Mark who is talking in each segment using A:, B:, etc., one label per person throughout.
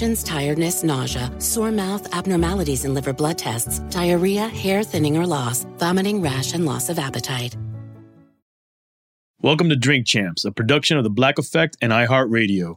A: tiredness, nausea, sore mouth, abnormalities in liver blood tests, diarrhea, hair thinning or loss, vomiting, rash, and loss of appetite.
B: Welcome to Drink Champs, a production of The Black Effect and iHeartRadio.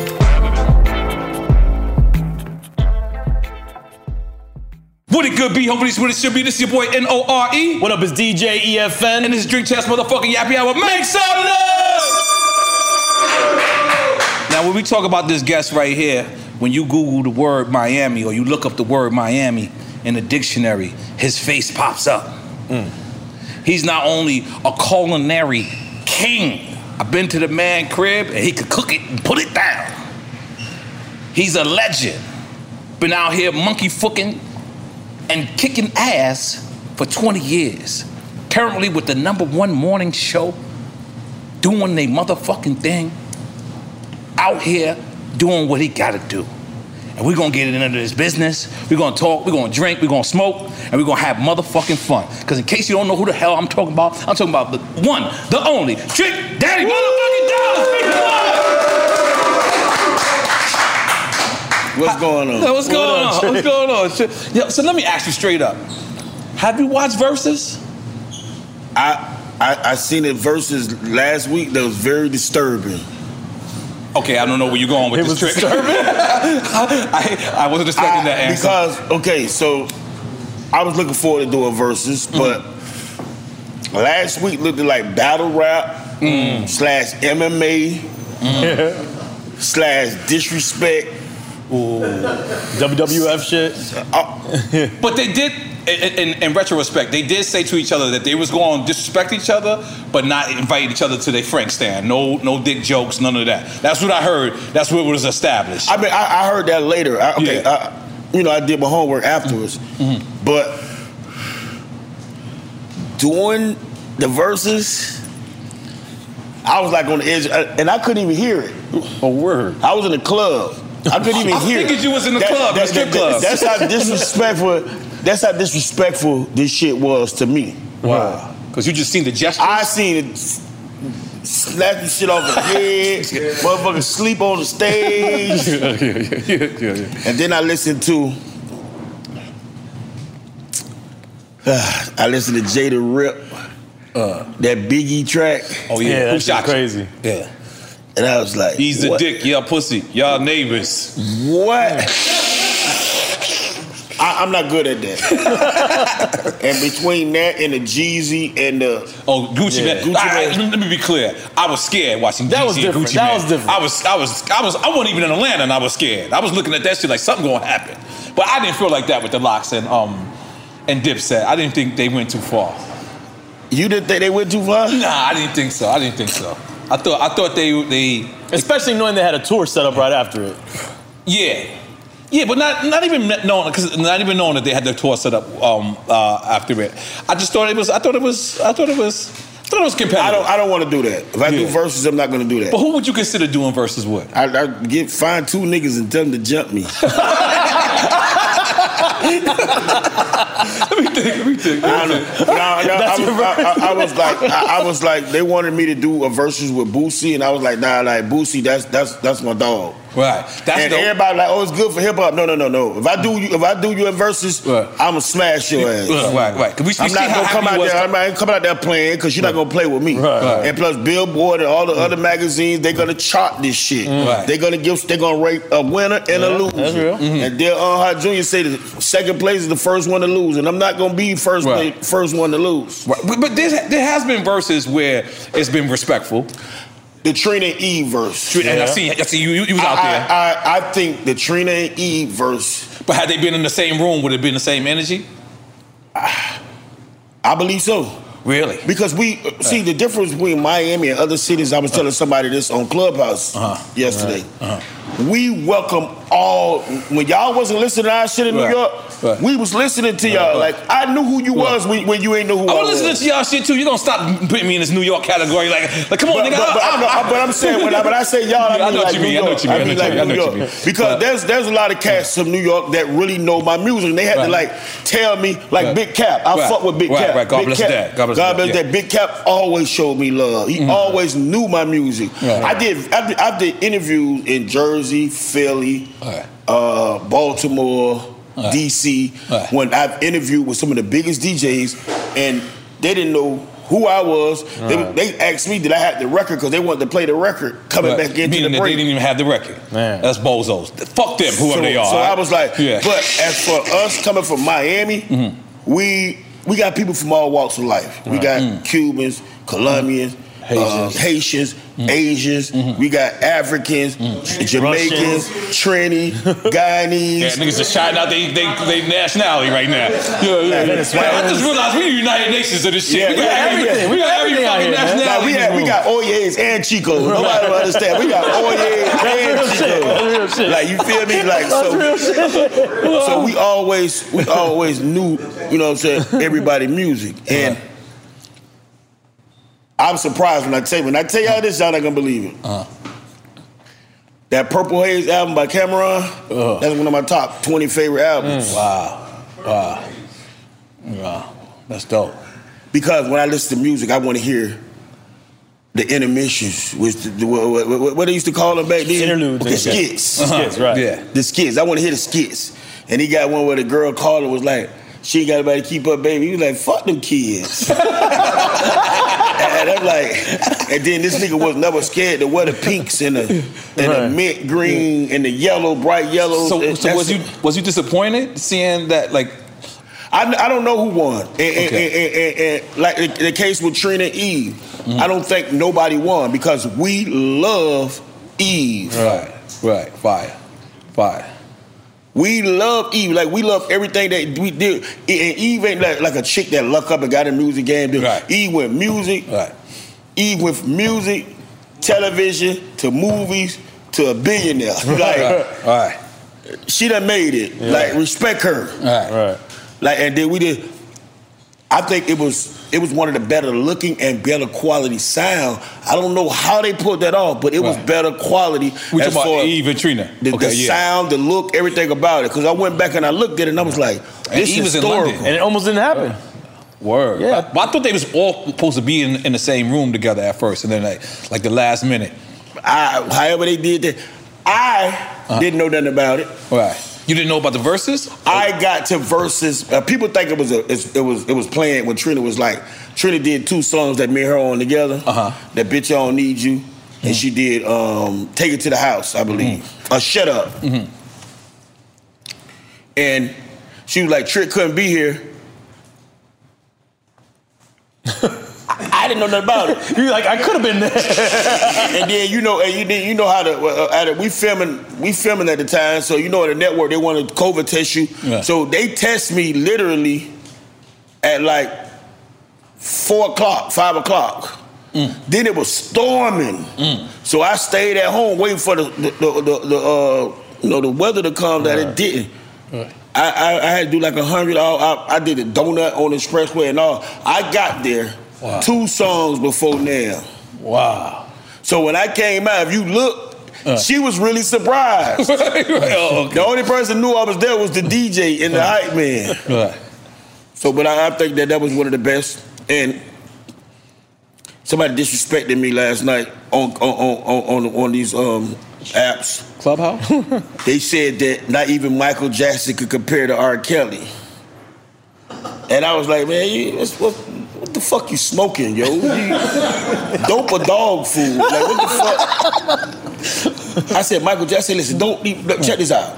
C: What it could be, hopefully it's what it should be. This is your boy N-O-R-E.
D: What up, is DJ EFN?
C: And this is Drink Champs motherfucking Yappy Hour. Make some noise! Now, when we talk about this guest right here, when you Google the word Miami or you look up the word Miami in the dictionary, his face pops up. Mm. He's not only a culinary king. I've been to the man crib and he could cook it and put it down. He's a legend. Been out here monkey fucking and kicking ass for 20 years. Currently with the number one morning show, doing their motherfucking thing, out here doing what he gotta do. And we're gonna get it into this business. We're gonna talk, we're gonna drink, we're gonna smoke, and we're gonna have motherfucking fun. Because in case you don't know who the hell I'm talking about, I'm talking about the one, the only, Trick Daddy motherfucking Dollars.
E: What's going on?
C: What's going on? What's going on? Yo, so let me ask you straight up. Have you watched Verzuz?
E: I, I I seen it Verzuz last week that was very disturbing.
C: Okay, I don't know where you're going with
F: It
C: this
F: was
C: trick. I, I wasn't expecting that answer.
E: Because okay, so I was looking forward to doing Verzuz, mm. but last week looked like battle rap mm. slash MMA slash disrespect.
F: WWF shit.
C: But they did, in, in, in retrospect, they did say to each other that they was going to disrespect each other, but not invite each other to their Frank stand. No, no dick jokes, none of that. That's what I heard. That's what was established.
E: I mean, I, I heard that later. I, okay, I, you know, I did my homework afterwards,
C: Mm-hmm.
E: but doing the Verzuz, I was like on the edge, uh, and I couldn't even hear it.
F: A word.
E: I was in the club. I couldn't even
C: I
E: hear.
C: figured
E: it.
C: you was in the club, the strip club.
E: That's how disrespectful. That's how disrespectful this shit was to me.
C: Wow. Because you just seen the gesture.
E: I seen it. Slapping shit off the head, motherfucker sleep on the stage. yeah, yeah, yeah, And then I listened to I listened to Jada Rip, uh. that Biggie track.
C: Oh yeah,
F: Yeah,
C: Who
F: that shit
C: you?
F: crazy.
C: Yeah.
E: And I was like,
C: He's the
E: what?
C: dick, y'all pussy, y'all neighbors.
E: What? I, I'm not good at that. and between that and the Jeezy and the
C: Oh, Gucci
E: Yeah.
C: Man.
E: Gucci
C: I- I- let me be clear. I was scared watching
F: That
C: Jeezy
F: was
C: and
F: different.
C: Gucci
F: That
C: Man.
F: was different.
C: I was, I was, I was, I wasn't even in Atlanta, and I was scared. I was looking at that shit like something gonna happen. But I didn't feel like that with the LOX and um and Dipset. I didn't think they went too far.
E: You didn't think they went too far?
C: Nah, I didn't think so. I didn't think so. I thought, I thought they, they,
F: Especially knowing they had a tour set up right after it.
C: yeah. Yeah, but not not even knowing because not even knowing that they had their tour set up um, uh, after it. I just thought it was. I thought it was. I thought it was. I thought it was competitive.
E: I don't I don't want to do that. If I do
C: Yeah.
E: Verzuz, I'm not gonna do that.
C: But who would you consider doing Verzuz with?
E: I, I get find two niggas and tell them to jump me.
C: let me think. Let me think.
E: I don't. No, no, I, was, I, I- I was like, I, I was like, they wanted me to do a Verzuz with Boosie, and I was like, nah, like Boosie, that's that's that's my dog.
C: Right. That's
E: and
C: dope.
E: everybody like, oh, it's good for hip hop. No, no, no, no. If I do you, if I do you in Verzuz, I'ma smash your ass.
C: Right, right. 'Cause we- we
E: I'm not gonna come out there. I'm not coming out there playing because you're not gonna play with me.
F: Right, right.
E: And plus, Billboard and all the other magazines, they're gonna chart this shit. Mm.
C: Right.
E: They're gonna give, they're gonna rate a winner and
F: Yeah,
E: a loser.
F: that's real.
E: And Dale Earnhardt Jr. say the second place is the first one to lose, and I'm not gonna be first
C: Right.
E: place, first one to lose.
C: Right. But, but there, there has been Verzuz where it's been respectful.
E: The Trina and E verse.
C: And I see, I see you, you, you was out
E: I,
C: there.
E: I, I, I think the Trina and E verse.
C: but had they been in the same room, would it have been the same energy?
E: I believe so.
C: Really?
E: Because we see the difference between Miami and other cities. I was telling somebody this on Clubhouse
C: Uh-huh.
E: yesterday. We welcome all. When y'all wasn't listening to our shit in New York,
C: Right.
E: we was listening to y'all.
C: Right.
E: Like I knew who you
C: Right.
E: was when, when you ain't know who I,
C: I was listening to y'all shit too. You gonna stop putting me in this New York category? Like, like come on,
E: But,
C: nigga.
E: but, but,
C: I'm-
E: but I'm saying when I, when I say y'all, I
C: I
E: mean
C: know what
E: like
C: you mean. I know what you mean. I
E: mean like. New
C: I
E: York.
C: mean.
E: Because there's there's a lot of cats from New York that really know my music. And they had to like tell me like
C: Right.
E: Big Cap. I
C: Right.
E: fuck with Big
C: Right,
E: Cap.
C: right. God
E: Big
C: bless
E: Cap.
C: his. God bless
E: God bless that. Big Cap always showed me love. He mm-hmm. always knew my music.
C: Right.
E: I did I did, I did interviews in Jersey, Philly,
C: Right.
E: uh, Baltimore,
C: Right.
E: DC.
C: Right.
E: When I've interviewed with some of the biggest DJs, and they didn't know who I was. They,
C: Right.
E: they asked me did I have the record because they wanted to play the record coming
C: Right.
E: back into
C: Meaning
E: the
C: that
E: break.
C: they didn't even have the record.
F: Man.
C: That's bozos. Fuck them, whoever
E: so,
C: they are.
E: So I was like,
C: yeah.
E: but as for us coming from Miami,
C: Mm-hmm.
E: we we got people from all walks of life. We got
C: Mm.
E: Cubans, Colombians,
C: Haitians.
E: uh, Haitians,
C: Mm.
E: Asians.
C: Mm-hmm.
E: We got Africans, Jamaicans, Trini, Guyanese.
C: Yeah, niggas just shouting out they, they, they nationality right now. Yeah, yeah, yeah.
E: Venezuelans.
C: I just realized we the United Nations of this shit.
E: Yeah,
C: we got
E: yeah,
C: every,
E: everything.
C: we got every fucking nationality.
E: Nah, we, had, we got Oyes and Chico. Nobody will understand. We got Oyes and
F: real shit. That's real
E: Chico.
F: shit.
E: Like you feel me? Like so. So we always we always knew, you know what I'm saying, everybody music. And I'm surprised when I tell you when I tell y'all this, y'all not gonna believe it.
C: Uh-huh.
E: That Purple Haze album by Cam'ron, uh. that's one of my top 20 favorite albums. Mm.
C: Wow. Wow. Wow. That's dope.
E: Because when I listen to music, I want to hear the intermissions, which the, the, what, what, what they used to call them back then?
F: Interludes
E: Okay,
F: and shit.
E: skits. Uh-huh.
F: Skits, right.
C: Yeah.
E: The skits. I want to hear the skits. And he got one where the girl called and was like, she ain't got nobody to keep up, baby. He was like, fuck them kids. and I'm like, and then this nigga was never scared to wear the pinks and the and the mint green and the yellow, bright yellow.
C: So, so was you was you disappointed seeing that? Like,
E: I, I don't know who won. And, and, and, and, and like the, the case with Trina and Eve,
C: Mm-hmm.
E: I don't think nobody won because we love Eve.
C: Right, right, fire, fire.
E: We love Eve. Like we love everything that we did. And Eve ain't like, like a chick that luck up and got a music game. Dude. Eve with music.
C: Right.
E: Eve with music, television to movies to a billionaire. Like
C: Right, right.
E: she done made it.
C: Yeah.
E: Like respect her.
C: Right.
F: Right.
E: Like and then we did. I think it was it was one of the better looking and better quality sound. I don't know how they pulled that off, but it was better quality.
C: We
E: as
C: talking about
E: far-
C: Eve and Trina.
E: The,
C: Okay,
E: the
C: yeah.
E: sound, the look, everything about it. Because I went back and I looked at it and I was like,
C: And
E: this
C: Eve
E: is
C: was
E: historical.
C: London.
F: And it almost didn't happen.
C: Word.
F: Yeah.
C: But, but I thought they was all supposed to be in, in the same room together at first, and then like like the last minute.
E: I, however they did that, I
C: Uh-huh.
E: didn't know nothing about it.
C: Right. You didn't know about the Verzuz?
E: I got to Verzuz. Uh, people think it was a it was it was playing when Trina was like Trina did two songs that me and her on together. Uh-huh. That bitch I don't need you, and she did um, take it to the house, I believe. Uh, shut up. And she was like Trick couldn't be here. Didn't know nothing about it.
F: You like I could have been there.
E: and then you know, and you, then you know how to. Uh, we filming, we filming at the time, so you know the network they want to COVID test you.
C: Yeah.
E: So they test me literally at like four o'clock, five o'clock. Then it was storming, so I stayed at home waiting for the the the, the, the uh, you know the weather to come. That it didn't. I, I, I had to do like a hundred. I, I, I did a donut on the expressway and all. I got there two songs before now.
C: Wow.
E: So when I came out, if you look, she was really surprised.
C: Oh,
E: The only person who knew I was there was the DJ and the hype man.
C: Right.
E: So, but I, I think that that was one of the best. And somebody disrespected me last night on on on on, on these um, apps.
C: Clubhouse.
E: they said that not even Michael Jackson could compare to R. Kelly. And I was like, man, you, what's- what, what the fuck you smoking, yo? You, dope or dog food? Like, what the fuck? I said, Michael Jackson, listen, don't even- look, check this out.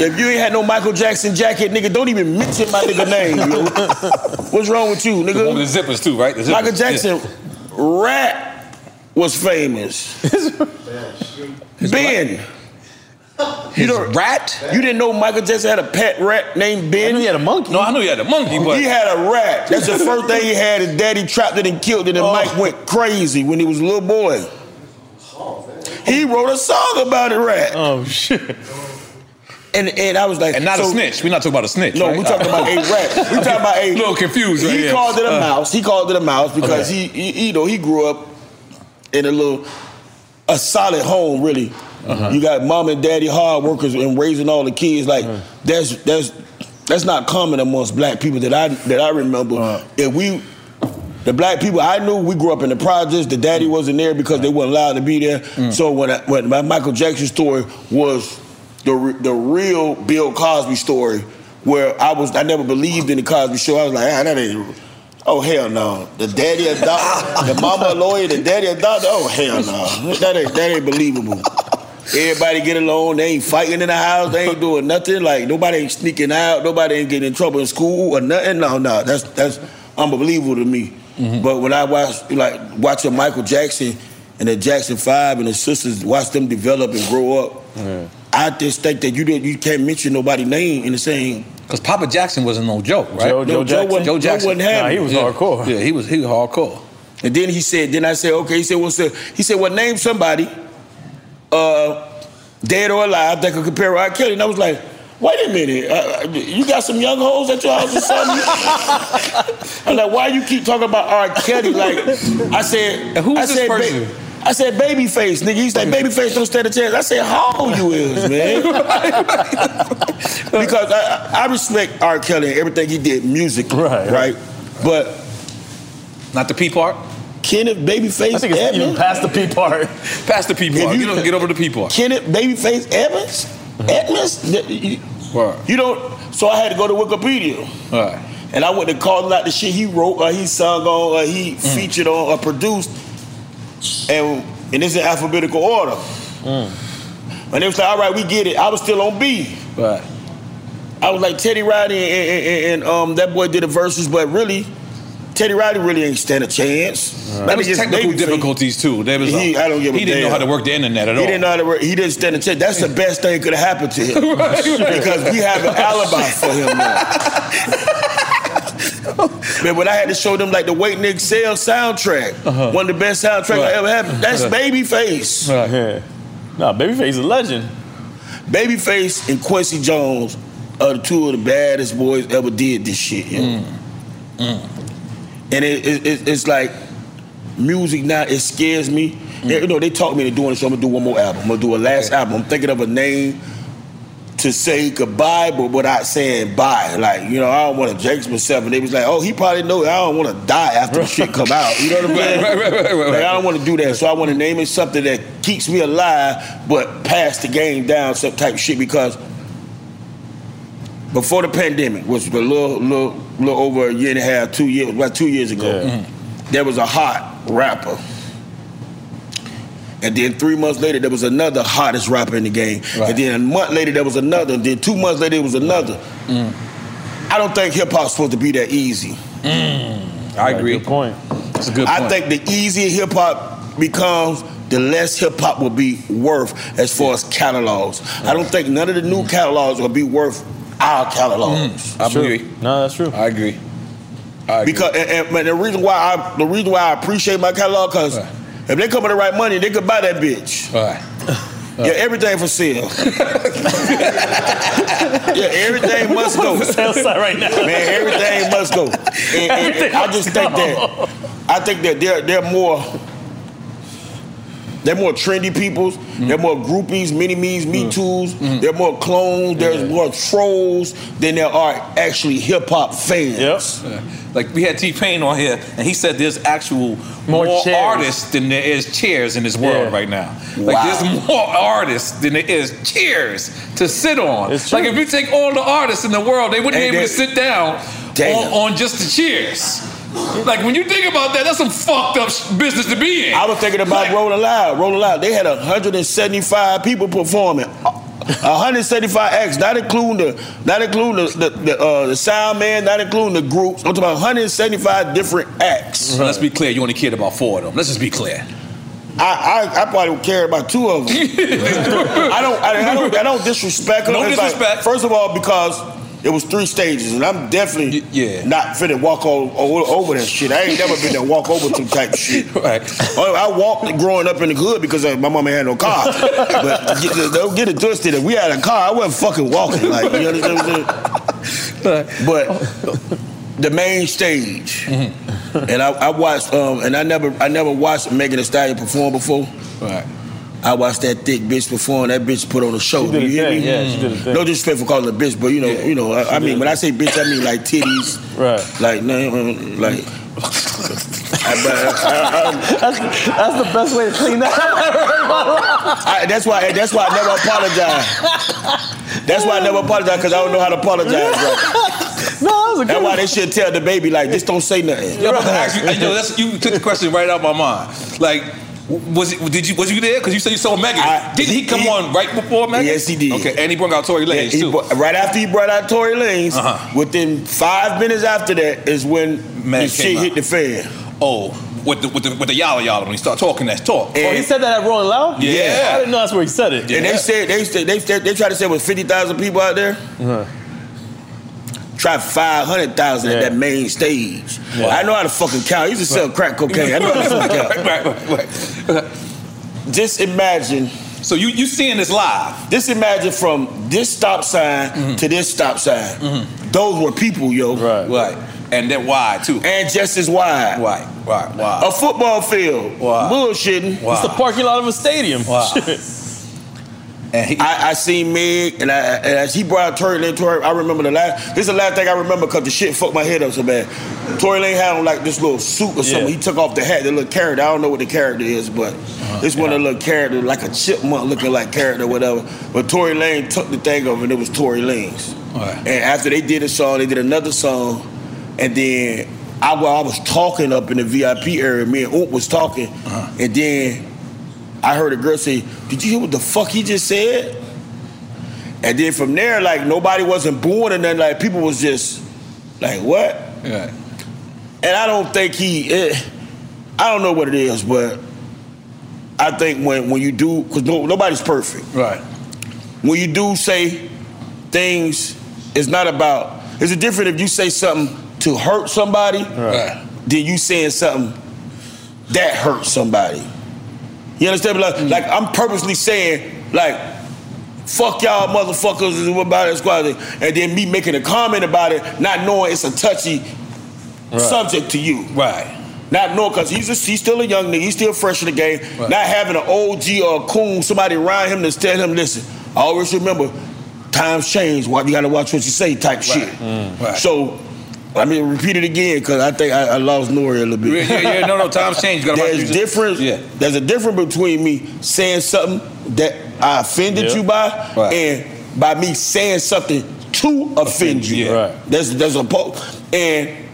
E: If you ain't had no Michael Jackson jacket, nigga, don't even mention my nigga name, yo. What's wrong with you, nigga?
C: the zippers too, right? The zippers.
E: Michael Jackson rap was famous. ben.
C: His rat?
E: You didn't know Michael Jackson had a pet rat named Ben?
F: he had a monkey.
C: No, I knew he had a monkey, but
E: He had a rat. That's the first thing he had. His daddy trapped it and killed it, and Mike went crazy when he was a little boy. He wrote a song about a rat.
F: Oh shit.
E: And and I was like,
C: and not a snitch. We're not talking about a snitch.
E: No,
C: right?
E: we talking about a rat. We're talking about a
C: a little confused. Right
E: He
C: here.
E: called it a
C: Uh,
E: mouse. He called it a mouse because
C: Okay.
E: he, he, you know, he grew up in a little, a solid home. Really,
C: Uh-huh.
E: you got mom and daddy hard workers and raising all the kids. Like
C: Uh-huh.
E: that's that's that's not common amongst black people that I that I remember.
C: Uh-huh.
E: If we. The black people I knew, we grew up in the projects. The daddy wasn't there because they weren't allowed to be there.
C: Mm.
E: So when I, when my Michael Jackson story was the re- the real Bill Cosby story, where I was I never believed in the Cosby Show. I was like, ah, that ain't. Oh hell no! The daddy a doctor, the mama a lawyer, the daddy a doctor. Oh hell no! That ain't that ain't believable. Everybody get along. They ain't fighting in the house. They ain't doing nothing. Like nobody ain't sneaking out. Nobody ain't getting in trouble in school or nothing. No, no, that's that's unbelievable to me. Mm-hmm. But when I watch like watching Michael Jackson and the Jackson Five and the sisters, watch them develop and grow up. I just think that you did you can't mention nobody's name in the same.
C: Because Papa Jackson wasn't no joke, right?
F: Joe- Joe
E: No, Joe
F: Jackson.
E: wasn't,
C: Joe Jackson.
E: wasn't
F: Nah, he was
C: Yeah.
F: hardcore.
C: Yeah, he was he was hardcore.
E: And then he said, then I said, okay. He said, what's the? He said, well, name somebody, uh, dead or alive, that could compare R. Kelly. And I was like, wait a minute, uh, you got some young hoes at your house or something? I'm like, why you keep talking about R. Kelly? Like, I said,
C: who's
E: I
C: this
E: said,
C: person?
E: I said, babyface, nigga. He's like, babyface don't stand a chance. I said, how old you is, man? because I, I respect R. Kelly and everything he did musically,
F: Right,
E: right? But
C: Not the P part.
E: Kenneth Babyface
F: I think it's even past the P part.
C: Past the P part.
E: you-
C: Get, over- get over the P part.
E: Kenneth Babyface Evans? Edmonds? You,
C: Word.
E: you don't. So I had to go to Wikipedia.
C: All right.
E: and I went to call out the shit he wrote or he sung on or he
C: Mm.
E: featured on or produced, and and it's in alphabetical order.
C: Mm.
E: And they was like, all right, we get it. I was still on B.
C: Right.
E: I was like Teddy Riley and, and, and, and, um, that boy did the Verzuz, but really, Teddy Riley really ain't stand a chance.
C: Uh, there
E: Maybe
C: was
E: just
C: technical difficulties too. There was
E: He, I don't give a
C: he didn't know how to work the internet at
E: He
C: all.
E: didn't know how to work. He didn't stand a chance. That's the best thing could have happened to him
C: Right, right.
E: because we have an alibi for him now. Man, when I had to show them like the Waiting to Exhale soundtrack, uh-huh. one of the best soundtracks I ever had. That's Babyface.
F: Right. Yeah. Nah, Babyface is a legend.
E: Babyface and Quincy Jones are the two of the baddest boys ever did this shit. yo.
C: Mm. mm.
E: And it, it, it- it's like music now. It scares me.
C: Mm.
E: You know, they talked me into doing it, so I'm gonna do one more album. I'm gonna do a last album. I'm thinking of a name to say goodbye, but without saying bye. Like, you know, I don't want to jinx myself. And they was like, oh, he probably know I don't want to die after the shit come out. You know what I'm saying?
C: Right, right, right, right, right.
E: Like, I don't want to do that. So I want to name it something that keeps me alive, but pass the game down, some type of shit. Because before the pandemic, which was a little, little, little over a year and a half, two years, about two years ago, mm-hmm. there was a hot rapper. And then three months later, there was another hottest rapper in the game. And then a month later, there was another. And then two months later, there was another. Mm. I don't think hip hop's supposed to be that easy. Mm.
C: I agree. Good
F: point.
C: That's a good point.
E: I think the easier hip hop becomes, the less hip hop will be worth as far as catalogs. I don't think none of the new catalogs will be worth our catalogs.
C: Mm, I agree.
F: No, that's true.
C: I agree. I agree.
E: Because and, and- and the reason why I the reason why I appreciate my catalog because if they come with the right money, they could buy that bitch.
C: Right.
E: Yeah, everything for sale. yeah, everything must go.
F: Sales site right now.
E: Man, everything must go. And- and- and
F: Everything
E: I just think
F: go.
E: that I think that they're they're more they're more trendy peoples.
C: Mm-hmm.
E: They're more groupies, mini me's, me
C: Mm.
E: too's. They're more clones. There's more trolls than there are actually hip hop fans.
C: Yeah. Like we had T Pain on here, and he said there's actual more,
F: chairs.
C: artists than there is chairs in this world
F: Yeah.
C: right now. Like
F: Wow.
C: there's more artists than there is chairs to sit on.
F: It's
C: Like if you take all the artists in the world, they wouldn't
E: Ain't
C: be able to sit down on, on just the chairs. Like when you think about that, that's some fucked up business to be in.
E: I was thinking about Rolling Loud. Rolling Loud, they had 175 people performing. 175 acts, not including the, not including the the, the, uh, the sound man, not including the groups. I'm talking about 175 different acts.
C: So let's be clear, you only cared about four of them. Let's just be clear.
E: I, I, I probably care about two of them. I don't I, I don't I don't disrespect them.
C: No
E: It's like,
C: disrespect.
E: first of all, because it was three stages, and I'm definitely not finna walk o- o- over that shit. I ain't never been there walk over some type shit.
C: Right.
E: I walked growing up in the hood because uh, my mama had no car. but get, don't get it twisted. If we had a car, I wasn't fucking walking. Like you understand what I'm saying? But the main stage,
C: Mm-hmm.
E: and I, I watched, um, and I never, I never watched Megan Thee Stallion perform before.
C: Right.
E: I watched that thick bitch perform. That bitch put on a show.
F: She did
E: you
F: a
E: hear
F: thing,
E: me?
F: yeah, she did a thing.
E: No disrespect for calling a bitch, but you know, you know. I, I mean, when I say bitch, I mean like titties,
F: right?
E: Like, no, like. I, but I- I-
F: That's, that's the best way to clean that up.
E: I, that's why. That's why I never apologize. That's why I never apologize because I don't know how to apologize. Right?
F: No, that was a
E: That's why they should tell the baby like, just don't say nothing.
C: Yeah, I'm about to ask you, you, know, that's, you took the question right out of my mind. Like, was it? Did you? Was you there? Because you said you saw Megan. Didn't he come on right before Megan?
E: Yes, he did.
C: Okay, and he brought out Tory Lanez
E: Yeah,
C: too.
E: brought- right after he brought out Tory Lanez,
C: Uh-huh.
E: within five minutes after that is when
C: Meg
E: the shit
C: came
E: hit the fan.
C: Oh, with the with the with the yalla yalla when he started talking that talk.
F: oh, he said that at Rolling Loud?
C: Yeah.
F: I didn't know that's where he said it.
E: And they said they said they said they tried to say it was fifty thousand people out there.
F: Uh-huh.
E: Tried five hundred thousand at that main stage.
C: Wow.
E: I know how to fucking count. I used to sell crack cocaine. I know how to fucking count.
C: right, right, right.
E: Just imagine.
C: So you you seeing this live?
E: Just imagine from this stop sign mm-hmm. to this stop sign. Mm-hmm. Those were people, yo.
F: Right.
C: Right. And then wide too.
E: And just as wide.
C: Right, right, wow.
E: A football field.
C: Wow.
E: Bullshitting.
C: Wow.
F: It's the parking lot of a stadium.
C: Wow.
E: I, I seen Meg, and, I, and as he brought out Tory Lane, Tory, I remember the last. This is the last thing I remember because the shit fucked my head up so bad. Tory Lane had on like this little suit or something.
F: Yeah.
E: He took off the hat, the little character. I don't know what the character is, but this one of the little character, like a chipmunk looking like character, or whatever. But Tory Lane took the thing off, and it was Tory Lanez.
C: Right.
E: And after they did a song, they did another song. and then I, well, I was talking up in the VIP area. Me and Oop was talking,
C: Uh-huh.
E: and then I heard a girl say, "Did you hear what the fuck he just said?" And then from there, like nobody wasn't booing, and then like people was just like, "What?"
C: Yeah.
E: And I don't think he. Eh, I don't know what it is, but I think when when you do, because no, nobody's perfect.
C: Right.
E: When you do say things, it's not about. It's different if you say something to hurt somebody,
C: Right.
E: than you saying something that hurts somebody. You understand? Like, mm. like I'm purposely saying like. Fuck y'all motherfuckers about it, squad. And then me making a comment about it, not knowing it's a touchy subject to you.
C: Right.
E: Not knowing because he's a, he's still a young nigga, he's still fresh in the game. Not having an OG or a coon, somebody around him to tell him, listen, I always remember, times change. Why you gotta watch what you say, type shit. Mm.
C: Right.
E: So, I mean, repeat it again because I think I, I lost Nori a little bit.
C: Yeah, yeah, yeah, no, no, times change. You
E: there's
C: what you-
E: difference. There's a difference between me saying something that I offended
C: Yeah.
E: you by, and by me saying something to offend you. Yeah.
C: Right.
E: There's there's a po- and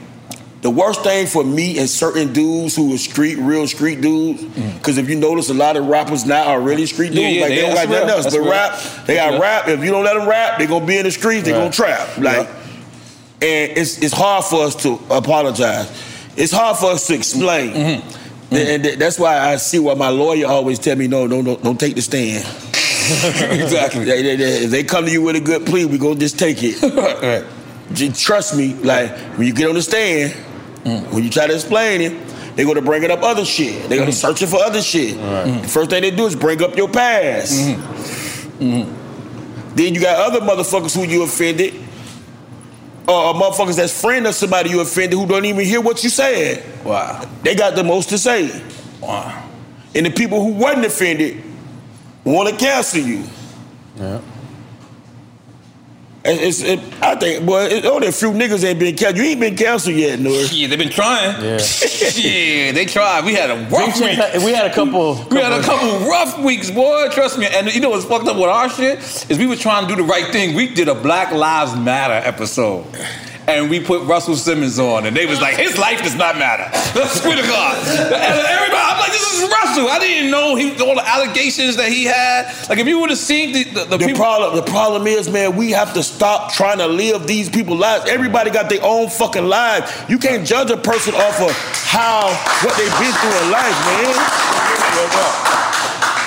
E: the worst thing for me and certain dudes who are street, real street dudes, because if you notice, a lot of rappers now are really street dudes.
C: Mm. Yeah, yeah,
E: like they
C: they-
E: don't
C: that's
E: got nothing else
C: That's
E: but
C: real.
E: rap. They got
C: Yeah.
E: rap. If you don't let them rap, they gonna be in the streets. They gonna trap. Like, and it's it's hard for us to apologize. It's hard for us to explain.
C: Mm-hmm.
E: And, and that's why I see why my lawyer always tell me, no, no, no, don't take the stand.
C: exactly.
E: They, they- they- if they come to you with a good plea, we gonna just take it.
C: right.
E: Just trust me. Like when you get on the stand, mm. when you try to explain it, they're gonna bring it up other shit. They're gonna mm-hmm. search it for other shit. Mm-hmm. The first thing they do is bring up your past. Mm-hmm. Then you got other motherfuckers who you offended. Or, or motherfuckers that's friend of somebody you offended who don't even hear what you said.
C: Wow.
E: They got the most to say.
C: Wow.
E: And the people who wasn't offended want to cancel you.
C: Yeah.
E: It's, it, I think, boy, it, only a few niggas ain't been canceled. You ain't been canceled yet, Noor.
C: Yeah, they've been trying. Yeah. yeah, they tried. We had a rough week.
F: we had a couple-
C: We had a
F: couple-
C: couple rough weeks, boy. Trust me. And you know what's fucked up with our shit is we were trying to do the right thing. We did a Black Lives Matter episode. And we put Russell Simmons on, and they was like, his life does not matter. Swear to God. And everybody, I'm like, this is Russell. I didn't know he, all the allegations that he had. Like, if you would have seen the, the, the,
E: The
C: people.
E: problem, the problem is, man, we have to stop trying to live these people's lives. Everybody got their own fucking lives. You can't judge a person off of how what they've been through in life, man.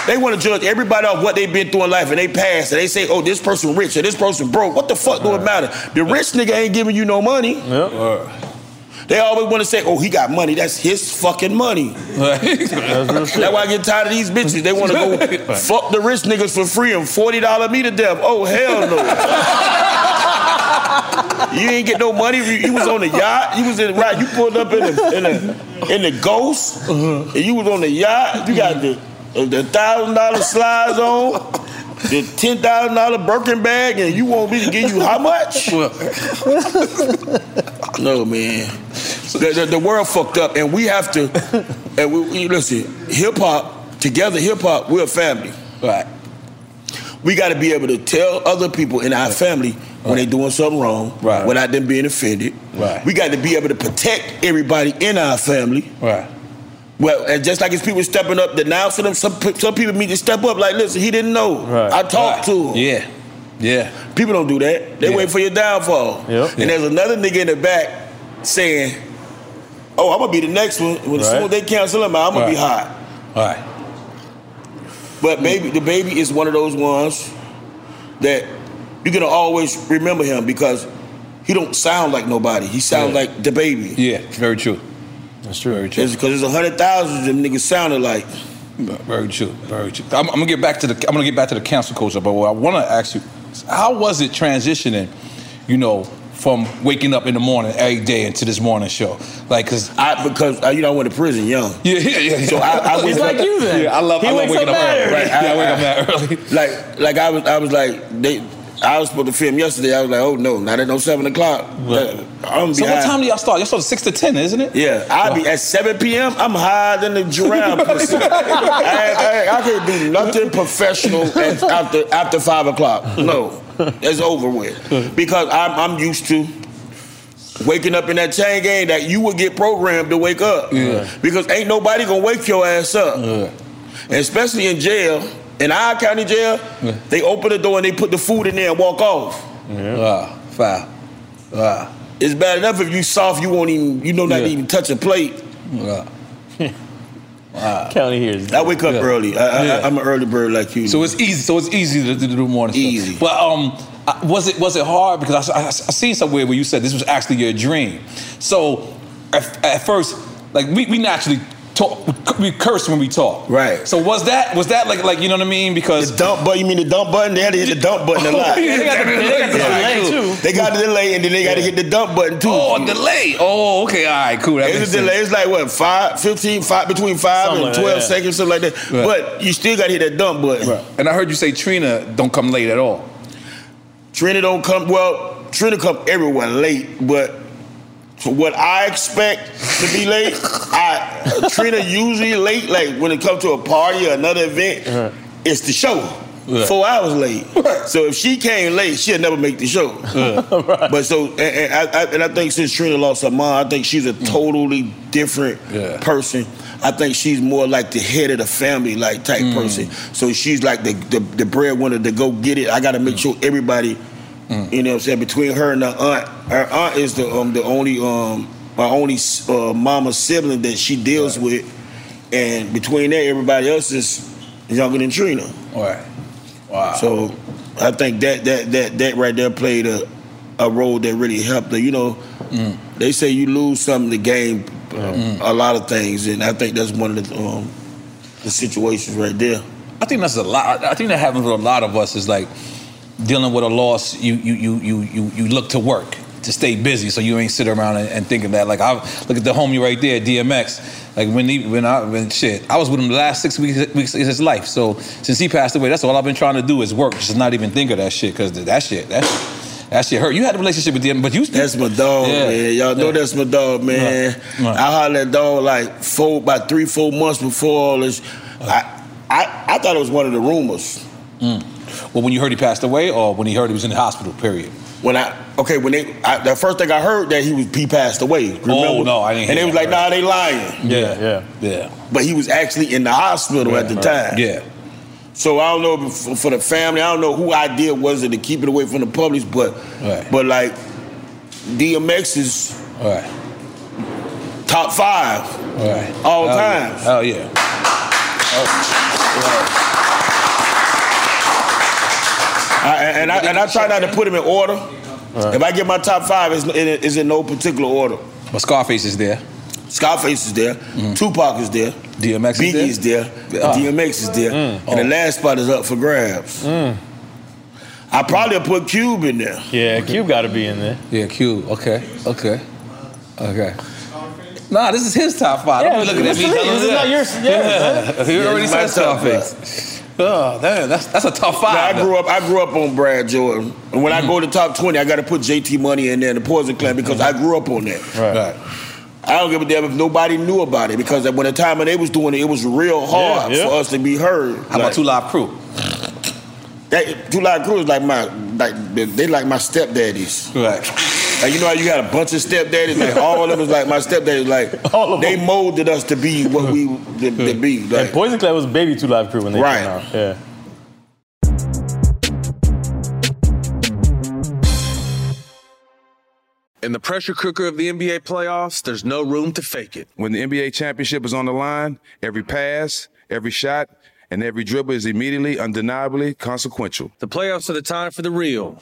E: They want to judge everybody off what they've been through in life and they past and they say, oh, this person rich or this person broke. What the fuck do it matter? The rich nigga ain't giving you no money. They always want to say, oh, he got money. That's his fucking money. That's That's why I get tired of these bitches. They want to go fuck the rich niggas for free and $40 me to death. Oh, hell no. you ain't get no money. You you was on the yacht. You was in right. You pulled up in the in the, in the ghost. Uh-huh. And you was on the yacht. You got the the thousand dollar slides on. The ten thousand dollar Birkin bag, and you want me to give you how much? no, man. The, the, the world fucked up, and we have to. And we, we- listen, hip hop together. Hip hop, we're a family.
C: Right.
E: We got to be able to tell other people in our family when they doing something wrong,
C: Right.
E: without them being offended.
C: Right.
E: We got to be able to protect everybody in our family.
C: Right.
E: Well, and just like it's people stepping up, denouncing them. Some pe- some people need to step up. Like, listen, he didn't know. I talked to him.
C: Yeah. Yeah.
E: People don't do that. They
C: Yeah.
E: wait for your downfall.
C: Yep.
E: And there's another nigga in the back saying, "Oh, I'm gonna be the next one. When as soon as they cancel him, out, I'm gonna be hot."
C: All right.
E: But baby, DaBaby is one of those ones that you're gonna always remember him because he don't sound like nobody. He sounds
C: Yeah.
E: like DaBaby.
C: Yeah, very true. That's true. Very true.
E: Because there's a hundred thousand of them niggas sounded like.
C: Very true. Very true. I'm, I'm gonna get back to the. I'm gonna get back to the cancel culture, but what I want to ask you, how was it transitioning? You know, from waking up in the morning every day into this morning show, like, cause
E: I because uh, you know I went to prison young.
C: Yeah, yeah, yeah.
E: So I, I was
C: like you then. Yeah, I love- He I love wakes waking up up early.
E: Right,
C: Yeah, I wake up mad
E: early. Like like I was I was like they. I was supposed to film yesterday. I was like, oh no, not at no seven o'clock. Uh, I'm
C: So what time do y'all start? Y'all start at six to ten, isn't it?
E: Yeah, I'll be at 7 p.m. I'm higher than the giraffe. I, I, I can't do nothing professional at- after after five o'clock. No, it's over with because I'm I'm used to waking up in that chain gang that you would get programmed to wake up.
C: Yeah.
E: Because ain't nobody gonna wake your ass up. And especially in jail, in our county jail, they open the door and they put the food in there and walk off.
C: Wow, foul. Wow.
E: It's bad enough if you soft, you won't even, you know not to even touch a plate.
C: Wow.
F: County here.
E: I wake up
C: Yeah.
E: early. I,
C: Yeah.
E: I, I'm an early bird like you.
C: So it's easy. So it's easy to, to do morning. Easy. But um, I- was it was it hard because I, I, I seen somewhere where you said this was actually your dream. So at, at first, like we, we naturally talk, we curse when we talk.
E: Right.
C: So was that was that like like you know what I mean? Because
E: the dump button. You mean the dump button? They had to hit the dump button a oh,
C: lot. They got the- they got the delay, too.
E: They got the delay, and then they got to hit the dump button too.
C: Oh, delay. Oh, okay. All right. Cool. That
E: it's a delay.
C: sense.
E: It's like what five, 15, five, between five
C: Something
E: and twelve
C: that.
E: seconds, something like that.
C: Right.
E: But you still got to hit that dump button.
C: And I heard you say Trina don't come late at all.
E: Trina don't come. Well, Trina come everywhere late, but for what I expect to be late, I Trina usually late. Like when it comes to a party or another event, uh-huh. it's the show.
C: Yeah.
E: Four hours late. So if she came late, she'll never make the show. But so, and, and I, I, and I think since Trina lost her mom, I think she's a mm. totally different
C: Yeah.
E: person. I think she's more like the head of the family, like type
C: Mm.
E: person. So she's like the, the the breadwinner to go get it. I got to make mm. sure everybody, you know, what I'm saying between her and her aunt. Her aunt is the um the only um my only uh, mama sibling that she deals with, and between that, everybody else is younger than Trina.
C: All right. Wow.
E: So I think that that that that right there played a a role that really helped her. You know, they say you lose something to gain uh, a lot of things, and I think that's one of the um, the situations right there.
C: I think that's a lot. I think that happens with a lot of us. Is like dealing with a loss. You you you you you you look to work to stay busy, so you ain't sit around and, and thinking that. Like I look at the homie right there, DMX. Like when he when I when shit, I was with him the last six weeks weeks of his life. So since he passed away, that's all I've been trying to do is work, just not even think of that shit because that shit that shit, that shit hurt. You had a relationship with DMX, but you
E: That's my dog,
C: Yeah.
E: man. Y'all know
C: Yeah.
E: that's my dog, man.
C: Right. Right.
E: I hollered that dog like four, about three, four months before all this. I, I, I thought it was one of the rumors.
C: Mm. Well, when you heard he passed away, or when he heard he was in the hospital, period.
E: When I okay, when they I, the first thing I heard that he was he passed away. Oh, remember?
C: Oh, no, I didn't
E: And
C: hear
E: they was
C: that
E: like, nah, they lying.
C: Yeah, yeah, yeah.
E: But he was actually in the hospital at the time.
C: Yeah.
E: So I don't know for, for the family. I don't know who idea was it to keep it away from the public, but
C: Right.
E: but like DMX is
C: Right.
E: top five
C: Right.
E: all oh,
C: Hell
E: times.
C: Oh, yeah. Hell yeah.
E: I, and I and I try not to put them in order. If I get my top five, it's, it- it's in no particular order.
C: But Scarface is there.
E: Scarface is there. Tupac is there.
C: DMX is
E: Biggie
C: there?
E: is there.
C: Ah.
E: DMX is there.
C: Mm.
E: And the
C: Oh.
E: last spot is up for grabs. I probably put Cube in there.
F: Yeah, Cube got to be in there.
C: Yeah, Cube. Okay. Okay. Okay. Nah, this is his top five.
F: Yeah,
C: Don't be looking at me.
F: this is- not yours. Yeah,
C: Yeah. He already
E: it's
C: said Scarface. Oh, damn, that's that's a tough
E: Now. I grew up. I grew up on Brad Jordan, and when I go to top twenty, I got to put JT Money in there and the Poison Clan because I grew up on that.
C: Right.
E: I don't give a damn if nobody knew about it because when the time when they was doing it, it was real hard
C: Yeah, yeah.
E: for us to be heard.
C: How about Two Live Crew?
E: That, Two Live Crew is like my like they they like my stepdaddies.
C: Right.
E: Like you know how you got a bunch of stepdaddies, like all of them is like my stepdaddies. Like all of they molded us to be what we to, to be.
F: And
E: Like,
F: Poison Clan was baby Two Live Crew when they
E: Right.
F: came out. Yeah.
G: In the pressure cooker of the NBA playoffs, there's no room to fake it.
H: When the NBA championship is on the line, every pass, every shot, and every dribble is immediately, undeniably consequential.
G: The playoffs are the time for the real.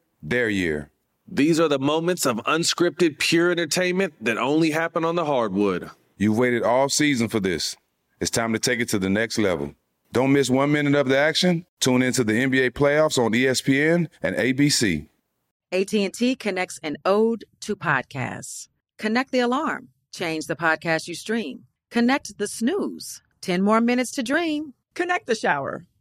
H: their year?
G: These are the moments of unscripted, pure entertainment that only happen on the hardwood.
H: You've waited all season for this. It's time to take it to the next level. Don't miss one minute of the action. Tune into the NBA playoffs on ESPN and ABC.
I: AT&T connects an ode to podcasts. Connect the alarm. Change the podcast you stream. Connect the snooze. 10 more minutes to dream.
F: Connect the shower.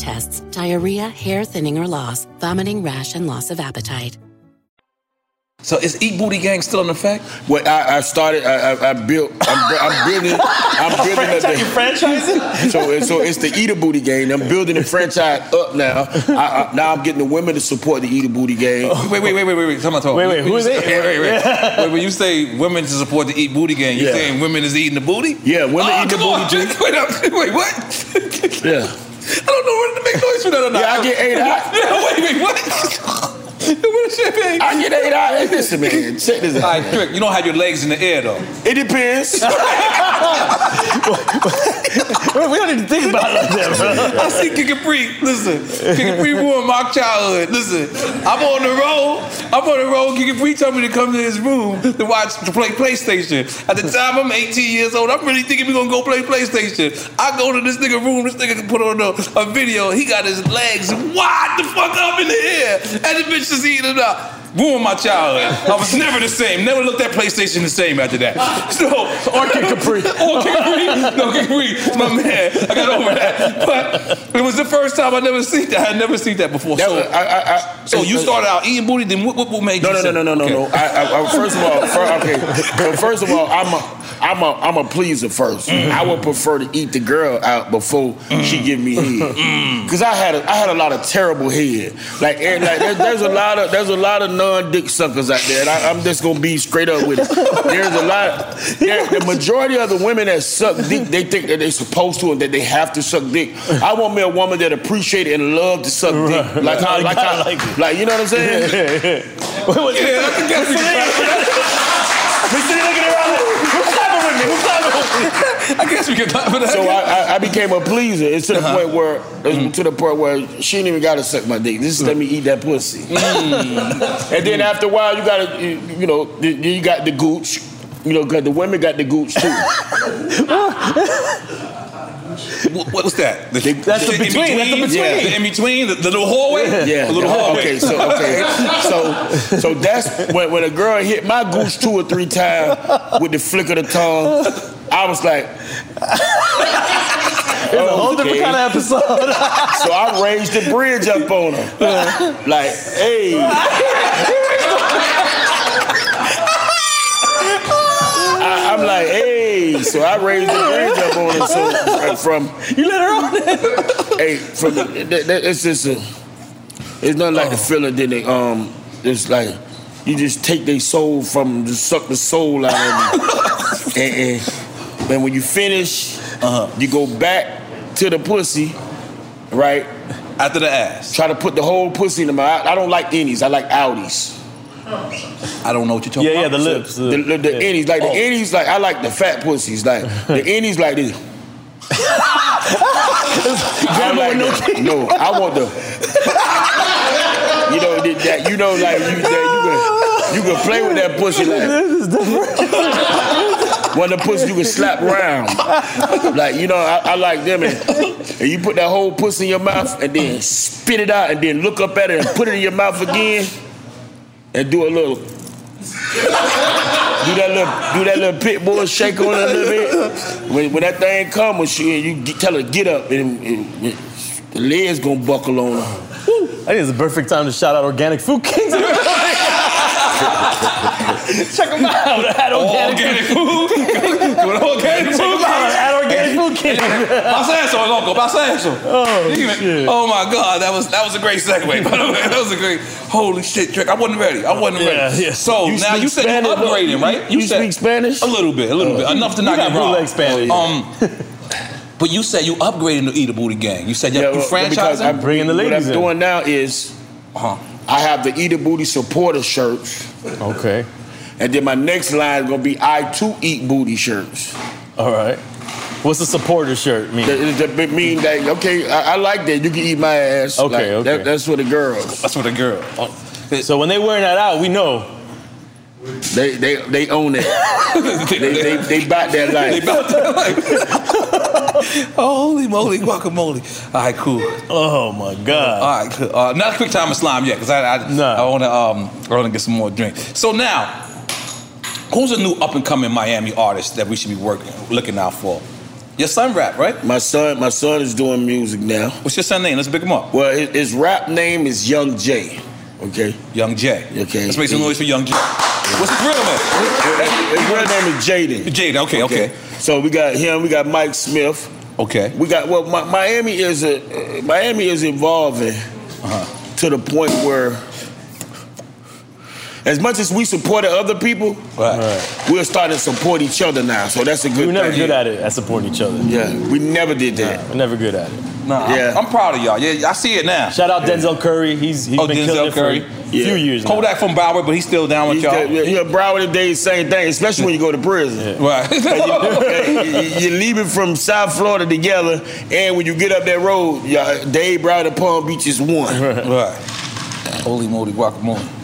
A: tests, diarrhea, hair thinning or loss, vomiting, rash, and loss of appetite.
C: So is Eat Booty Gang still in effect?
E: Well, I, I started. I, I, I built. I'm, I'm building. I'm building. a-
D: Franchise- you franchising?
E: So, so it's the Eat a Booty Gang. I'm building the franchise up now. I, I, now I'm getting the women to support the Eat a Booty Gang.
C: Wait, wait, wait, wait, wait, wait. Come on, talk.
E: Wait, wait, who
C: When
E: is
C: you
E: it?
C: Wait, wait, wait. wait. When you say women to support the Eat Booty Gang, you
E: Yeah.
C: saying women is eating the booty?
E: Yeah, women
C: oh,
E: eat the booty,
C: Jake. Wait, up. wait, what?
E: Yeah.
C: I don't know whether to make noise for that or not.
E: Yeah, I get eight
C: wait, wait, what? what is champagne?
E: I get eight out. Hey, Listen, man, check this out.
C: All right, Trick, you don't have your legs in the air though.
E: It depends.
D: we don't need to think about it like that, bro.
C: I see Kid Capri. Listen, Kid Capri ruined my childhood. Listen, I'm on the road. I'm on the road. Kid Capri told me to come to his room to watch to play PlayStation. At the time, I'm 18 years old. I'm really thinking we're gonna go play PlayStation. I go to this nigga room. This nigga can put on a, a video. He got his legs wide the fuck up in the air, and the bitch is eating it up. Ruined my childhood. I was never the same. Never looked at PlayStation the same after that. So,
D: Or Kid Capri.
C: or Kid Capri. No, Kid Capri. My man. I got over that. But it was the first time I never seen that. I had never seen that before.
E: That
C: So,
E: was- I, I, I,
C: so you started out eating booty. Then what, what, what made
E: No,
C: you?
E: no, no, no, no, no,
C: Okay.
E: no. I, I, first of all, fir- okay. First of all, I'm a, I'm a, I'm a pleaser 1st I would prefer to eat the girl out before she give me head, because I had, a, I had a lot of terrible head. Like, and like there, there's a lot of, there's a lot of non-dick suckers out there, and I, I'm just gonna be straight up with it. There's a lot. There, the majority of the women that suck dick, they think that they're supposed to and that they have to suck dick. I want me a woman that appreciate and love to suck dick, like how, like how, like you know what I'm saying?
C: Yeah, I can guess
D: We sitting looking around like, who's clapping with me? Who's clapping with me?
C: I guess we can clap for that.
E: So I, I, I became a pleaser. It's to the uh-huh. point where it's mm. to the point where she ain't even gotta suck my dick. Just let me eat that pussy. Mm. and then after a while, you gotta you, you know you got the gooch. You know, cause the women got the gooch too.
C: What, what's that? The,
D: That's the
C: in
D: between, that's the between.
C: Yeah, the in between, the, the little hallway.
E: Yeah.
C: the little hallway.
E: Okay. So okay. So so that's when when a girl hit my gooch two or three times with the flick of the tongue. I was like,
D: It's a whole different kind of episode.
E: so I raised the bridge up on her. like, hey. I, am like, hey. So I raised the bridge up on her. So from
D: you let her on it.
E: hey, from the, that, that, it's just a, it's nothing like the feeling that they um, it's like you just take their soul from them, just suck the soul out of them, and, and, and when you finish, uh-huh. you go back to the pussy, right?
C: After the ass.
E: Try to put the whole pussy in the mouth. I, I don't like innies. I like outies.
C: I don't know what you're talking about.
D: Yeah, yeah,
C: about.
D: the lips.
E: The, the, the innies, like the innies, like I like the fat pussies. Like the innies, like this. I like the- no, I want the. You know that, that- you know like you that you can you can play with that pussy like one of the pussies you can slap around. Like you know I, I like them and, and you put that whole pussy in your mouth and then spit it out and then look up at it and put it in your mouth again and do a little. Do that little, do that little pit bull shake on it a little bit. When, when that thing come, when she, you tell her get up, and, and- and the legs gonna buckle on her.
D: I think it's the perfect time to shout out Organic Food Kings. Check them out at Organic,
C: Food. organic
D: Check them out at Organic Food Kings.
C: Passa essa, loco. Passa essa.
D: Oh,
C: shit. Oh my God, that was that was a great segue. By the way, that was a great. Holy shit, trick! I wasn't ready. I wasn't ready.
D: Yeah, yeah.
C: So
D: You
C: now you said
D: Spanish,
C: you're upgrading,
E: bro?
C: right?
E: You
C: said,
E: speak Spanish?
C: A little bit, a little bit, enough to not get wrong.
D: bootleg Spanish.
C: Um, but you said you upgrading the Eat a Booty Gang. You said you, you
E: well, because
C: franchising.
E: I'm What I'm doing now is, huh? I have the Eat a Booty supporter shirts.
D: Okay.
E: And then my next line is gonna be I too eat booty shirts.
D: All right. What's the supporter shirt mean?
E: That, that mean that okay, I, I like that. You can eat my ass.
D: Okay,
E: Like,
D: okay.
E: that- that's for the girls.
C: That's for the girl.
D: So when they wearing that out, we know.
E: They they they own it. they, they they bought that life.
C: They bought that life. Holy moly, guacamole. All right, cool.
D: Oh my god.
C: All right, cool. Uh, not a quick time of slime yet, because I I, I want to um I want to get some more drink. So now, who's a new up and coming Miami artist that we should be working looking out for? Your son rap, right?
E: My son, my son is doing music now.
C: What's your son name? Let's pick him up.
E: Well, his, his rap name is Young J. Okay.
C: Young J.
E: Okay.
C: Let's make some noise for Young J. What's his real name?
E: His real name is Jaden.
C: Jaden. Okay, okay.
E: So we got him. We got Mike Smith.
C: Okay.
E: We got well. Mi- Miami is a Miami is evolving
C: Uh-huh.
E: to the point where, as much as we supported other people, we're starting to support each other now. So that's a good.
D: We were never
E: thing.
D: good at it at supporting each other.
E: Yeah, we never did that.
D: We're never good at it.
C: Nah, I'm-
E: Yeah.
C: I'm, proud of y'all. Yeah, I see it now.
D: Shout out Denzel Curry. He's he's
C: oh,
D: been killing
C: Denzel
D: it for a few years now.
C: Kodak from Broward, but he's still down with
E: He's
C: y'all.
E: got- yeah, yeah, Broward days, same thing, especially when you go to prison.
C: Right.
E: you, are leaving from South Florida together, and when you get up that road, y'all, Dade Broward and Palm Beach is one.
C: Right. Holy moly guacamole.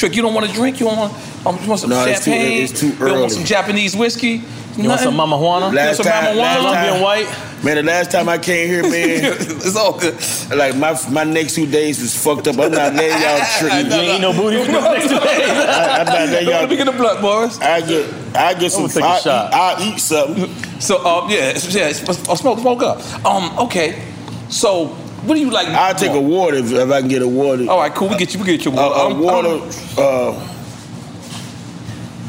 C: Trick, you don't want to drink? You don't want, um, you want some
E: No, it's too-
C: champagne?
E: it's too
C: You don't want some Japanese whiskey?
D: You want some Mama Juana?
C: You want
E: Last
C: some
E: time,
C: Mama
E: last
C: Juana?
E: time,
D: Colombian white?
E: Man, the last time I came here, man,
C: it's all good.
E: Like my my next two days was fucked up. I'm not letting y'all trick me.
D: You ain't no booty for the next two days.
E: I, I'm not letting y'all.
C: Let me get the blood, boys.
E: I get I get some.
D: gonna take a
E: I'll,
D: shot.
E: Eat, I'll eat something.
C: So, um, yeah, yeah, I'll smoke, smoke up. Um, okay. So, what do you like?
E: I'll take a water if, if I can get a water.
C: All right, cool. We get you. We get you.
E: A, a
C: Um,
E: water.
C: um,
E: uh,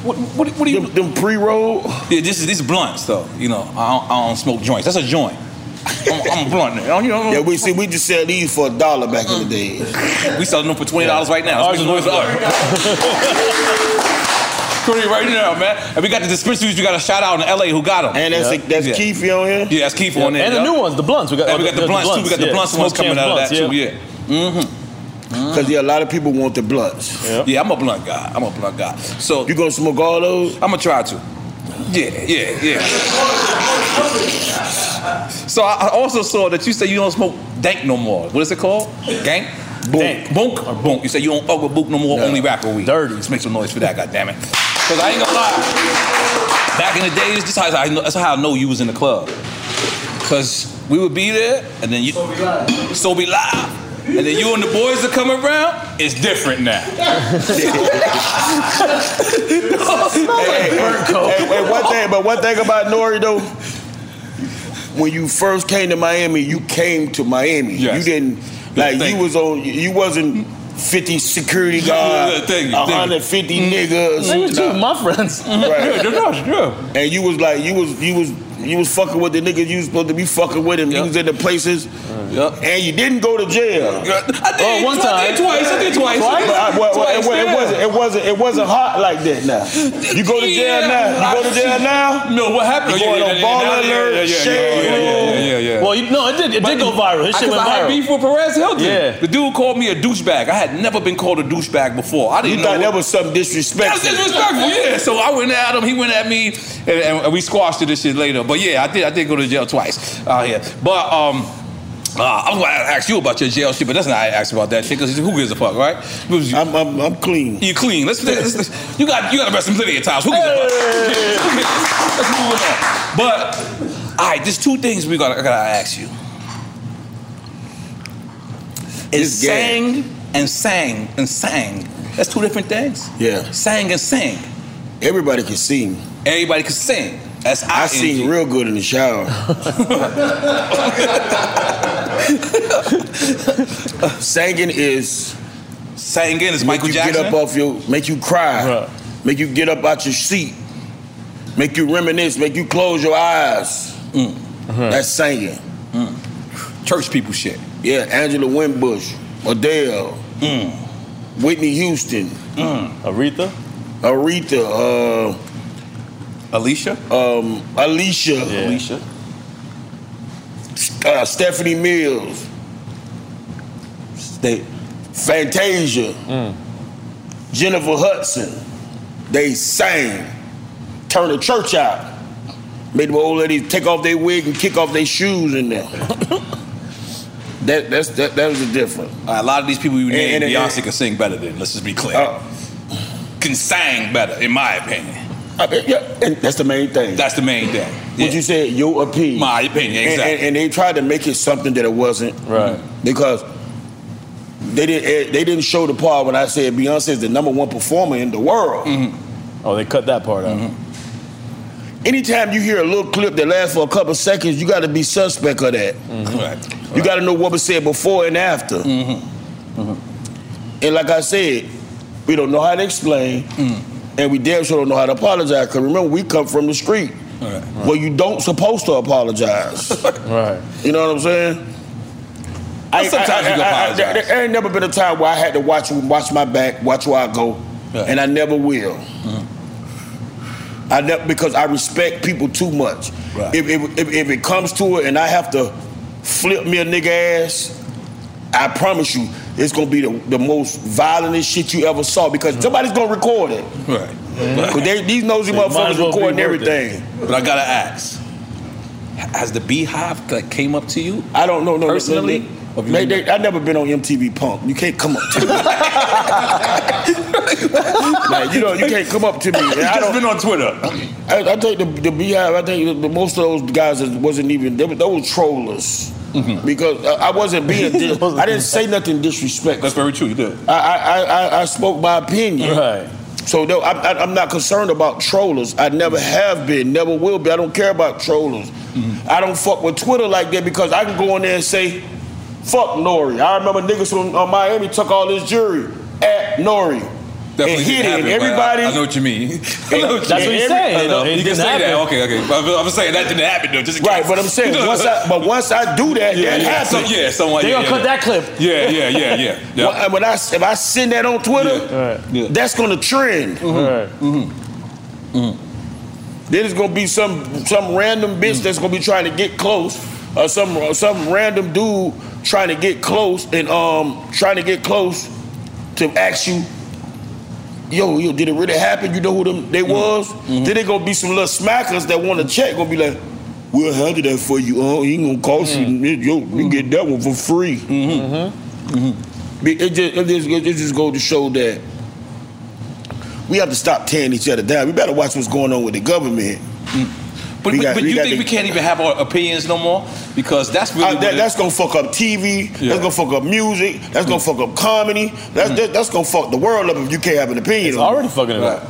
C: what, what, what do you?
E: Them, them pre-roll.
C: Yeah, this is these blunts though. You know, I don't, I don't smoke joints. That's a joint. I'm, I'm blunt. nigga. You know,
E: Yeah, we see. We just sell these for a dollar back in the day.
C: we selling them for twenty dollars right now.
D: Ours
C: Let's
D: is
C: make some noise for us. Twenty right now, man. And we got the dispensaries. We got a shout out in L.A. who got them.
E: And that's
D: Yeah.
E: that's
C: Yeah.
E: Keith on here.
C: Yeah, that's Keith on there.
D: And the new ones, the blunts. We got,
C: And we got the blunts too. We got the
D: yeah.
C: blunts ones
D: Smoke
C: coming
D: Champ
C: out of that
D: blunts,
C: too.
D: yeah.
C: Yeah. Mm-hmm.
E: Because yeah, a lot of people want the blunts.
D: Yeah.
C: Yeah, I'm a blunt guy. I'm a blunt guy. So
E: You gonna smoke all those?
C: I'm gonna try to. Yeah, yeah, yeah. So I I also saw that you say you don't smoke dank no more. What is it called? Gank? Dank. Bunk or bunk. You say you don't fuck with book no more, only rap rapper weed.
D: Dirty.
C: Let's make some noise for that, goddammit. Cause I ain't gonna lie. Back in the days, this is how I know, that's how I know you was in the club. Cause we would be there and then you so be live. And then you and the boys that come around, it's different now.
E: Hey, hey, hey, one thing, but one thing about Nori though, when you first came to Miami, you came to Miami. You didn't like
C: thank
E: you was on. You wasn't. 50 security
C: Yeah,
E: guard,
C: thank you, thank
E: 150
C: Mm.
E: niggas.
C: They was two of my
D: friends.
E: Right.
C: Yeah, they're not, yeah.
E: And you was like, you was, you was, you was fucking with the niggas you was supposed to be fucking with, and you was in the places. And you didn't go to jail.
C: I did.
E: Oh, one
C: I
E: time.
C: did twice. I did twice.
E: But I- well, well, it,
C: Twice,
E: it wasn't. It wasn't. It wasn't hot like that. Now you go to jail
C: Yeah.
E: now. You go to jail now.
C: No, what happened?
E: You going on ball
C: yeah, yeah,
E: alert,
C: yeah, yeah,
E: shade
C: yeah, yeah,
E: room.
C: yeah, yeah, yeah.
D: Well, you, no, it did. It did go viral. His shit
C: Because
D: went
C: I had beef with Perez Hilton.
D: Yeah.
C: The dude called me a douchebag. I had never been called a douchebag before. I didn't
E: You
C: know
E: thought
C: what-
E: that was something
C: That was
E: disrespectful.
C: disrespectful, yeah. So I went at him, he went at me, and, and we squashed it. this shit later. But yeah, I did I did go to jail twice out here. But um uh, I was going to ask you about your jail shit, but that's not I asked about that shit because who gives a fuck, right?
E: I'm, I'm, I'm clean.
C: You clean. Let's, let's, let's- you got you got arrested plenty of times. Who gives a fuck? Let's move on. But all right, there's two things we gotta gotta ask you. Is sang and sang and sang that's two different things?
E: Yeah.
C: Sang and sing.
E: Everybody can sing.
C: Everybody can sing. That's
E: I seen real good in the shower. Singing is
C: singing is
E: make
C: Michael
E: you
C: Jackson?
E: Get up off your, make you cry, make you get up out your seat, make you reminisce, make you close your eyes. Mm. Uh-huh. That's singing. Mm.
C: Church people shit.
E: Yeah, Angela Winbush, Adele, mm. Whitney Houston,
D: Aretha,
E: Aretha, uh,
C: Alicia,
E: um, Alicia,
C: Alicia,
E: uh, Stephanie Mills, they, Fantasia, Jennifer Hudson. They sang, turn the church out, made the old ladies take off their wig and kick off their shoes in there. that that's that, that was the difference.
C: a lot of these people you named,
E: And- and-
C: Beyonce can sing better than. Let's just be clear.
E: Uh,
C: can sing better, in my opinion.
E: Yeah, and that's the main thing.
C: That's the main thing.
E: What you said, your opinion.
C: My opinion,
E: And-
C: exactly.
E: And, and they tried to make it something that it wasn't.
D: Right.
E: Because they didn't eh, they didn't show the part when I said Beyonce is the number one performer in the world. Mm-hmm.
D: Oh, they cut that part out.
E: Mm-hmm. Anytime you hear a little clip that lasts for a couple seconds, you got to be suspect of that. Mm-hmm.
C: Right.
E: You got to know what was said before and after.
C: Mm-hmm. mm-hmm.
E: And like I said, we don't know how to explain, mm. And we damn sure don't know how to apologize. Because remember, we come from the street where you don't supposed to apologize.
D: right.
E: You know what I'm saying?
C: I, sometimes you can apologize.
E: There, there ain't never been a time where I had to watch watch my back, watch where I go, and I never will.
C: Mm-hmm.
E: I never because I respect people too much.
C: Right.
E: If, if, if, if it comes to it and I have to flip me a nigga ass, I promise you it's gonna be the, the most violent shit you ever saw because hmm. somebody's gonna record it.
C: Right.
E: They, these nosy motherfuckers
C: well
E: recording everything.
C: But I gotta ask: Has the BeyHive like came up to you?
E: I don't know. No,
C: personally.
E: They, they, they, I never been on MTV Punk. You can't come up to me. like, you know, you can't come up to me. And I
C: just been on Twitter.
E: I, I think the, the BeyHive. I think the, the, most of those guys wasn't even. They, were- those trollers.
C: Mm-hmm.
E: Because uh, I wasn't being. Dis- I didn't say nothing disrespectful.
C: That's very true. You did.
E: I I, I, I spoke my opinion.
D: Right.
E: So though, I, I, I'm not concerned about trollers. I never have been, never will be. I don't care about trollers.
C: Mm-hmm.
E: I don't fuck with Twitter like that because I can go in there and say, "Fuck Nori." I remember niggas from uh, Miami took all this jury at Nori
C: Definitely
E: and hit
C: didn't
E: it,
C: happen,
E: and everybody.
C: I, I know what you mean. I know what
E: That's
C: you
E: what he's
C: mean.
E: saying,
C: I know.
E: though.
C: You can
E: didn't
C: say that.
E: happen.
C: Okay, okay. But I'm saying that didn't happen though. Just in
E: Right, but I'm saying once I, but once I do that,
C: Yeah,
E: that
C: yeah.
E: happens.
C: So- yeah, someone-
D: They
C: yeah,
D: gonna
C: yeah,
D: cut
C: yeah.
D: that clip.
C: Yeah, yeah, yeah, yeah. yeah.
E: When, when I if I send that on Twitter, that's gonna trend.
C: Mm-hmm.
E: Then it's gonna be some some random bitch
C: Mm.
E: that's gonna be trying to get close, or some or some random dude trying to get close and um trying to get close to ask you, yo, yo, did it really happen? You know who them
C: Mm-hmm.
E: they was? Then they gonna be some little smackers that want to check, gonna be like, we'll handle that for you. Oh, he ain't gonna cost
C: Mm.
E: you. Yo, you get that one for free.
C: Mm-hmm.
E: Be- It just, it just, it just go to show that we have to stop tearing each other down. We better watch what's going on with the government.
C: But,
E: We
C: but,
E: got-
C: but
E: we
C: you think we can't even have our opinions no more because that's really
E: Uh,
C: what
E: that, that's gonna fuck up TV.
C: Yeah.
E: That's gonna fuck up music. That's gonna fuck up comedy. That's that, that's gonna fuck the world up if you can't have an opinion. It's
D: already fucking it up.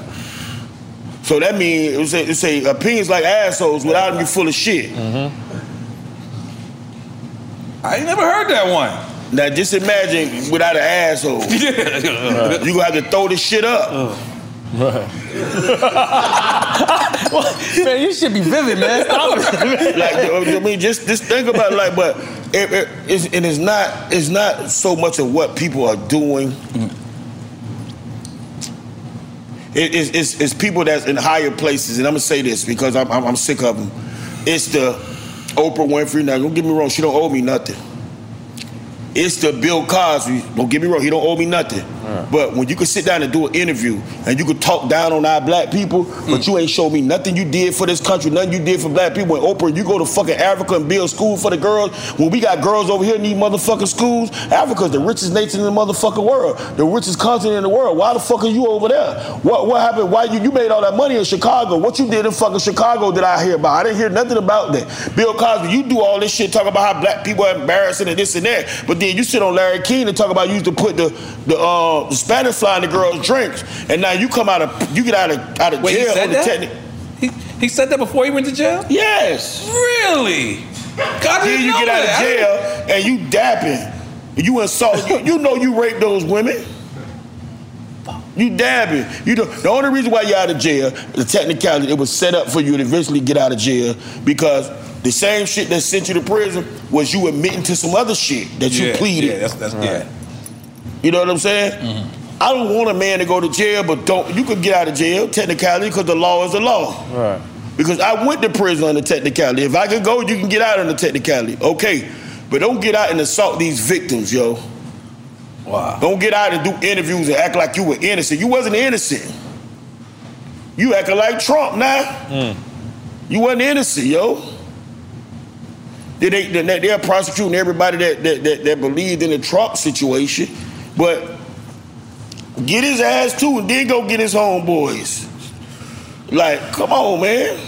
E: So that means it say, say opinions like assholes. Without them, you're full of shit.
C: I ain't never heard that one.
E: Now just imagine without an asshole.
C: Yeah.
E: You gonna have to throw this shit up.
D: Right. man, you should be vivid, man. Stop it.
E: like I mean, just just think about it, like, but it, it, it's, and it's not it's not so much of what people are doing. It- it's, it's, it's people that's in higher places, and I'm gonna say this because I'm, I'm, I'm sick of them. It's the Oprah Winfrey. Now, don't get me wrong, she don't owe me nothing. It's the Bill Cosby. Don't get me wrong, he don't owe me nothing. Uh-huh. But when you can sit down and do an interview and you could talk down on our black people, but mm. you ain't show me nothing you did for this country, nothing you did for black people. When Oprah, you go to fucking Africa and build school for the girls. When we got girls over here need motherfucking schools, Africa's the richest nation in the motherfucking world, the richest continent in the world. Why the fuck are you over there? What what happened? Why you you made all that money in Chicago? What you did in fucking Chicago did I hear about? I didn't hear nothing about that. Bill Cosby, you do all this shit, talk about how black people are embarrassing and this and that, but then you sit on Larry King and talk about you used to put the the, um, uh, the Spanish fly in the girls' drinks, and now you come out of you get out of out of
C: Wait, he
E: jail
C: said
E: on the
C: that?
E: technic.
C: He, he said that before he went to jail?
E: Yes.
C: Really? God,
E: Then you get out of jail and you dapping. You insult. you, you know you raped those women. You dabbing. You know the only reason why you're out of jail, the technicality, it was set up for you to eventually get out of jail because the same shit that sent you to prison was you admitting to some other shit that you
C: Yeah,
E: pleaded.
C: yeah, that's- that's- yeah.
E: You know what I'm saying? I don't want a man to go to jail, but don't you could get out of jail technicality because the law is the law.
D: Right.
E: Because I went to prison on the technicality. If I could go, you can get out on the technicality. Okay. But don't get out and assault these victims, yo.
C: Wow.
E: Don't get out and do interviews and act like you were innocent. You wasn't innocent. You acting like Trump now. Mm. You wasn't innocent, yo. They, they, they're prosecuting everybody that, that, that, that believed in the Trump situation, but get his ass too and then go get his homeboys. Like, come on, man.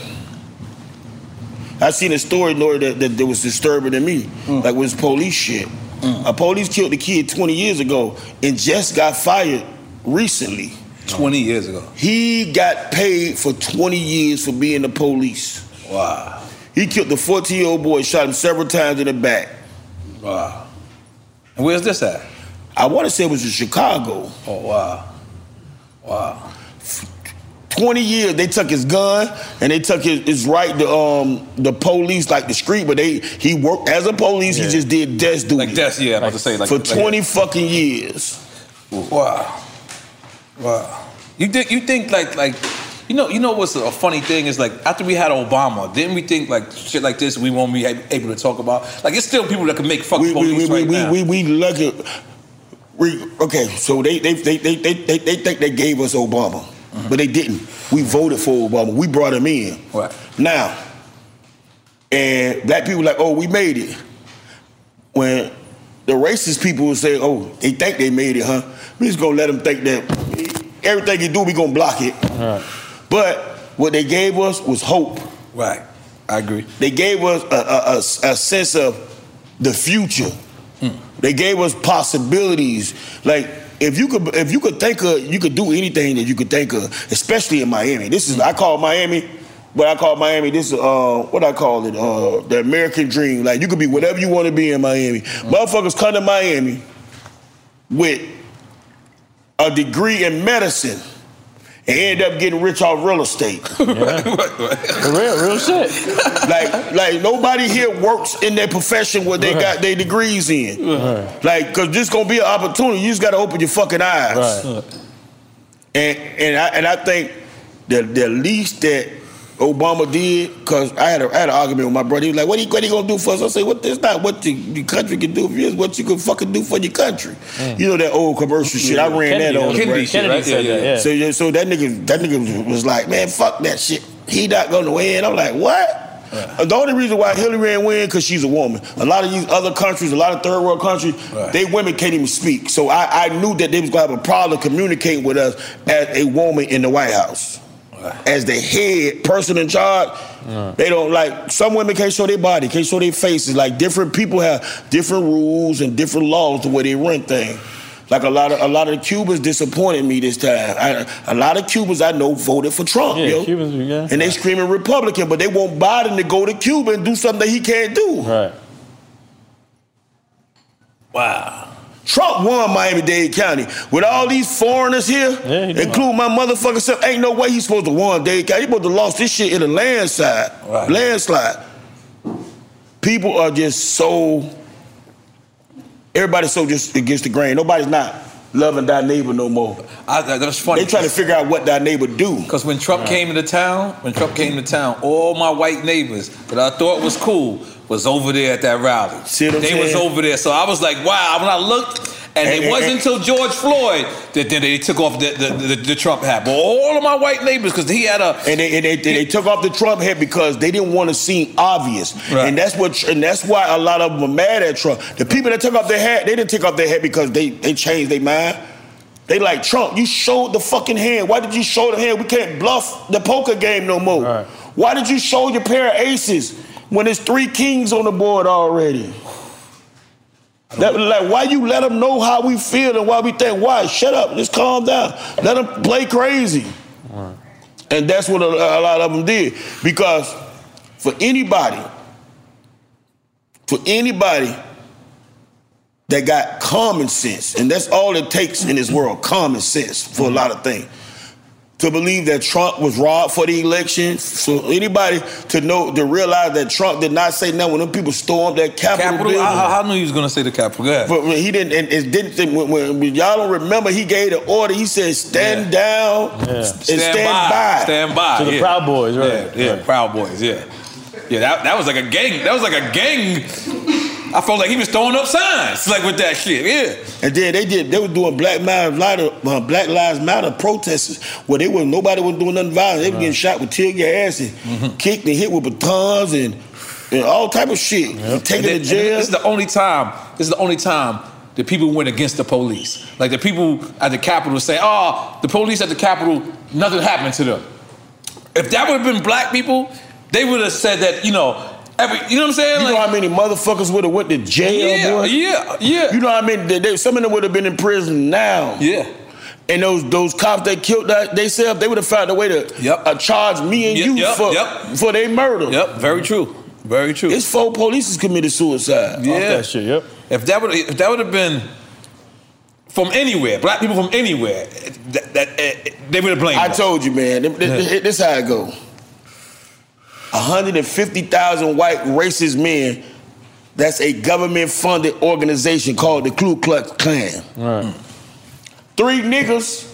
E: I seen a story, Nori, that, that, that was disturbing to me. Mm. Like was police shit. Mm. A police killed the kid 20 years ago and just got fired recently.
C: 20 years ago.
E: He got paid for 20 years for being the police.
C: Wow.
E: He killed the 14 year old boy, shot him several times in the back.
C: Wow. And where's this at?
E: I want to say it was in Chicago.
C: Oh, wow. Wow.
E: 20 years they took his gun and they took his, his right to um the police like the street but they he worked as a police he just did desk duty
C: Like that's yeah, I'm about to say like
E: for
C: like-
E: 20 fucking years
C: Wow. Wow. You think you think like like you know you know what's a funny thing is like after we had Obama, didn't we think like shit like this we won't be able to talk about? Like it's still people that can make fuck
E: we, we,
C: police
E: we,
C: right
E: we,
C: now.
E: we, we lucky we, okay so they they, they, they, they, they they think they gave us Obama mm-hmm. but they didn't. We voted for Obama. We brought him in.
C: Right.
E: now and black people like oh we made it. When the racist people say oh they think they made it huh? We just gonna let them think that everything you do we gonna block it. Right. but what they gave us was hope.
C: Right. I agree.
E: They gave us a, a, a, a sense of the future hmm. They gave us possibilities. Like if you could if you could think of you could do anything that you could think of especially in miami. This is i call miami but i call miami this is uh what i call it uh the american dream. Like you could be whatever you want to be in miami. Motherfuckers come to miami with a degree in medicine and end up getting rich off real estate.
D: real, real shit.
E: like, like nobody here works in their profession where they got their degrees in. Like, cause this gonna be an opportunity. You just gotta open your fucking eyes. Right. And and I and I think the the least that Obama did, cause I had a, I had an argument with my brother. He was like, "What he what he gonna do for us?" I say, "What? It's not what the, the country can do for you. It's what you can fucking do for your country." You know that old commercial shit. I ran
D: Kennedy,
E: that on.
D: Kennedy
E: right?
D: shit, right? Said that, yeah.
E: So yeah, so that nigga that nigga was like, "Man, fuck that shit. He not gonna win." I'm like, "What?" Uh, The only reason why Hillary ain't win because she's a woman. A lot of these other countries, a lot of third world countries, they women can't even speak. So I, I knew that they was gonna have a problem communicating with us as a woman in the White House. As the head person in charge, they don't like some women can't show their body, can't show their faces. Like different people have different rules and different laws the way they run things. Like a lot of a lot of Cubans disappointed me this time. I, a lot of Cubans I know voted for Trump,
D: Yeah,
E: yo.
D: Cubans, yeah.
E: And they screaming Republican, but they want Biden to go to Cuba and do something that he can't do.
D: Right.
C: Wow.
E: Trump won Miami-Dade County. With all these foreigners here, including my motherfucking self, ain't no way he's supposed to won Dade County. He supposed to lost this shit in a landslide. Landslide. People are just so everybody's so just against the grain. Nobody's not loving thy neighbor no more.
C: I, that- that's funny.
E: They trying to figure out what thy neighbor do.
C: Because when Trump came into town, when Trump came to town, all my white neighbors that I thought was cool was over there at that rally.
E: what I'm
C: they was over there. So I was like, wow. When I looked, and,
E: And-
C: it wasn't until George Floyd that then they took off the, the, the, the Trump hat. But all of my white neighbors, because he had a
E: and they, and they, they took off the Trump hat because they didn't want to seem obvious, and that's what and that's why a lot of them are mad at Trump. The people that took off their hat, they didn't take off their hat because they they changed their mind. They like Trump. You showed the fucking hand. Why did you show the hand? We can't bluff the poker game no more. Why did you show your pair of aces when there's three kings on the board already? That, like, why you let them know how we feel and why we think? Why? Shut up. Just calm down. Let them play crazy. And that's what a, a lot of them did. Because for anybody, for anybody that got common sense, and that's all it takes in this world, common sense for a lot of things. To believe that Trump was robbed for the election, so anybody to know to realize that Trump did not say nothing when them people stormed that Capitol,
C: Capitol.
E: building.
C: I, I, I knew he was going to say the Capitol. Go ahead.
E: But when he didn't, and it didn't. think- When, when, when y'all don't remember, he gave the order. He said, "Stand down and stand, by."
C: Stand by.
B: To the
C: yeah.
B: Proud Boys, right.
C: Yeah, yeah,
B: Right.
C: Proud Boys, yeah. Yeah, that, that was like a gang. That was like a gang. I felt like he was throwing up signs, like with that shit, yeah.
E: And then they did. They were doing Black Lives Matter, uh, Black Lives Matter protests where they were nobody was doing nothing violent. They were getting shot with tear gas and
C: Mm-hmm.
E: kicked and hit with batons and, and all type of shit. Taken
C: then-
E: to jail.
C: This is the only time. This is the only time the people went against the police. Like the people at the Capitol say, "Oh, the police at the Capitol, nothing happened to them." If that would have been black people, they would have said that. You know, every. You know what I'm saying?
E: You know how many motherfuckers would have went to jail,
C: Yeah,
E: boy?
C: yeah, yeah.
E: You know how many? They, they- some of them would have been in prison now.
C: Yeah.
E: And those those cops that killed that they said they would have found a way to uh, charge me and
C: Yep,
E: you
C: yep,
E: for
C: yep.
E: for their murder.
C: Yep, very true. Very true.
E: It's four police committed suicide.
C: Yeah. Shit. Yep. If that would if that would have been from anywhere, black people from anywhere, that, that eh, they would have blamed.
E: I
C: us.
E: told you, man. This, this- this how it go. 150,000 white racist men. That's a government-funded organization called the Ku Klux Klan.
B: Right.
E: Three niggas.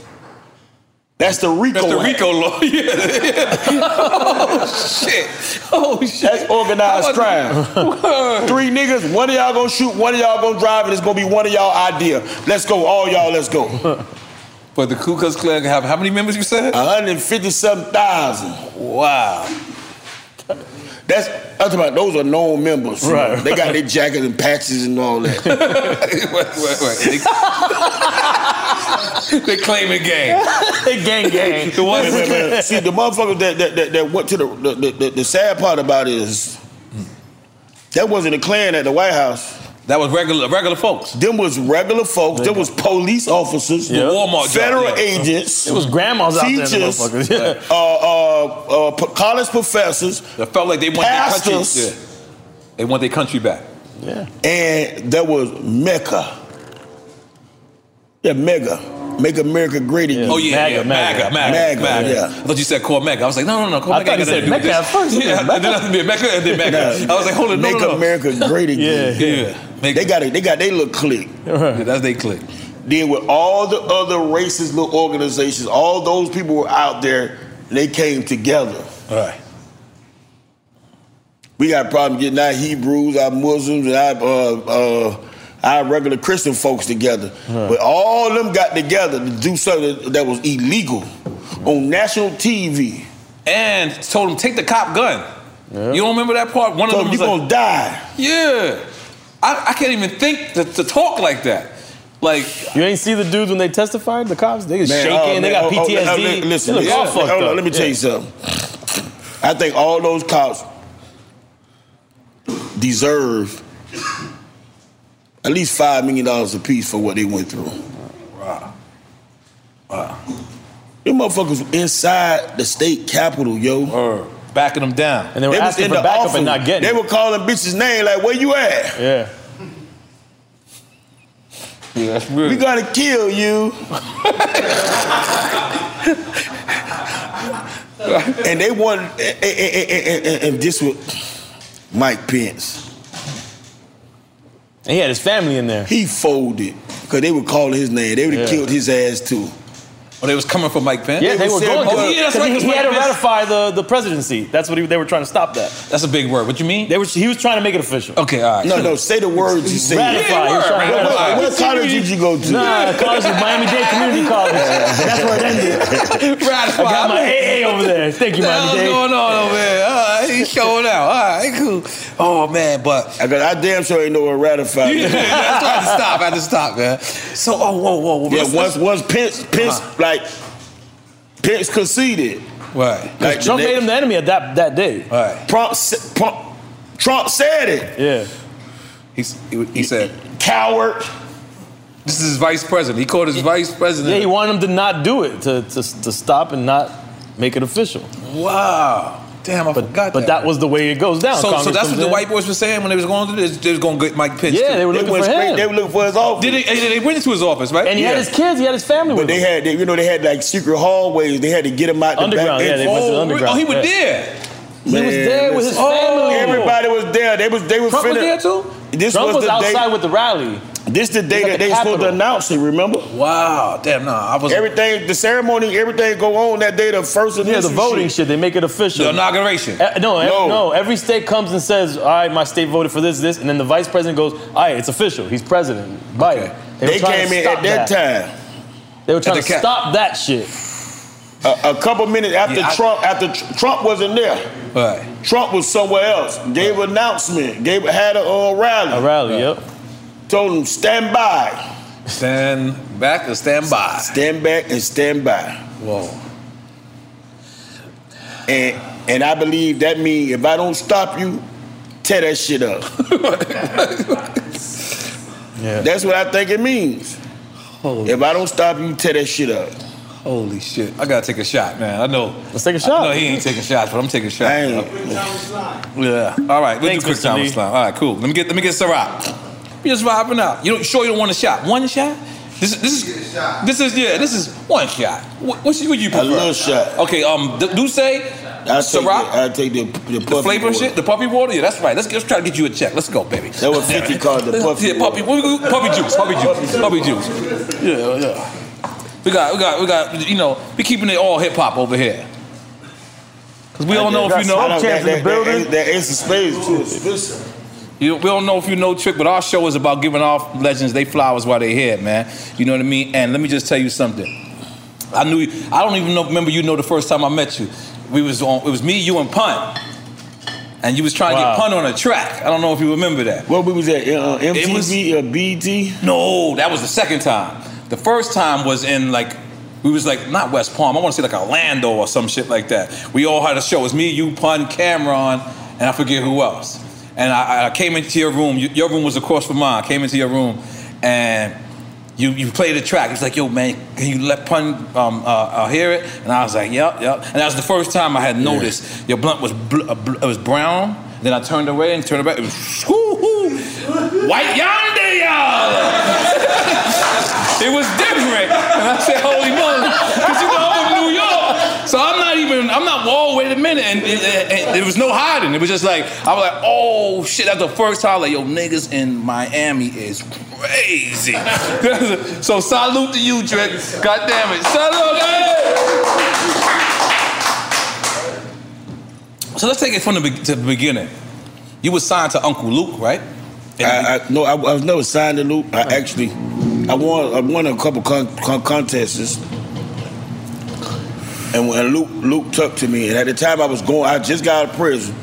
E: That's the RICO.
C: That's the RICO law. Yeah. oh shit. Oh shit.
E: That's organized crime. Three niggas. One of y'all gonna shoot. One of y'all gonna drive, and it's gonna be one of y'all idea. Let's go, all y'all. Let's go.
C: But the Ku Klux Klan have how many members you said?
E: 157,000.
C: Wow.
E: That's I'm talking about. Those are known members. you know.
C: Right.
E: They got their jackets and patches and all that.
C: wait, wait, wait. They, they claiming gang.
B: they gang gang.
C: The ones-
E: Wait, wait, wait. See, the motherfuckers that, that, that, that went to the the, the the the sad part about it is that wasn't a Klan at the White House.
C: That was regular regular folks.
E: Them was regular folks. Them was police officers,
B: Yeah.
C: Walmart job,
E: federal
C: yeah.
E: agents.
B: It was grandmas out there,
E: teachers,
B: motherfuckers, yeah.
E: uh, uh, uh, college professors,
C: They felt like they want their country.
E: pastors,
C: Yeah. They want their country back.
B: Yeah.
E: and there was Mecca. Yeah, Mega. Make America Great again.
C: Oh yeah, yeah, MAGA, MAGA,
E: MAGA,
C: MAGA.
E: yeah.
C: I thought you said called Mecca. I was like, no, no, no, call
B: I
C: Mecca.
B: thought you said
C: nothing to do with
B: Mecca at first.
C: Yeah,
B: Yeah,
C: it didn't have to be a Mecca and then Mecca. I was like, hold on, no,
E: Make
C: no, no.
E: America Great again.
B: Yeah.
C: Yeah, make,
E: They got it. They got their little clique.
C: yeah, that's they click.
E: Then with all the other racist little organizations, all those people were out there. And they came together.
C: All right.
E: We got a problem getting our Hebrews, our Muslims, and our uh, uh, our regular Christian folks together. But all of them got together to do something that was illegal on national TV.
C: And told them, take the cop gun. You don't remember that part? One of
E: So
C: them
E: you
C: was like,
E: gonna die.
C: yeah. I, I can't even think to, to talk like that. Like
B: You ain't see the dudes when they testified, the cops? They was
E: Man,
B: shaking,
E: oh,
B: they got
E: oh, oh,
B: PTSD.
E: oh, li- listen,
B: they look all
E: listen,
B: fucked
E: hold on, let me tell you something. I think all those cops deserve at least five million dollars a piece for what they went through.
C: Wow. Wow.
E: Them motherfuckers inside the state capitol, yo.
C: backing them down.
B: And they were
E: was
B: asking for
E: the
B: backup
E: office.
B: and not getting
E: They
B: it.
E: were calling bitches name like, where you at?
B: Yeah.
C: Yeah, that's real.
E: We gotta kill you. and they wanted, and, and- and- and- and this was Mike Pence.
D: And he had his family in there.
E: He folded because they were calling his name. They would have
D: Yeah.
E: killed his ass too.
C: Oh, they was coming for Mike Pence.
D: Yeah, they were going.
C: Oh, yeah, that's right.
D: He,
C: 'cause
D: he had to ratify the, the presidency. That's what he, they were trying to stop that.
C: That's a big word. What you mean?
D: They were. He was trying to make it official.
C: Okay, all right.
E: No, no, say the words you said.
D: Ratify. he was trying to
E: What-
D: ratify.
E: what- what college did you go to?
D: Nah, college was Miami Dade Community College. That's where it ended.
C: Ratify.
D: I got my AA over there. Thank you,
C: What the
D: Miami
C: hell's
D: Dade.
C: going on over there? All right, he's showing out. All right, cool. Oh man, but
E: I got. I damn sure ain't know what ratify.
C: Yeah, that's why I had to stop. I had to stop, man. So, oh, whoa, whoa, whoa.
E: Yeah,
C: let's-
E: once once Pence Pence
C: Uh-huh.
E: Like Pence conceded.
C: Right.
E: Like
D: Trump
E: the
D: made him the enemy at that that day.
C: Right.
E: Trump, Trump, Trump said it.
D: Yeah.
C: He's, he, he said,
E: Coward.
C: This is his vice president. He called his vice president.
D: Yeah, he wanted him to not do it, to, to, to stop and not make it official.
C: Wow. Damn, I forgot
D: But that was the way it goes down.
C: So, so that's
D: comes
C: what the
D: in.
C: white boys were saying when they was going through this. They was going to get Mike Pence.
D: Yeah,
C: too.
D: they were looking
E: went
D: for
E: straight-
D: him.
E: They were looking for his office.
C: Did they, they, they went into his office, right?
D: And he had his kids, he had his family with him.
E: But they
D: him.
E: had, they, you know, they had like secret hallways. They had to get him out the
D: Underground,
E: back.
D: yeah, they went to the
C: Oh,
D: underground.
C: oh, he was
D: yeah.
C: there.
D: He was there with his
E: listen.
D: family.
E: Oh, everybody was there. They was they were
C: Trump was there too?
E: This
D: Trump
E: was,
D: was,
E: the
D: outside
E: day.
D: with the rally.
E: This the day
D: He
E: that
D: at
E: they
D: the
E: supposed to announce it. Remember?
C: Wow. Damn, no. I was.
E: Everything, the ceremony, everything go on that day. The first
D: Yeah, the
E: initial
D: voting
E: shit.
D: shit, they make it official.
C: The inauguration.
D: Uh, no, ev-
E: No.
D: no, Every state comes and says, "All right, my state voted for this, this," and then the vice president goes, "All right, it's official. He's president." Biden. were
E: They
D: trying
E: came in at that time.
D: They were trying
C: the
D: to
C: cap-
D: stop that shit.
E: A, a couple minutes after
C: Yeah, I-
E: Trump, after Tr- Trump wasn't there.
C: Right.
E: Trump was somewhere else. Gave an announcement. Gave had a uh, rally.
D: A rally. Yep.
E: Told him stand by,
C: Stand back and stand by.
E: stand back, and stand by.
C: Whoa.
E: And and I believe that means if I don't stop you, tear that shit up.
D: Yeah.
E: That's what I think it means.
C: Holy,
E: If I don't stop you, tear that shit up.
C: holy shit. I gotta take a shot, man. I know.
D: Let's take a shot.
C: No, he ain't taking shots, but I'm taking shots.
E: I ain't.
C: Yeah. All right. We'll
D: Thanks,
C: do quick
D: Mr.
C: time
D: Lee.
C: Islam. All right. Cool. Let me get. Let me get Ciroc. You just vibing out. You don't, sure you don't want a shot? One shot? This is this is this is yeah. This is one shot. What what's what you prefer?
E: A little shot.
C: Okay. Um. Do say
E: I take the,
C: Ciroc.
E: I take the the,
C: The flavor
E: water.
C: shit, the puppy water. Yeah, that's right. Let's let's try to get you a check. Let's go, baby.
E: That what 50 called the puffy
C: Yeah, puppy, puppy juice, puppy juice, puppy juice. Yeah, yeah. We got, we got, we got. You know, we keeping it all hip hop over here. Cause we don't know if you
E: I
C: know.
E: know that, that, that, that Ace of Spades too expensive.
C: You, we don't know if you know Trick, but our show is about giving off legends they flowers while they're here, man. You know what I mean? And let me just tell you something. I knew. You, I don't even know. Remember, you know, the first time I met you, we was on. It was me, you, and Pun. And you was trying to get Pun on a track. I don't know if you remember that.
E: What we was at? Uh,
C: It was-
E: MTV or BT?
C: No, that was the second time. The first time was in like we was like not West Palm. I want to say like Orlando or some shit like that. We all had a show. It was me, you, Pun, Cam'ron, and I forget who else. And I, I came into your room. You, your room was across from mine. I came into your room, and you you played the track. It's like, yo, man, can you let Pun um, uh, uh, hear it? And I was like, yep, yep. And that was the first time I had noticed your blunt was bl- uh, bl- it was brown. Then I turned away and turned back. It was whoo white yonder y'all. it was different. And I said, holy moly. Because you know, I'm in New York. So I'm not even, I'm not, a minute. And, and, and there was no hiding. It was just like, I was like, oh shit, that's the first time, like, yo, niggas in Miami is crazy. so salute to you, Trick. God damn it. Salute. hey! So let's take it from the, be- to the beginning. You were signed to Uncle Luke, right?
E: I, I no, I, I was never signed to Luke. I actually, I won, I won a couple con, con, contests, and when Luke Luke took to me, and at the time I was going, I just got out of prison.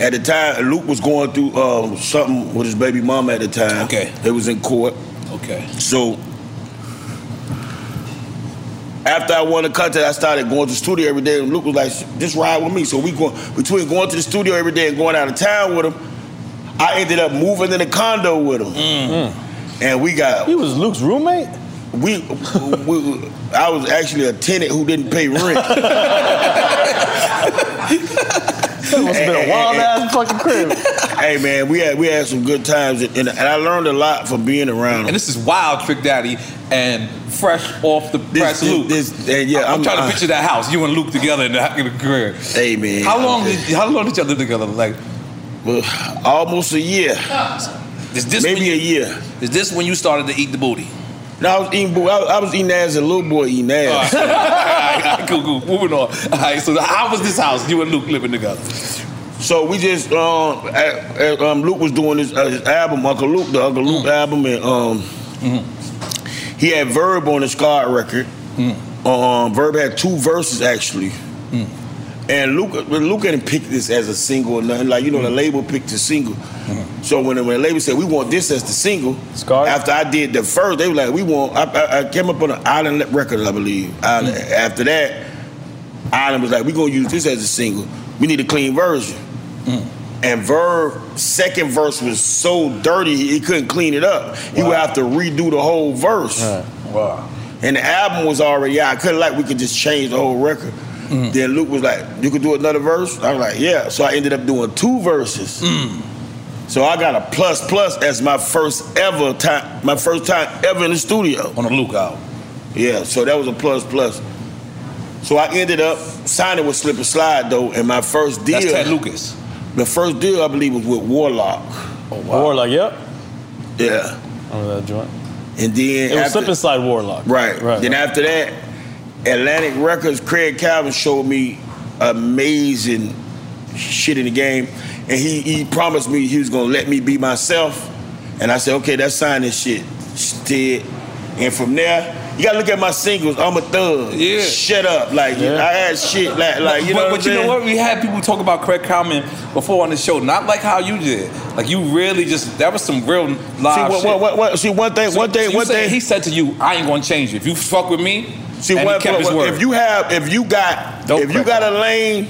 E: At the time, Luke was going through uh, something with his baby mama at the time.
C: Okay.
E: They was in court.
C: Okay.
E: So after I won the contest, I started going to the studio every day. And Luke was like, "Just ride with me." So we going between going to the studio every day and going out of town with him. I ended up moving in a condo with him, and we got.
D: He was Luke's roommate.
E: We, we, I was actually a tenant who didn't pay rent.
D: That must have been a wild ass fucking crib.
E: hey man, we had we had some good times, and, and I learned a lot from being around.
C: And this is wild, Trick Daddy, and fresh off the press,
E: this-
C: Luke.
E: this- and yeah,
C: I'm,
E: I'm-
C: trying to
E: I-
C: picture that house. You and Luke together in the, in the crib.
E: Hey man,
C: How long did how long did y'all live together? Like, well,
E: almost a year.
C: Is this
E: maybe
C: you,
E: a year?
C: Is this when you started to eat the booty?
E: No, I was eating. I, I was eating ass as a little boy eating ass.
C: All right, cool, cool. Moving on. All right. So how was this house? You and Luke living together?
E: So we just um, uh, uh, um Luke was doing his, uh, his album, Uncle Luke, the Uncle Luke album, and um he had Verb on his card record. Um, Verb had two verses actually. And Luke, Luke didn't pick this as a single or nothing. Like you know, the mm-hmm. label picked a single. Mm-hmm. So when, when the label said we want this as the single, after I did the first, they were like, we want. I, I, I came up on an Island record, I believe. Island. Mm-hmm. After that, Island was like, we gonna use this as a single. We need a clean version. And Verb second verse was so dirty he couldn't clean it up. He would have to redo the whole verse.
C: Wow.
E: And the album was already out. I couldn't like we could just change the whole record. Mm. Then Luke was like, "You could do another verse." I was like, "Yeah." So I ended up doing two verses. Mm. So I got a plus plus as my first ever time, my first time ever in the studio
C: on a Luke album.
E: Yeah, so that was a plus plus. So I ended up signing with Slip and Slide though, and my first deal.
C: That's Ted Lucas.
E: The first deal I believe was with Warlock.
D: Oh, Warlock, yep.
E: Yeah.
D: I remember that joint.
E: And then
D: It was
E: after-
D: Slip and Slide Warlock.
E: Right.
D: Right.
E: Then after that, Atlantic Records, Craig Kallman showed me amazing shit in the game. And he, he promised me he was gonna let me be myself. And I said, okay, that's signing shit. Did. And from there, you gotta look at my singles. I'm a thug.
C: Yeah.
E: Shut up. Like I had shit like like you
C: but,
E: know
C: but
E: what I'm
C: you know what? We had people talk about Craig Kallman before on the show, not like how you did. Like you really just that was some real live
E: See, what-
C: shit.
E: what- what- what- see, one thing- one thing-
C: you
E: one
C: said-
E: thing-
C: He said to you, "I ain't gonna change you. If you fuck with me,
E: See,
C: and
E: what,
C: he kept
E: what-
C: his word.
E: if you have, if you got,
C: Dope
E: if you got a lane,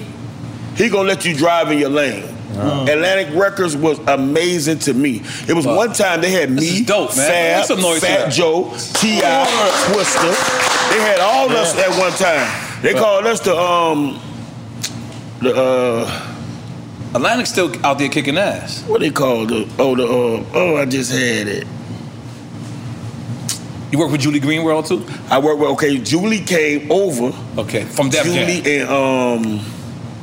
E: he gonna let you drive in your lane. Atlantic Records was amazing to me. It was one time they had me,
C: dope, man.
E: Fab,
C: Make some noise
E: Fat. Joe, T.I., Twista. They had all us at one time. They
C: Right.
E: called us the um the uh
C: Atlantic still out there kicking ass.
E: what they call the oh the uh, oh I just had it.
C: You work with Julie Greenwald too?
E: I work with okay. Julie came over.
C: Okay, from Def
E: Julie
C: Jam.
E: and um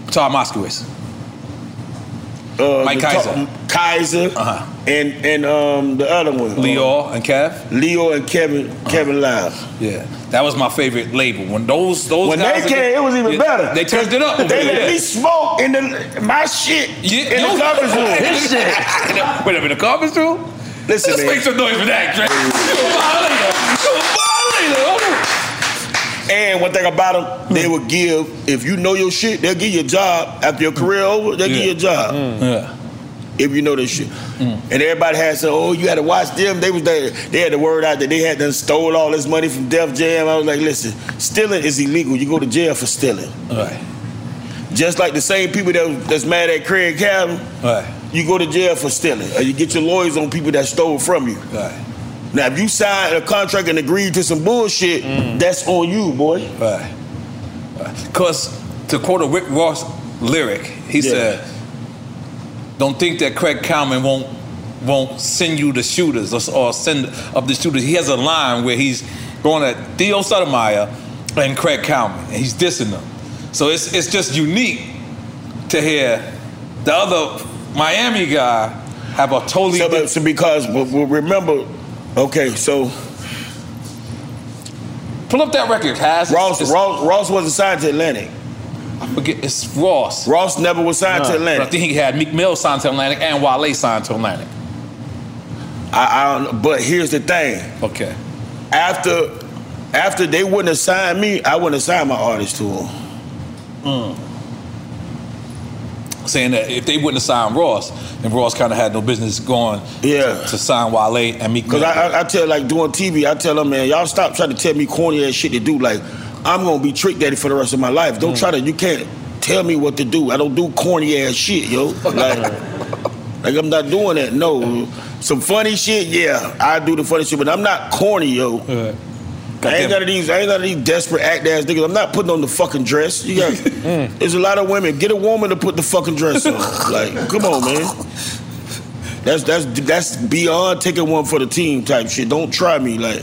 C: Todd Moskowitz.
E: Uh,
C: Mike Kaiser.
E: top- Kaiser, and and um the other one,
C: Lyor and Kev.
E: Leo and Kevin Kevin Liles.
C: Yeah, that was my favorite label. When those those
E: When
C: guys
E: they came, it was even
C: Yeah,
E: better.
C: They turned it up.
E: They let me smoke in the my shit
C: Yeah,
E: in the conference room.
C: His shit. Wait a minute, the conference room?
E: Listen,
C: Let's
E: man.
C: make some noise for that, Dre. You a violator. You a violator.
E: And one thing about them, hmm. they will give if you know your shit, they'll give you a job after your career hmm. over. They'll give you a job. Hmm.
C: Yeah.
E: If you know this shit. And everybody had said, oh, you had to watch them. They was there. They had the word out that they had done stole all this money from Def Jam. I was like, listen, stealing is illegal. You go to jail for stealing.
C: Right.
E: Just like the same people that that's mad at Craig Kallman,
C: Right.
E: you go to jail for stealing. Or you get your lawyers on people that stole from you.
C: Right.
E: Now, if you sign a contract and agreed to some bullshit, mm. that's on you, boy.
C: Right. Because to quote a Rick Ross lyric, he
E: Yeah.
C: said, "Don't think that Craig Kallman won't won't send you the shooters or, or send up the shooters." He has a line where he's going at Theo Sotomayor and Craig Kallman, and he's dissing them. So it's it's just unique to hear the other Miami guy have a totally
E: So, but- so because remember, okay, so
C: pull up that record, Has
E: Ross, Ross Ross wasn't signed to Atlantic.
C: I forget it's Ross.
E: Ross never was signed to Atlantic.
C: But I think he had Meek Mill signed to Atlantic and Wale signed to Atlantic.
E: I, I don't. But here's the thing.
C: Okay.
E: After after they wouldn't have signed me, I wouldn't have signed my artist to them.
C: Mm. Saying that if they wouldn't have signed Ross, then Ross kind of had no business going
E: Yeah.
C: to, to sign Wale and Meek
E: Cause I, I, I tell like doing TV, I tell them, man, y'all stop trying to tell me corny ass shit to do. Like I'm gonna be trick daddy for the rest of my life. Don't mm. try to. You can't tell me what to do. I don't do corny ass shit, yo. Like, like I'm not doing that. No, some funny shit, yeah, I do the funny shit, but I'm not corny, yo. I ain't none of these. I ain't none of these desperate act ass niggas. I'm not putting on the fucking dress. You got. Mm. There's a lot of women. Get a woman to put the fucking dress on. like, come on, man. That's that's that's beyond taking one for the team type shit. Don't try me, like.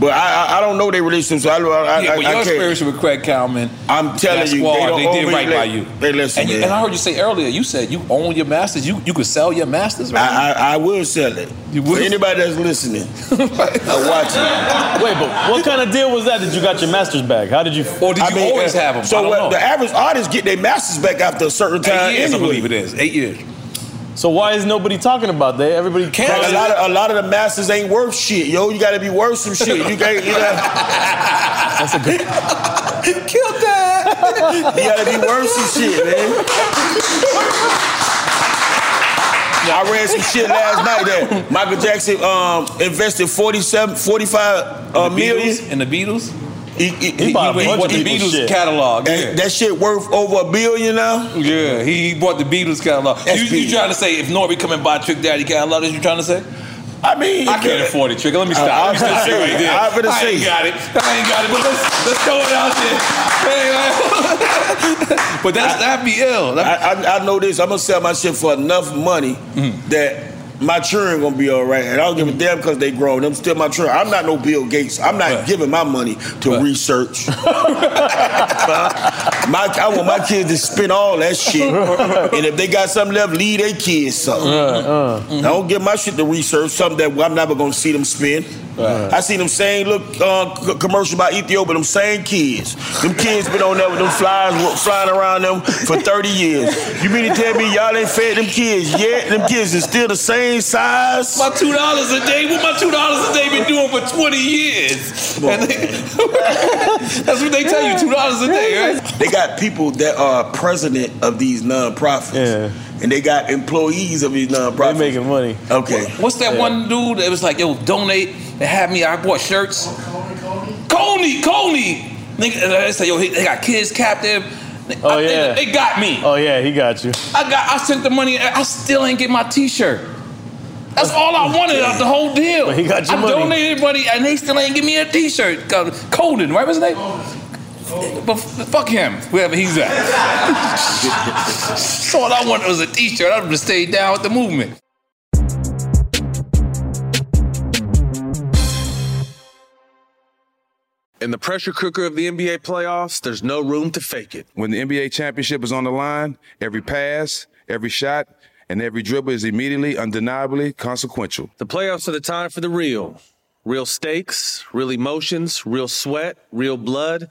E: But I I, I don't know their relationship. So I, I,
C: yeah,
E: I,
C: but
E: I
C: your
E: can't-
C: experience with Craig Kallman,
E: I'm telling you,
C: squad,
E: they don't
C: they did
E: own
C: right
E: me.
C: by you.
E: they listen,
C: and, you- and I heard you say earlier, you said you own your masters. You you could sell your masters. Right
E: I, I, I will sell it. For anybody that's listening, I watch it.
D: Wait, but what kind of deal was that that you got your master's back? How did you?
C: Or
E: I mean, always uh, have them? So what, the average artists get their masters back after a certain time.
D: Eight years, I believe it
C: is. Eight years.
D: So why is nobody talking about that? Everybody
E: Cause a lot of a lot of the masters ain't worth shit, yo. You gotta be worth some shit. You can't, you know.
D: That's a good.
E: Killed that. you gotta be worth some shit, man. I read some shit last night that Michael Jackson um, invested 47, 45 uh,
C: The
E: million
C: Beatles? in the Beatles.
E: He, he,
C: He bought a bunch
E: bought
C: of
E: the Beatles
C: shit. catalog,
E: That,
C: yeah.
E: that shit worth over a billion now.
C: Yeah, he, he bought the Beatles catalog. You, you trying to say if Norby come and buy Trick Daddy catalog? That's what you trying to say?
E: I mean,
C: I can't afford it, Trick. Let me stop.
E: I
C: Let me
E: was
C: stop
E: gonna
C: you
E: say,
C: right there.
E: I was gonna
C: I ain't got it. I ain't got it. But let's let's throw it out there. Hey, but that's that'd be ill.
E: I, I, I know this. I'm gonna sell my shit for enough money
C: Mm-hmm.
E: that my children gonna be all right, and I don't give a damn because they grown. Them still my children. I'm not no Bill Gates. I'm not giving my money to research. my, I want my kids to spend all that shit, and if they got something left, leave their kids something. Uh. I don't give my shit to research something that I'm never gonna see them spend. I seen them same look uh, c- commercial about Ethiopia. Them same kids. Them kids been on there with them flies wa- flying around them for 30 years. You mean to tell me y'all ain't fed them kids yet? Them kids is still the same size.
C: My two dollars a day. What my two dollars a day been doing for twenty years? And they- that's what they tell you. Two dollars a day, right?
E: They got people that are president of these nonprofits. And they got employees of these nonprofits. They
D: making money.
E: Okay.
C: What's that one dude that was like, yo, donate? They had me. I bought shirts. Kony, Kony. Nigga, they say, yo, they got kids captive.
D: Oh
C: I-
D: yeah.
C: they got me.
D: Oh yeah, he got you.
C: I got. I sent the money. I still ain't get my T-shirt. That's all I wanted out the whole deal.
D: But he got your
C: I
D: money.
C: donated money, and they still ain't give me a T-shirt. Called Colden, right? What's his name? But fuck him, wherever he's at. so all I wanted was a T-shirt. I would have stayed down with the movement.
G: In the pressure cooker of the NBA playoffs, there's no room to fake it.
H: When the NBA championship is on the line, every pass, every shot, and every dribble is immediately, undeniably consequential.
G: The playoffs are the time for the real. Real stakes, real emotions, real sweat, real blood,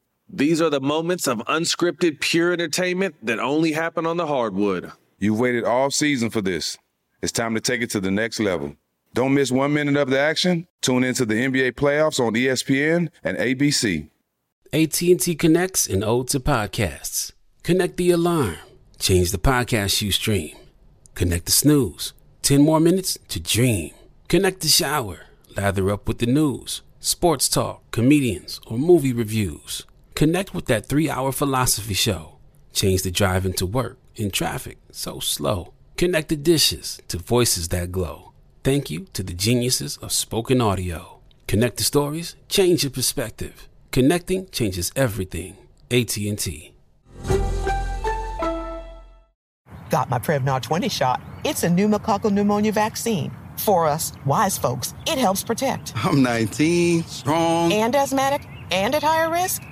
G: These are the moments of unscripted, pure entertainment that only happen on the hardwood.
H: You've waited all season for this. It's time to take it to the next level. Don't miss one minute of the action. Tune into the NBA playoffs on ESPN and ABC.
J: AT&T connects an ode to podcasts. Connect the alarm. Change the podcast you stream. Connect the snooze. 10 more minutes to dream. Connect the shower. Lather up with the news, sports talk, comedians, or movie reviews. Connect with that three-hour philosophy show. Change the drive into work in traffic so slow. Connect the dishes to voices that glow. Thank you to the geniuses of spoken audio. Connect the stories, change your perspective. Connecting changes everything. AT&T.
K: Got my Prevnar 20 shot. It's a pneumococcal pneumonia vaccine. For us, wise folks, it helps protect.
L: I'm 19, strong.
K: And asthmatic and at higher risk?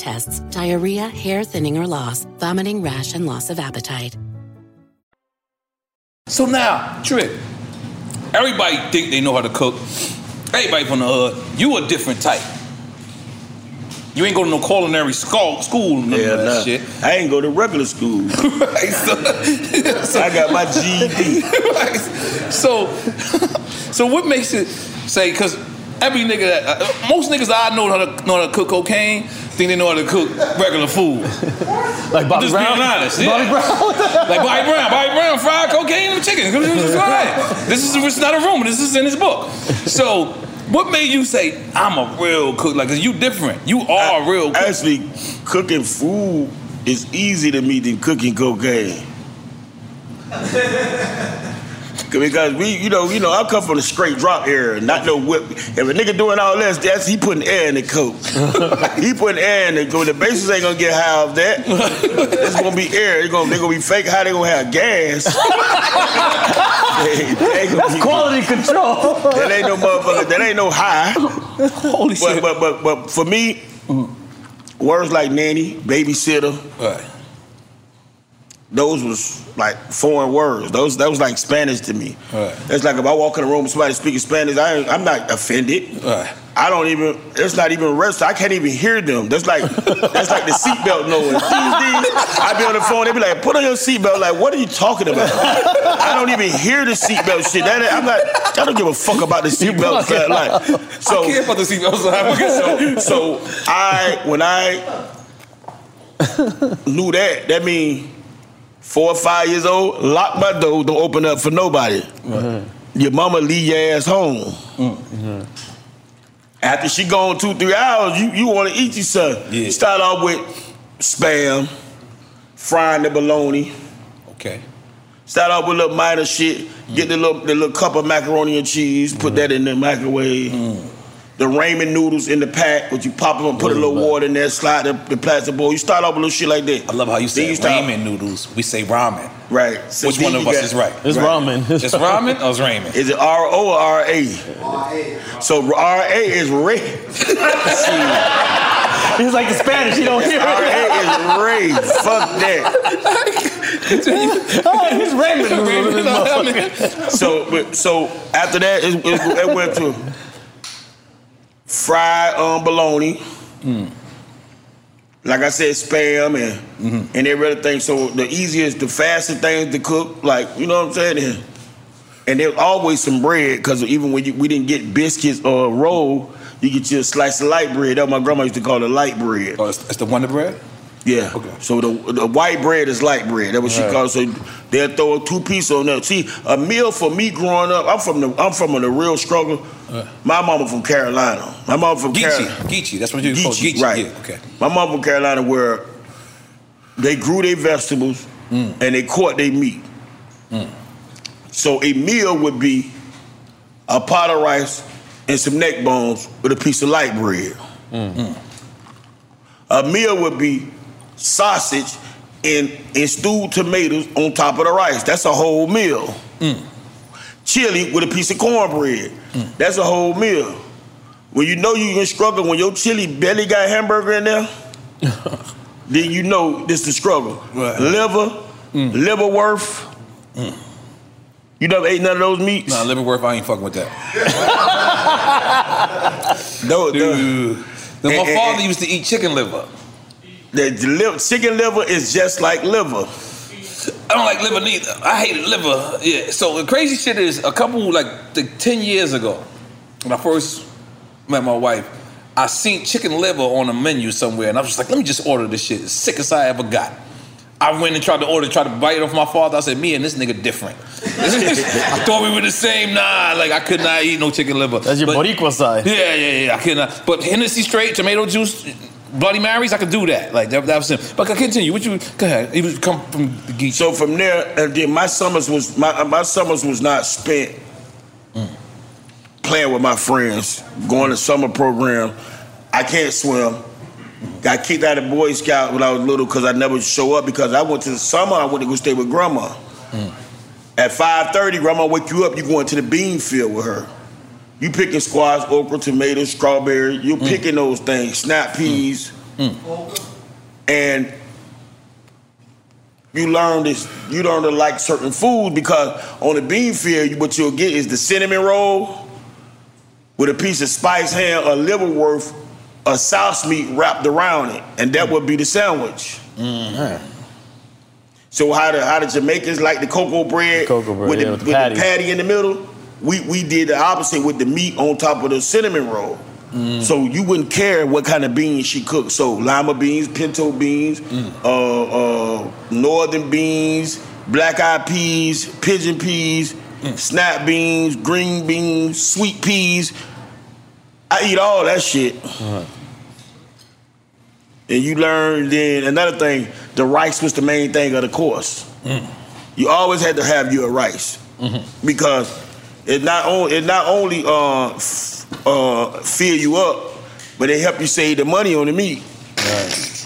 A: tests, diarrhea, hair thinning or loss, vomiting, rash, and loss of appetite.
C: So now, Trick, everybody think they know how to cook. Everybody from the hood, you a different type. You ain't go to no culinary school, school none
E: Yeah,
C: of that
E: nah.
C: shit.
E: I ain't go to regular school. right, So I got my GED.
C: So, so what makes it say? Because every nigga that uh, most niggas I know how to know how to cook cocaine think they know how to cook regular food.
D: Like Bobby
C: I'm just
D: Brown?
C: being honest.
D: Bobby
C: yeah.
D: Brown?
C: like Bobby Brown. Bobby Brown fried cocaine and chicken. This is it's not a rumor. This is in his book. So. What made you say I'm a real cook? Like, 'cause you different. You are a real cook.
E: Actually, cooking food is easy to me than cooking cocaine. Because we, you know, you know, I come from the straight drop era, not no whip. If a nigga doing all this, that's he putting air in the coke. he putting air in the coke. The bases ain't gonna get high off that. It's gonna be air. It's gonna, they gonna be fake. How they gonna have gas? They- they
D: That's
E: be-
D: quality control.
E: that ain't no motherfucker. That ain't no high. Holy shit. But but but for me, words like nanny, babysitter, those was like foreign words. Those that was like Spanish to me. It's like if I walk in a room somebody speaking Spanish, I ain't, I'm not offended. I don't even. It's not even rest. I can't even hear them. That's like that's like the seatbelt noise. I be on the phone. They be like, "Put on your seatbelt." Like, what are you talking about? I don't even hear the seatbelt shit. That I'm not. I don't give a fuck about the seatbelt. Like, so
C: I care about the seatbelt.
E: so, so I when I knew that, that mean four or five years old, lock my door, don't open up for nobody. Mm-hmm. Your mama leave your ass home. Mm-hmm. After she gone two, three hours, you, you want to eat your son. You start off with spam, frying the bologna.
C: Okay.
E: Start off with a little minor shit. Get the little the little cup of macaroni and cheese. Put mm-hmm. that in the microwave. Mm. The ramen noodles in the pack, but you pop them and put a little water in there. Slide the, the plastic bowl. You start off with a little shit like that.
C: I love how you say
E: you start-
C: ramen noodles. We say ramen.
E: Right. So
C: Which one of us
E: got-
C: is right?
D: It's ramen.
C: It's ramen or it's ramen?
E: Is it R O or R A? So R A is red.
D: He's like the Spanish. He don't hear
E: R A
D: it.
E: is red. Fuck that.
D: oh, he's ramen noodles in this motherfucker.
E: so but, so after that it, it, it went to fried um, bologna. Like I said, spam and and every other thing. So the easiest, the fastest things to cook, like you know what I'm saying. And, there's always some bread because even when you, we didn't get biscuits or roll, you get you a slice of light bread. That my grandma used to call it light bread.
C: Oh, it's, it's the Wonder Bread.
E: Yeah. Okay. So the the white bread is light bread. That's what she
C: Right.
E: calls. it. So they'll throw a two piece on there. See, a meal for me growing up. I'm from the I'm from the real struggle. My mama from Carolina. My mom from
C: Geechee.
E: Carolina.
C: Geechee. That's what you call
E: Geechee,
C: Geechee.
E: right.
C: Yeah, okay.
E: My mom from Carolina where they grew their vegetables
C: Mm.
E: and they caught their meat. Mm. So a meal would be a pot of rice and some neck bones with a piece of light bread. Mm, mm. A meal would be sausage and, and stewed tomatoes on top of the rice. That's a whole meal. Chili with a piece of cornbread. That's a whole meal. When you know you can struggle, when your chili belly got hamburger in there, then you know this the struggle. Liver,
C: Mm.
E: liverworth. You never ate none of those meats?
C: Nah, Liverworth, I ain't fucking with that.
E: No,
C: Dude. my
E: And- and-
C: father
E: and-
C: used to eat chicken liver.
E: The, the liver, chicken liver is just like liver.
C: I don't like liver neither. I hated liver. Yeah. So the crazy shit is a couple like, like ten years ago, when I first met my wife, I seen chicken liver on a menu somewhere, and I was just like, let me just order this shit. It's sickest I ever got. I went and tried to order, tried to bite it off my father. I said, me and this nigga different. I thought we were the same. Nah, like I could not eat no chicken liver.
D: That's your Boricua side.
C: Yeah, yeah, yeah. I could not. But Hennessy straight, tomato juice, Bloody Marys, I could do that. Like that, that was him. But continue. What you? Go ahead. He was come from the geek.
E: So from there, and then my summers was my uh, my summers was not spent playing with my friends, going to summer program. I can't swim. Got kicked out of Boy Scout when I was little because I never show up because I went to the summer. I went to go stay with grandma. Hmm. At 5:30, grandma wake you up. You going to the bean field with her. You picking squash, okra, tomatoes, strawberry. You're mm. picking those things, snap mm. peas, mm. and you learn this. You learn to like certain foods because on the bean field, what you'll get is the cinnamon roll with a piece of spice ham, a liverworth, a sauce meat wrapped around it, and that would be the sandwich. Mm-hmm. So how the how the Jamaicans like the cocoa bread,
D: Cocoa bread,
E: with,
D: yeah,
E: the,
D: with the
E: with
D: patty.
E: the patty in the middle? We we did the opposite with the meat on top of the cinnamon roll.
D: Mm.
E: So you wouldn't care what kind of beans she cooked. So lima beans, pinto beans,
D: Mm.
E: uh, uh, northern beans, black eyed peas, pigeon peas,
D: Mm.
E: snap beans, green beans, sweet peas. I eat all that shit. And you learn then another thing, the rice was the main thing of the course. You always had to have your rice because it not only it not only uh, f- uh, fill you up, but it help you save the money on the meat.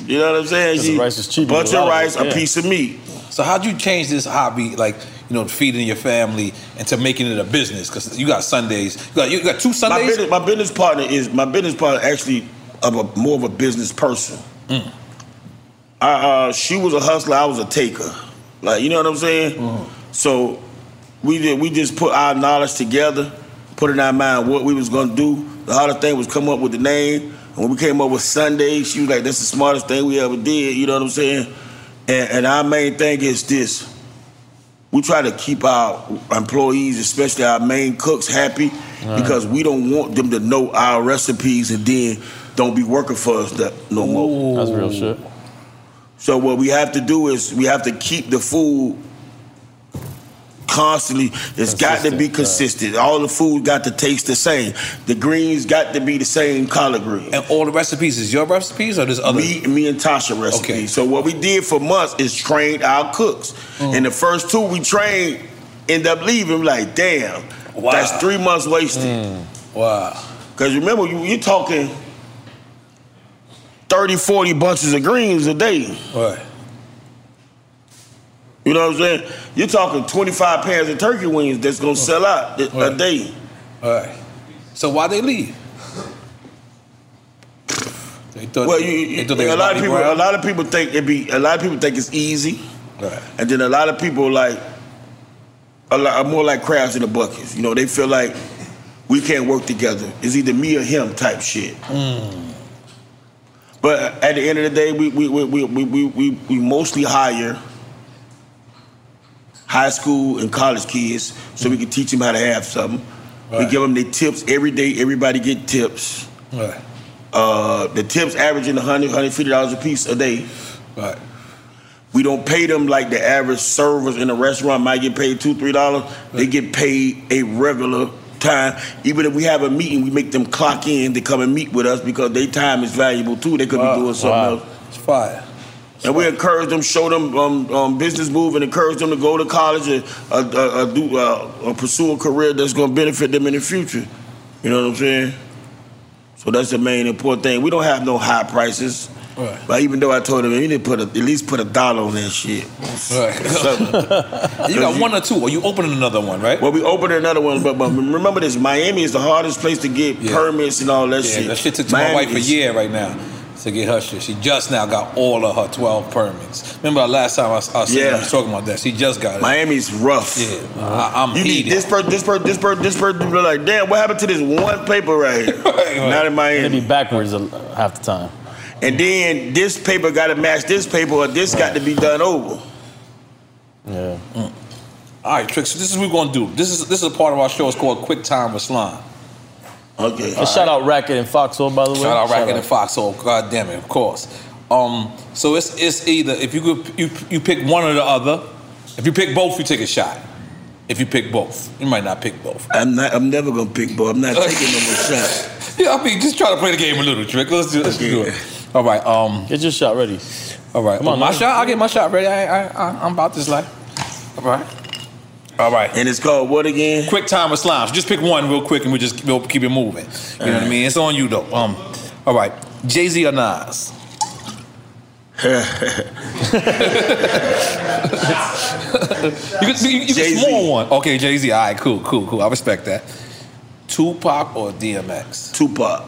E: You know what I'm saying?
C: 'Cause the rice is cheap,
E: Bunch of
C: of
E: rice,
C: it,
E: a piece of meat.
C: So how'd you change this hobby, like you know, feeding your family, into making it a business? Because you got Sundays. You got you got two
E: My
C: Sundays.
E: business, my business partner is my business partner actually of a more of a business person.
C: Mm.
E: I, uh, she was a hustler. I was a taker. Like you know what I'm saying.
C: Mm-hmm.
E: So we did. We just put our knowledge together, put in our mind what we was gonna do. The hardest thing was come up with the name. And when we came up with Sunday, she was like, "That's the smartest thing we ever did." You know what I'm saying? And, and our main thing is this: we try to keep our employees, especially our main cooks, happy
D: Right.
E: because we don't want them to know our recipes and then don't be working for us that no more.
D: That's real shit.
E: So what we have to do is we have to keep the food constantly. It's got to be
C: Consistent.
E: All the food got to taste the same. The greens got to be the same collard greens.
C: And all the recipes is your recipes or there's other?
E: Me, me and Tasha recipes.
C: Okay.
E: So what we did for months is trained our cooks.
C: Mm.
E: And the first two we trained end up leaving. Like, damn,
C: Wow.
E: that's three months wasted.
C: Mm. Wow.
E: Because remember, you, you're talking 30, 40 bunches of greens a day.
C: Right.
E: You know what I'm saying? You're talking 25 pounds of turkey wings that's gonna oh. sell out a
C: Right.
E: day.
C: All right. So why they leave? They thought,
E: Well, you, you-
C: they
E: a lot of people,
C: Brown?
E: a lot of people think it be, a lot of people think it's easy,
C: Right.
E: and then a lot of people like, a lot are more like crabs in the buckets. You know, they feel like we can't work together. It's either me or him type shit. Hmm. But at the end of the day, we we we we, we, we, we mostly hire high school and college kids so we can teach them how to have something. We give them their tips every day. Everybody get tips.
C: Right.
E: Uh, the tips averaging 100 $150 a piece a day.
C: Right.
E: We don't pay them like the average servers in a restaurant might get paid two, three dollars. They get paid a regular time. Even if we have a meeting, we make them clock in to come and meet with us because their time is valuable too. They could
C: Wow.
E: be doing something
C: Wow.
E: else.
C: It's fire.
E: And we encourage them, show them um, um, business move, and encourage them to go to college and uh, uh, uh, do uh, uh, pursue a career that's going to benefit them in the future. You know what I'm saying? So that's the main important thing. We don't have no high prices.
C: Right.
E: But even though I told them, you need to put a, at least put a dollar on that shit.
C: Right. you got one or two, or you opening another one, right?
E: Well, we opened another one, but, but remember this: Miami is the hardest place to get
C: Yeah.
E: permits and all that
C: yeah,
E: shit.
C: that shit took to my wife a year right now. To get her shit. She just now got all of her 12 permits. Remember the last time I, I, seen
E: Yeah.
C: I was talking about that? She just got it.
E: Miami's rough.
C: Yeah, I, I'm
E: you need
C: heated.
E: this person, this person, this person, this person. Be like, damn, what happened to this one paper right here? Not in Miami.
D: Maybe backwards half the time.
E: And then this paper got to match this paper, or this got to be done over.
D: Yeah. Mm.
C: All right, Trick. So this is what we're gonna do. This is this is a part of our show. It's called Quick Time with Slime.
E: Okay.
D: And shout out Racket and Foxhole, by the way.
C: Shout out Racket and Foxhole. God damn it, of course. Um, so it's it's either if you could you you pick one or the other. If you pick both, you take a shot. If you pick both, you might not pick both.
E: I'm not. I'm never gonna pick both. I'm not taking no more shots.
C: Yeah, I mean, just try to play the game a little, Trick. Let's do, let's do it. All right. Um,
D: get your shot ready.
C: All right.
D: Come on,
C: my shot. I'll get my shot ready. I, I, I, I'm about this life. All right. All right.
E: And it's called what again?
C: Quick time with slimes. Just pick one real quick, and we just we'll keep it moving. You know what I mean? It's on you though. Um. All right. Jay Z or Nas? you can, you, you get small one. Okay, Jay Z. All right, cool, cool, cool. I respect that. Tupac or DMX?
E: Tupac.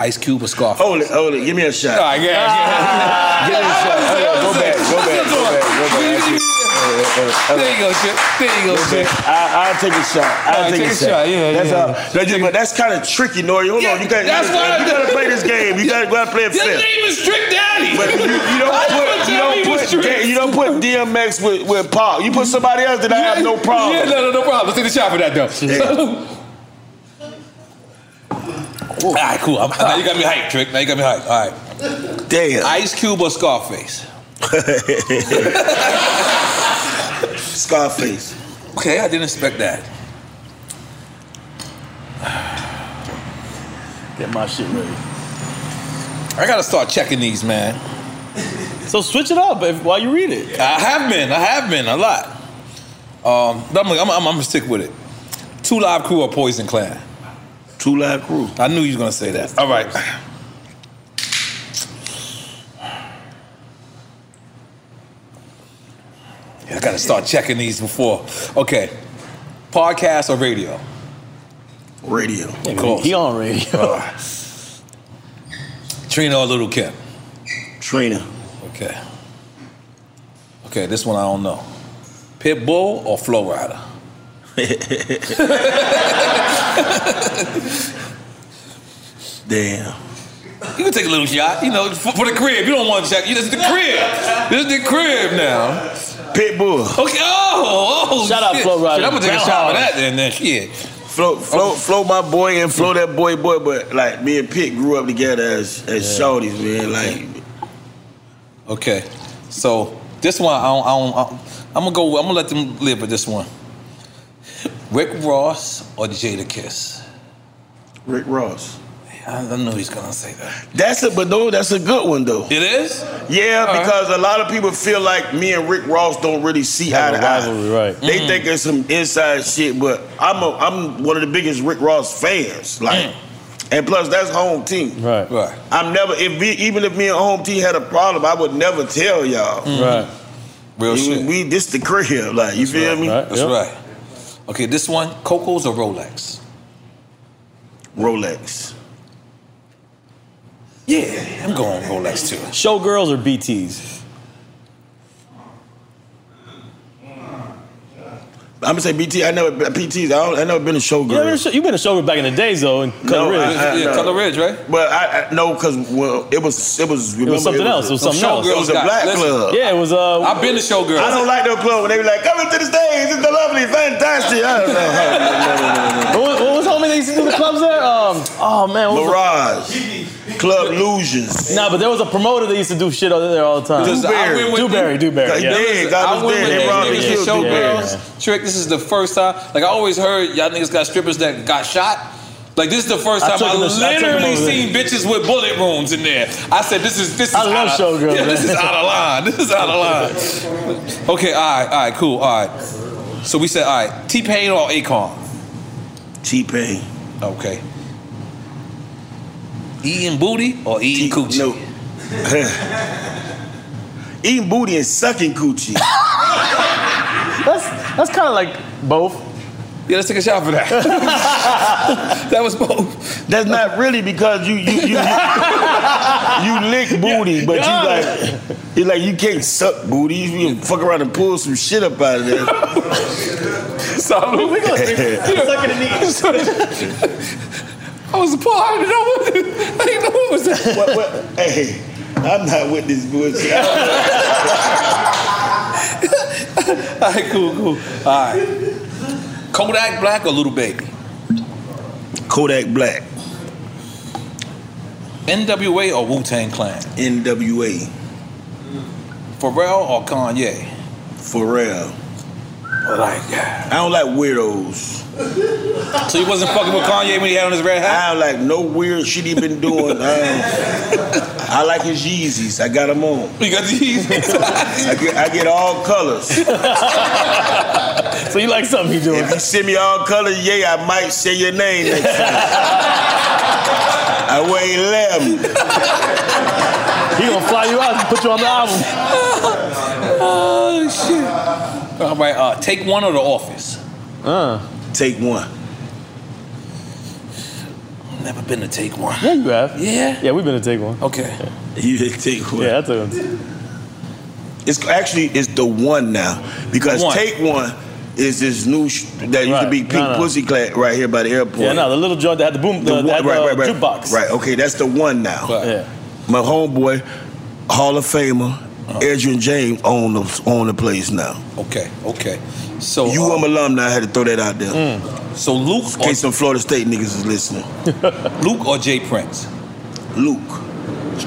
C: Ice Cube or Scarface?
E: Hold it, hold it. Give me a shot.
C: All right, yeah, yeah.
E: Give me a shot. Go back, go back,
C: There you go, Chip. There you go, Chip.
E: I, I'll take a shot. I'll
C: right,
E: take,
C: take
E: a
C: a
E: shot.
C: shot, yeah,
E: that's
C: yeah.
E: Just, but that's kind of tricky, Nori. Hold on, you got
C: that's
E: you,
C: why-
E: you gotta play this game. You gotta, gotta play it
C: His
E: fair.
C: name is Trick Daddy.
E: But you, you don't put you don't put
C: Trick.
E: you don't put DMX with with Pac. You put somebody else that I have no problem.
C: Yeah, no, no, no problem. Let's take the shot for that though. All right, cool. I'm, now you got me hyped, Trick. Now you got me hyped. All right.
E: Damn.
C: Ice Cube or Scarface?
E: Scarface.
C: Okay, I didn't expect that.
D: Get my shit ready.
C: I gotta start checking these, man.
D: So switch it up if, while you read it.
C: I have been. I have been a lot. Um, but I'm, I'm, I'm, I'm gonna stick with it. Two Live Crew or Poison Clan?
E: Two Live Crew.
C: I knew you was gonna say that. All right. Yeah, I gotta start checking these before. Okay. Podcast or radio?
E: Radio.
C: Of course.
D: He on radio.
C: Trina or Little Kim?
E: Trina.
C: Okay. Okay, this one I don't know. Pitbull or Flo Rida?
E: Damn.
C: You can take a little shot, you know, for, for the crib. You don't want to check. This is the crib. This is the crib now.
E: Pitbull.
C: Okay. Oh, oh.
D: Shout out
C: shit.
D: Flo Rida.
C: I'm gonna take a shot for that then. Then shit.
E: Flow, flow, flow, my boy, and flow that boy, boy. But like me and Pitt grew up together as as shorties, man. Like
C: Okay. So this one, I don't, I don't, I am gonna go. I'm gonna let them live with this one. Rick Ross or Jadakiss?
E: Rick Ross.
C: I, I know he's gonna say that.
E: That's it, but no, that's a good one though.
C: It is.
E: Yeah,
C: All right.
E: because a lot of people feel like me and Rick Ross don't really see eye to
D: a
E: eye.
D: right.
E: They
C: Mm.
E: think it's some inside shit, but I'm a, I'm one of the biggest Rick Ross fans. Like, and plus that's home team.
D: Right.
C: Right.
E: I'm never if we, even if me and home team had a problem, I would never tell y'all.
D: Right.
C: Real
E: we,
C: shit.
E: we this the crib, like you feel me?
D: Right.
C: That's
D: Yep.
C: right. Okay, this one, Coco's or Rolex?
E: Rolex.
C: Yeah, I'm going Rolex too.
D: Showgirls or BTs?
E: I'm gonna say BT. I never PTs. I, don't, I never been a showgirl.
D: You never been a show, you've been a showgirl back in the days though in Color
E: No,
D: Ridge.
E: I- I-
C: Yeah,
E: no.
C: Color Ridge, right?
E: But I, I no, because well, it was it was remember,
D: it was something else. It was something else.
E: It was a black
C: listen,
E: club.
D: Yeah, it was. Uh,
C: I've been to showgirl.
E: I don't like no club when they be like, coming to the stage, it's the lovely, fantastic. I don't know. No, no, no, no, no.
D: What, was- homie they used to do the clubs there? Um, oh man, what was
E: Mirage, Club Illusions.
D: the, nah, but there was a promoter that used to do shit over there all the time.
C: Because I went with
D: Dewberry, Dewberry.
E: Yeah,
D: Yeah.
E: yeah, God
C: I
E: was
C: went
E: dead.
C: with
E: They
C: these
E: robbed and
C: niggas to
E: killed
C: Showgirls.
E: Dewberry.
C: Trick, this is the first time. Like I always heard, y'all niggas got strippers that got shot. Like this is the first time I,
D: I took
C: literally
D: over there.
C: seen bitches with bullet wounds in there. I said, this is this is
D: I love
C: out of,
D: Showgirls,
C: Yeah, this is out of line. This is out of line. Okay, all right, all right, cool, all right. So we said, all right, T Pain or Akon?
E: T Pain.
C: Okay. Eating booty or eating coochie?
E: No. Eating booty and sucking coochie.
D: That's that's kind of like both.
C: Yeah, let's take a shot for that. that was both.
E: That's not really because you you you. you you lick booty, but you like, it's like you can't suck booty. You can fuck around and pull some shit up out of there.
C: Salud.
D: We gonna suck in the
C: I was appalled. I didn't know what, I didn't know what was that.
E: What, what, hey, I'm not with this bullshit.
C: All right, cool, cool. All right. Kodak Black or Little Baby?
E: Kodak Black.
C: NWA or Wu Tang Clan?
E: NWA.
C: Pharrell or Kanye?
E: Pharrell.
C: Like,
E: I don't like weirdos.
C: So he wasn't fucking with Kanye when he had on his red hat?
E: I don't like no weird shit he been doing. I, I like his Yeezys. I got them on.
C: You got the Yeezys?
E: I get, I get all colors.
D: so you like something he doing?
E: If you send me all colors, yeah, I might say your name next time. I weigh 11.
D: He gonna fly you out and put you on the album.
C: oh shit! All right, uh, take one or the Office.
D: Uh,
E: take one.
C: Never been to take one.
D: Yeah, you have.
C: Yeah.
D: Yeah, we've been to take one.
C: Okay.
E: You didn't take one.
D: Yeah, I took one.
E: It's actually it's the one now because
D: One.
E: take one is this new sh- that used to be Pink
D: No, no.
E: Pussy Clad right here by the airport.
D: Yeah, no, the little joint that had the boom, the,
E: The
D: that
E: one-
D: had the jukebox.
E: Right, okay, that's the one now.
D: Yeah.
E: My homeboy, Hall of Famer, Edgerrin James own the own the place now.
C: Okay, okay. So
E: you um alumni, I had to throw that out there.
C: Mm. So Luke,
E: in case some Florida State niggas is listening.
C: Luke or J. Prince?
E: Luke.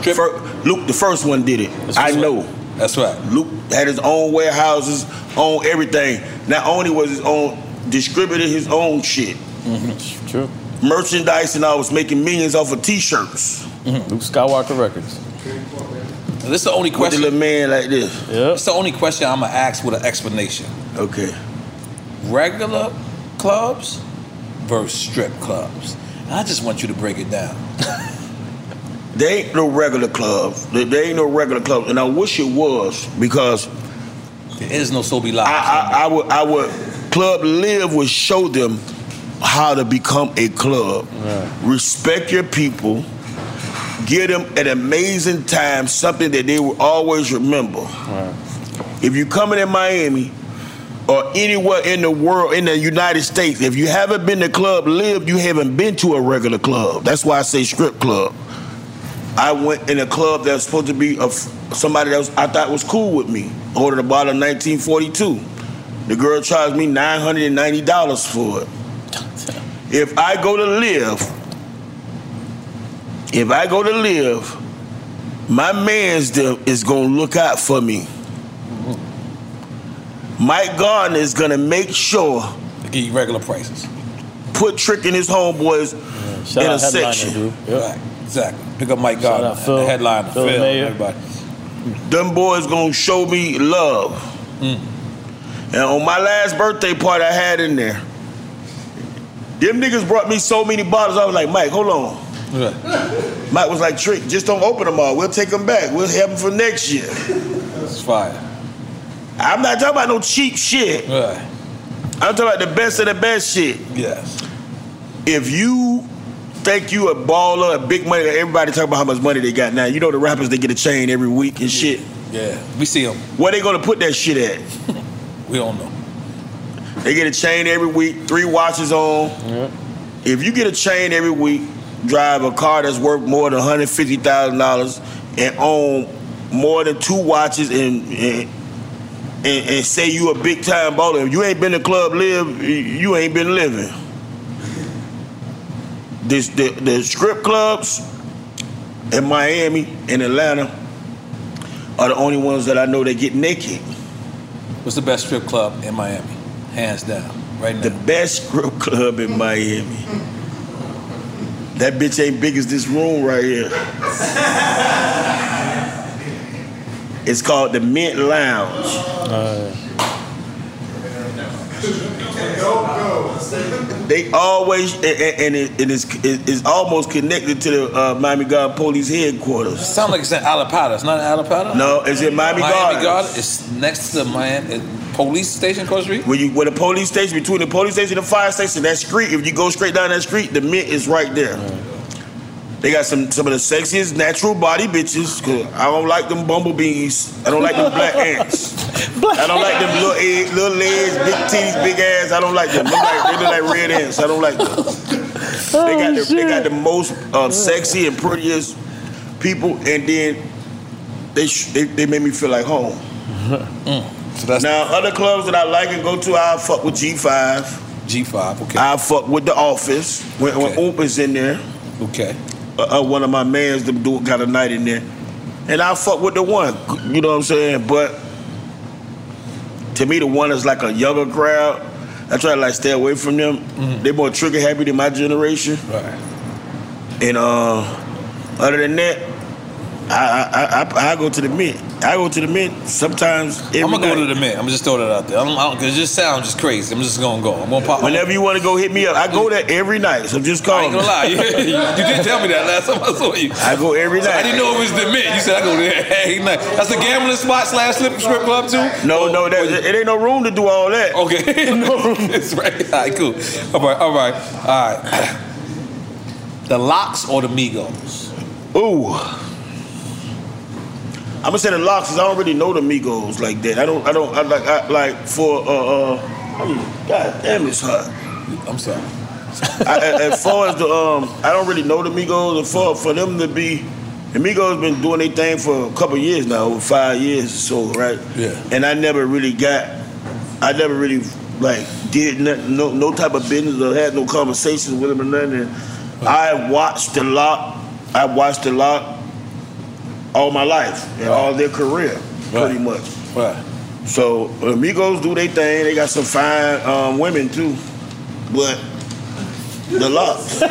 E: Fir- Luke, the first one did it. I know.
C: That's right.
E: Luke had his own warehouses, own everything. Not only was his own distributed his own shit.
D: Mm-hmm. True.
E: Merchandise and I was making millions off of t-shirts.
D: Luke Skywalker Records.
C: This is the only question.
E: the little man like this.
D: Yeah.
C: It's the only question I'm gonna ask with an explanation.
E: Okay.
C: Regular clubs versus strip clubs. I just want you to break it down.
E: There ain't no regular clubs. There, there ain't no regular clubs, and I wish it was because
C: there is no Sobe Live.
E: I, I, I would, I would, Club Live would show them how to become a club. Respect your people. Give them an amazing time, something that they will always remember. If you're coming in Miami or anywhere in the world, in the United States, if you haven't been to Club Live, you haven't been to a regular club. That's why I say strip club. I went in a club that was supposed to be of somebody that was, I thought was cool with me. Ordered a bottle in 1942. The girl charged me $990 for it. If I go to live, if I go to live, my man's there is gonna look out for me. Mike Gardner is gonna make sure
C: to give you regular prices.
E: Put Trick and his homeboys
C: Shout
E: in a
C: Headliner,
E: section.
C: dude. Right, exactly. Pick up Mike
E: Shout
C: Gardner,
E: out Phil.
C: the headliner,
E: Phil
C: Phil,
E: Mayer.
C: everybody.
E: Them boys gonna show me love.
C: Mm.
E: And on my last birthday party I had in there, them niggas brought me so many bottles. I was like, Mike, hold on. Mike was like, Trick, just don't open them all. We'll take them back. We'll have them for next year.
C: It's fire.
E: I'm not talking about no cheap shit.
C: Right.
E: I'm talking about the best of the best shit.
C: Yes.
E: If you think you a baller, a big money, everybody talk about how much money they got now. You know the rappers they get a chain every week and shit.
C: Yeah, we see them.
E: Where they gonna put that shit at?
C: We don't know.
E: They get a chain every week, three watches on. If you get a chain every week, drive a car that's worth more than hundred fifty thousand dollars, and own more than two watches, and and, and and say you a big time baller, if you ain't been to club live, you ain't been living. This the, the strip clubs in Miami and Atlanta are the only ones that I know that get naked.
C: What's the best strip club in Miami? Hands down, right now.
E: The best strip club in Miami. That bitch ain't big as this room right here. It's called the Mint Lounge. They always and, and- and it, it is it is almost connected to the uh, Miami Guard Police headquarters.
C: Sound like it's in Allapattah. It's not in Allapattah.
E: No, it's in Miami
C: Miami
E: Gardens.
C: Gardens. It's next to the Miami uh, police station across the street.
E: When you when the police station between the police station and the fire station, that street, if you go straight down that street, the mint is right there. They got some some of the sexiest natural body bitches. Cause I don't like them bumblebees. I don't like them black ants. I don't like them little egg, little legs, big titties, big ass. I don't like them. They look like, they look like red ants. I don't like them. they got the, they got the most uh, sexy and prettiest people, and then they sh- they, they make me feel like home. Now other clubs that I like and go to, I fuck with G5.
C: G5, okay.
E: I fuck with the Office when, when Oop is in there.
C: Okay.
E: Uh, uh, one of my mans them do got a night in there, and I fuck with the one. You know what I'm saying? But to me, the one is like a younger crowd. I try to like stay away from them. They more trigger happy than my generation.
C: Right.
E: And uh, other than that, I I, I I go to the mint. I go to the mint sometimes. Every
C: I'm gonna go to the mint. I'm gonna just throw that out there. I don't, I don't, cause it just sounds just crazy. I'm just gonna go. I'm gonna pop.
E: Whenever you want to go, hit me up. I go there every night. So just call.
C: I ain't gonna lie. You, you did tell me that last time I saw you.
E: I go every
C: So I didn't know it was the mint. You said I go there every night. That's the gambling spot slash strip strip club too.
E: No, no, that, it ain't no room to do all that.
C: Okay, no room. That's right. All right, cool. All right, all right, all right. The LOX or the Migos?
E: Ooh. I'm gonna say the LOX 'cause I don't really know the Migos like that. I don't. I don't. I like. I, like for. Uh, uh, God damn, it's hot.
C: I'm sorry.
E: I, as far as the um, I don't really know the Migos. And for for them to be, the Migos been doing their thing for a couple years now, over five years or so, right?
C: Yeah.
E: And I never really got. I never really like did nothing, no no type of business or had no conversations with them or nothing. And I watched a lot. I watched a lot all my life and all their career, pretty much.
C: Right.
E: So Amigos do their thing. They got some fine um, women too, but the LOX.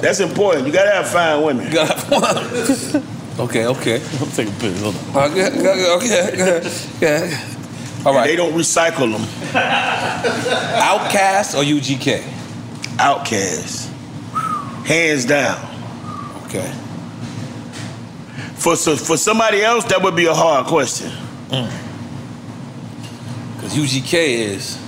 E: That's important. You gotta have fine women.
C: You gotta have Okay, okay.
D: I'm taking a piss. Hold on.
C: Okay, okay, okay, okay. All right.
E: They don't recycle them.
C: OutKast or UGK?
E: OutKast. Hands down.
C: Okay.
E: For so, for somebody else, that would be a hard question. Mm.
C: Because UGK is.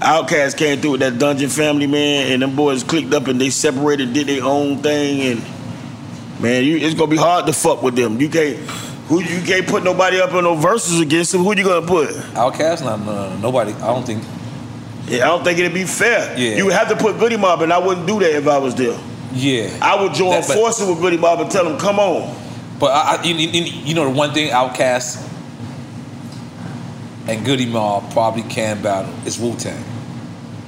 E: OutKast came through with that Dungeon Family, man, and them boys clicked up and they separated, did their own thing, and man, you, it's gonna be hard to fuck with them. You can't, who you can't put nobody up on no verses against them. Who you gonna put?
C: OutKast? No, no, no, no, nobody. I don't think.
E: Yeah, I don't think it'd be fair.
C: Yeah.
E: You would have to put Goodie Mob, and I wouldn't do that if I was there.
C: Yeah.
E: I would join
C: That-
E: forces with Goodie Mob and tell them, come on.
C: But I, I you, you, you know the one thing OutKast and Goodie Mob probably can battle is Wu Tang.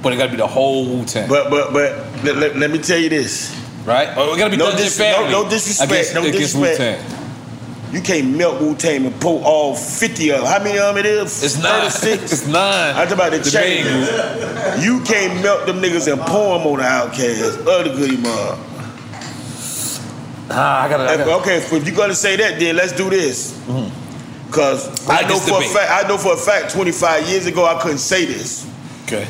C: But it got to be the whole Wu Tang.
E: But but but let, let- let me tell you this.
C: Right? Oh, it got to be
E: no, dis-
C: Family.
E: no, no disrespect.
C: against,
E: no
C: against
E: disrespect.
C: Wu-Tang.
E: You can't melt Wu Tang and pull all 50 of them. How many of them it is?
C: It's nine.
E: 36?
C: It's nine.
E: I'm talking about the,
C: The
E: chain. You can't melt them niggas and pour them on the OutKast or the Goodie Mob.
C: Ah, I gotta. I
E: If-
C: gotta
E: okay, if you're gonna say that, then let's do this. Cause
C: I
E: I know for a fact, I know for a fact, 25 years ago, I couldn't say this.
C: Okay.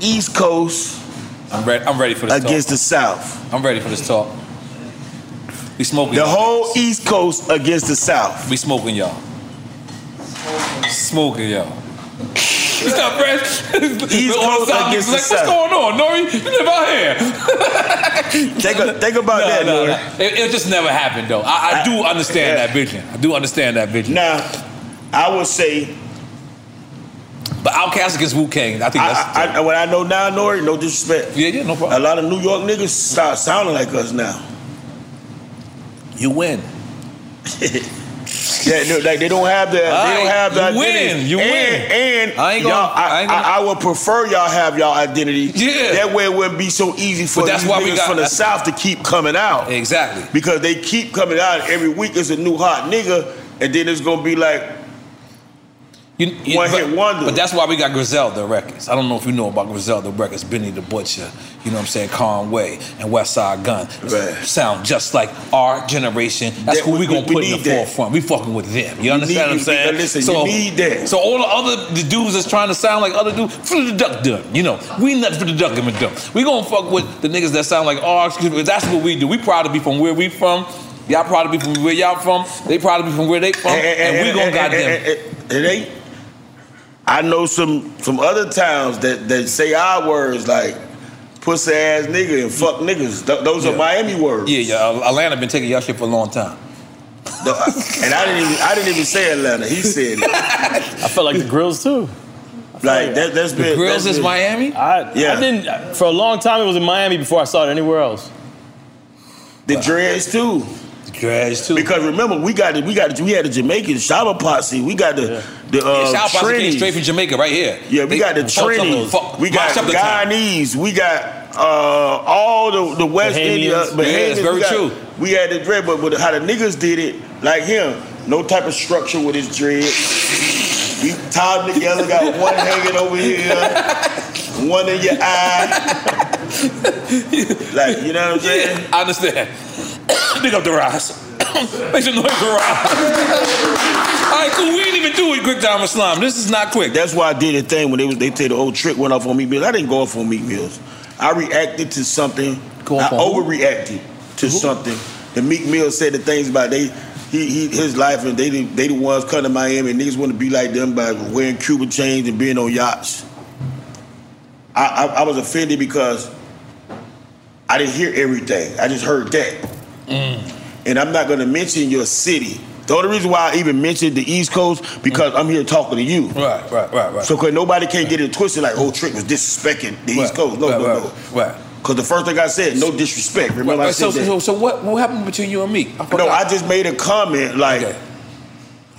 E: East Coast
C: I'm ready. I'm ready for this
E: against
C: talk.
E: the South.
C: I'm ready for this talk. We smoking.
E: The whole East Coast against the South.
C: We smoking y'all. Smoking y'all. It's not fresh.
E: Against the
C: like, what's going on, Nori? You live out here.
E: Think, think about
C: No,
E: that,
C: no,
E: Nori.
C: no. It, it just never happened, though. I, I do understand
E: yeah.
C: that vision. I do understand that vision.
E: Now, I would say,
C: But OutKast against Wu Tang, I think that's.
E: I, I, what I know now, Nori, no disrespect.
C: yeah, yeah, no problem.
E: A lot of New York niggas start sounding like us now.
C: You win.
E: Yeah, no, like they don't have the they
C: All
E: don't have that.
C: you
E: identity.
C: win, you
E: and,
C: win.
E: And
C: I ain't gonna-
E: y'all, I,
C: I ain't gonna-
E: I, I would prefer y'all have y'all identity.
C: Yeah.
E: That way it wouldn't be so easy for
C: But that's
E: these
C: why we got-
E: from the South to keep coming out.
C: Exactly.
E: Because they keep coming out every week is a new hot nigga, and then it's gonna be like
C: You, you-
E: One
C: but,
E: hit wonder.
C: But that's why we got Griselda Records. I don't know if you know about Griselda Records, Benny the Butcher, you know what I'm saying, Conway, and Westside Gunn.
E: Right.
C: Sound just like our generation. That's
E: That-
C: who we,
E: we-
C: gonna
E: we
C: put in the
E: that.
C: forefront. We fucking with them. You
E: You
C: understand
E: need-
C: what I'm saying?
E: listen, you need that.
C: So all the other the dudes that's trying to sound like other dudes, for the duck done. You know, we nothing for the duck and dumb. We gonna fuck with the niggas that sound like oh, ours. That's what we do. We proud to be from where we from. Y'all proud to be from where y'all from. They proud to be from where they from. And, we gonna goddamn.
E: it ain't. I know some some other towns that that say our words like pussy ass nigga and fuck niggas. Th- those are Miami words.
C: Yeah, yeah. Atlanta been taking y'all shit for a long time.
E: No, I- and I didn't even I didn't even say Atlanta. He said it.
D: I felt like the grills too.
E: Like that, that's been that's been-
D: I,
E: Yeah.
D: I didn't. For a long time, it was in Miami before I saw it anywhere else.
E: The dreads too.
C: The too.
E: Because remember, we got the, we got the, we had the Jamaican Shower Posse. We got the the
C: Yeah,
E: uh,
C: South Posse came straight from Jamaica, right here.
E: Yeah, we
C: They
E: got the
C: fucked
E: Trinis. We got
C: mashed the.
E: Guyanese. We got uh, all the the West India.
C: Bahamians. Yeah, it's very
E: we got,
C: true.
E: We had the dread, but, but how the niggas did it, like him, no type of structure with his dread. We tied them together, got one hanging over here, one in your eye. like, you know what I'm saying?
C: I understand. Big up the rise. Make some noise for rise. All right, cool. We ain't even do it quick time Islam. This is not quick.
E: That's why I did a thing when they was they say the old trick went off on Meek Mills. I didn't go off on Meek Mills. I reacted to something. I
C: off on who?
E: overreacted to something. The Meek Mill said the things about they he, he his life and they the- they the ones coming to Miami and niggas want to be like them by wearing Cuban chains and being on yachts. I, I, I was offended because I didn't hear everything. I just heard that. Mm. And I'm not gonna mention your city. The only reason why I even mentioned the East Coast because I'm here talking to you.
C: Right, right, right, right.
E: So cause nobody can't get it twisted like, oh, Trick was disrespecting the East
C: Right,
E: Coast. No,
C: right,
E: no,
C: right,
E: no.
C: Right.
E: Because the first thing I said, no disrespect. Remember I
C: Right, so,
E: that.
C: so, so what, what happened between you and me? I
E: no. I just made a comment like,